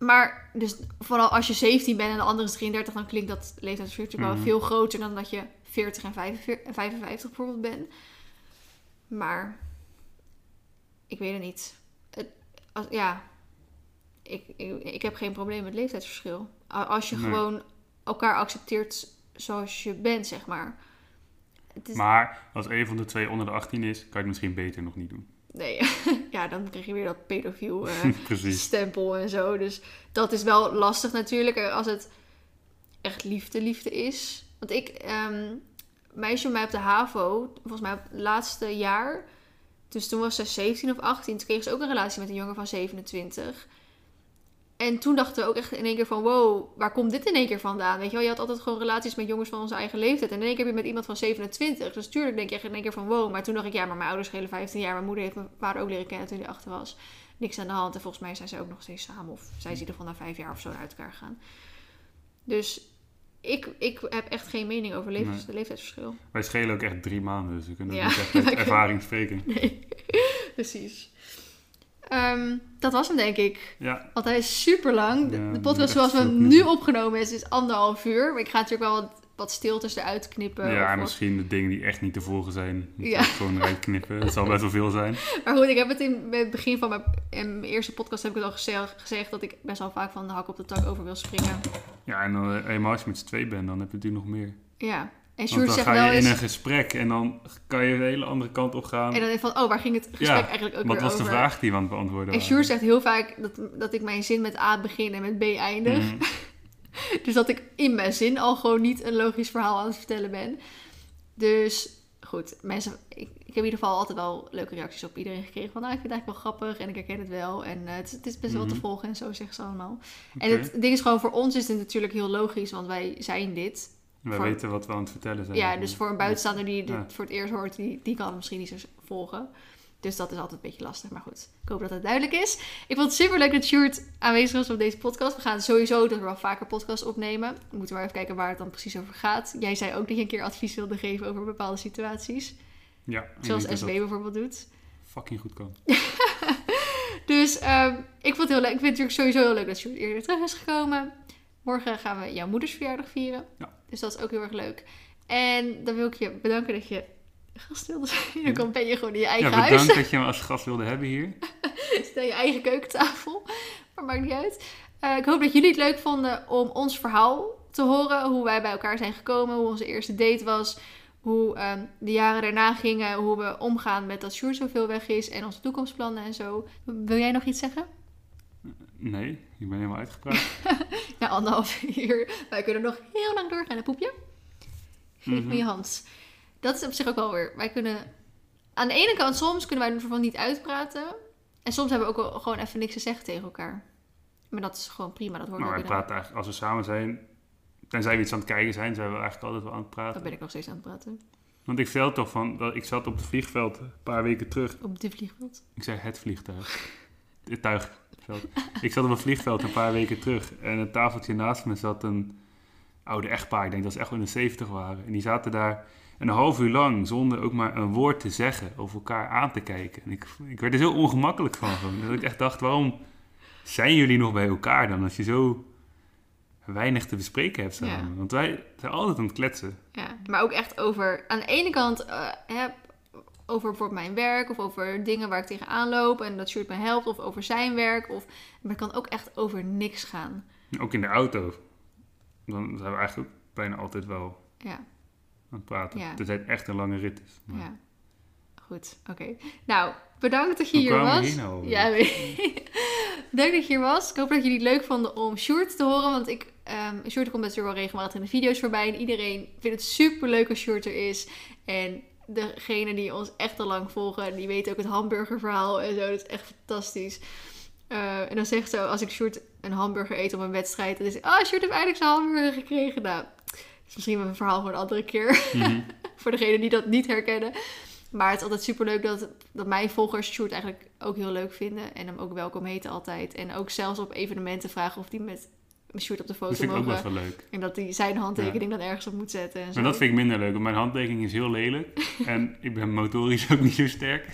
maar dus vooral als je 17 bent en de andere is 33... dan klinkt dat leeftijdsverschil natuurlijk Mhm. wel veel groter... dan dat je 40 en 45, en 55 bijvoorbeeld bent. Maar ik weet het niet. Het, als, ja, ik, ik, ik heb geen probleem met leeftijdsverschil. Als je Nee. gewoon elkaar accepteert zoals je bent, zeg maar. Het is, Maar als een van de twee onder de 18 is, kan je het misschien beter nog niet doen. Nee, ja, dan krijg je weer dat pedofiel Precies. stempel en zo. Dus dat is wel lastig natuurlijk eh, als het echt liefde, liefde is. Want ik, ehm meisje bij mij op de HAVO, volgens mij op het laatste jaar. Dus toen was ze 17 of 18. Toen kreeg ze ook een relatie met een jongen van 27. En toen dachten we ook echt in één keer van... Wow, waar komt dit in één keer vandaan? Weet je wel, je had altijd gewoon relaties met jongens van onze eigen leeftijd. En in één keer heb je met iemand van 27. Dus tuurlijk denk je echt in één keer van wow. Maar toen dacht ik, ja, maar mijn ouders schelen 15 jaar. Mijn moeder heeft mijn vader ook leren kennen toen hij achter was. Niks aan de hand. En volgens mij zijn ze ook nog steeds samen. Of zijn ze in ieder geval na vijf jaar of zo uit elkaar gegaan. Dus ik, ik heb echt geen mening over levens, leeftijdsverschil. Wij schelen ook echt drie maanden, dus we kunnen Ja. niet echt uit ervaring spreken. Nee, precies. Ehm, dat was hem, denk ik. Ja, Want hij is super lang. De, Ja, de dat podcast zoals we hem nu opgenomen is, is anderhalf uur. Maar ik ga natuurlijk wel wat, wat stiltes eruit knippen. ja of en wat- misschien de dingen die echt niet te volgen zijn. Ja. ik gewoon eruit knippen. Het zal best wel veel zijn. Maar goed, ik heb het in het begin van mijn, in mijn eerste podcast heb ik het al gezegd, gezegd dat ik best wel vaak van de hak op de tak over wil springen. Ja, en dan, eh, als je met z'n twee bent, dan heb je natuurlijk nog meer. Ja. En Sjoerd zegt ga wel je in eens... een gesprek en dan kan je de hele andere kant op gaan. En dan denk ik van, oh, waar ging het gesprek Ja, eigenlijk ook Wat was over? de vraag die we aan het beantwoorden En? Sjoerd zegt heel vaak dat, dat ik mijn zin met A begin en met B eindig. Mhm. Dus dat ik in mijn zin al gewoon niet een logisch verhaal aan het vertellen ben. Dus goed, mensen, ik, ik heb in ieder geval altijd wel leuke reacties op iedereen gekregen. Van nou, ik vind het eigenlijk wel grappig en ik herken het wel. En eh, het, is- het is best wel te Mhm. volgen en zo zeggen ze allemaal. En het ding is gewoon, voor ons is het natuurlijk heel logisch, want wij zijn dit. Voor- weten wat we aan het vertellen zijn. Ja, dus voor een buitenstaander die dit Ja. voor het eerst hoort, die, die kan het misschien niet zo volgen. Dus dat is altijd een beetje lastig. Maar goed, ik hoop dat het duidelijk is. Ik vond het super leuk dat Sjoerd aanwezig was op deze podcast. We gaan sowieso dus wel vaker podcasts opnemen. We moeten maar even kijken waar het dan precies over gaat. Jij zei ook dat je een keer advies wilde geven over bepaalde situaties. Ja, Zoals dat dat bijvoorbeeld doet. fucking goed kan. Dus ehm, ik vond het heel leuk. Ik vind het natuurlijk sowieso heel leuk dat Sjoerd eerder terug is gekomen. Morgen gaan we jouw moeders verjaardag vieren. Ja. Dus dat is ook heel erg leuk. En dan wil ik je bedanken dat je gast wilde zijn. Dan ben je gewoon in je eigen Ja, huis. bedankt dat je me als gast wilde hebben hier. Stel je eigen keukentafel. Maar maakt niet uit. Eh, ik hoop dat jullie het leuk vonden om ons verhaal te horen. Hoe wij bij elkaar zijn gekomen. Hoe onze eerste date was. Hoe ehm, de jaren daarna gingen. Hoe we omgaan met dat Sjoerd zoveel weg is. En onze toekomstplannen en zo. Wil jij nog iets zeggen? Nee, ik ben helemaal uitgepraat. Na anderhalf uur. Wij kunnen nog heel lang doorgaan. Een poepje? Geef me Mhm. je hand. Dat is op zich ook wel weer. Wij kunnen... Aan de ene kant, soms kunnen wij ervan niet uitpraten. En soms hebben we ook gewoon even niks te zeggen tegen elkaar. Maar dat is gewoon prima. Dat hoort Maar wij praten eigenlijk, als we samen zijn, tenzij we iets aan het kijken zijn, zijn we eigenlijk altijd wel aan het praten. Dan ben ik nog steeds aan het praten. Want ik vertelde toch van, ik zat op het vliegveld een paar weken terug. Op dit vliegveld. Ik zei het vliegtuig. Het Ik zat op een vliegveld een paar weken terug. En een tafeltje naast me zat een oude echtpaar. Ik denk dat ze echt wel in de 70 waren. En die zaten daar een half uur lang zonder ook maar een woord te zeggen. Of elkaar aan te kijken. En ik, ik werd er zo ongemakkelijk van. Gewoon. Dat ik echt dacht, waarom zijn jullie nog bij elkaar dan? Als je zo weinig te bespreken hebt samen. Ja. Want wij zijn altijd aan het kletsen. Ja, maar ook echt over... Aan de ene kant eh, heb over bijvoorbeeld mijn werk... of over dingen waar ik tegenaan loop... en dat Sjoerd me helpt, of over zijn werk. Of, maar het kan ook echt over niks gaan. Ook in de auto. Dan zijn we eigenlijk bijna altijd wel Ja, aan het praten. Ja. Tenzij het echt een lange rit is. Maar- ja. Goed, oké. Nou, bedankt dat je Hoe hier was. hier nou? Ja, bedankt dat je hier was. Ik hoop dat jullie het leuk vonden om Sjoerd te horen. Want ik, ehm Sjoerd komt natuurlijk wel regelmatig in de video's voorbij. En iedereen vindt het super leuk als Sjoerd er is. En degene die ons echt al lang volgen, die weten ook het hamburgerverhaal en zo. Dat is echt fantastisch. Eh, en dan zegt zo, als ik Sjoerd een hamburger eet op een wedstrijd, dan is het, ah, Sjoerd heeft eindelijk zijn hamburger gekregen. Nou, dat is misschien een verhaal voor een andere keer. Mhm. voor degenen die dat niet herkennen. Maar het is altijd super leuk dat, dat mijn volgers Sjoerd eigenlijk ook heel leuk vinden. En hem ook welkom heten altijd. En ook zelfs op evenementen vragen of die met Sjoerd op de Dat foto vind ik ook best wel leuk. En dat hij zijn handtekening dan ergens op moet zetten. En zo. Maar dat vind ik minder leuk, want mijn handtekening is heel lelijk. en ik ben motorisch ook niet zo sterk.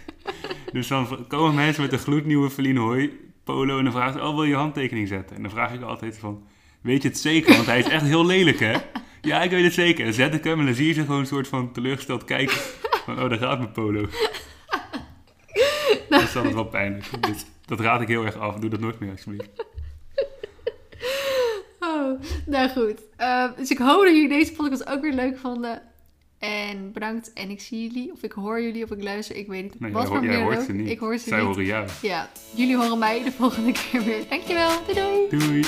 Dus dan komen mensen met een gloednieuwe Feline Hoy polo en dan vragen ze, oh wil je handtekening zetten? En dan vraag ik altijd van, weet je het zeker? Want hij is echt heel lelijk hè? Ja, ik weet het zeker. Dan zet ik hem en dan zie je ze gewoon een soort van teleurgesteld kijken. Van, oh, daar gaat mijn polo. Dat is altijd wel pijnlijk. Dus dat raad ik heel erg af. Doe dat nooit meer alsjeblieft. Oh, nou goed. Eh, dus ik hoop dat jullie deze podcast ook weer leuk vonden. En bedankt. En ik zie jullie, of ik hoor jullie, of ik luister. Ik weet niet Nee, wat jij, voor jij hoort ze niet. Ik hoor ze Zij niet. horen jou. Ja, jullie horen mij de volgende keer weer. Dankjewel. Doei doei. Doei.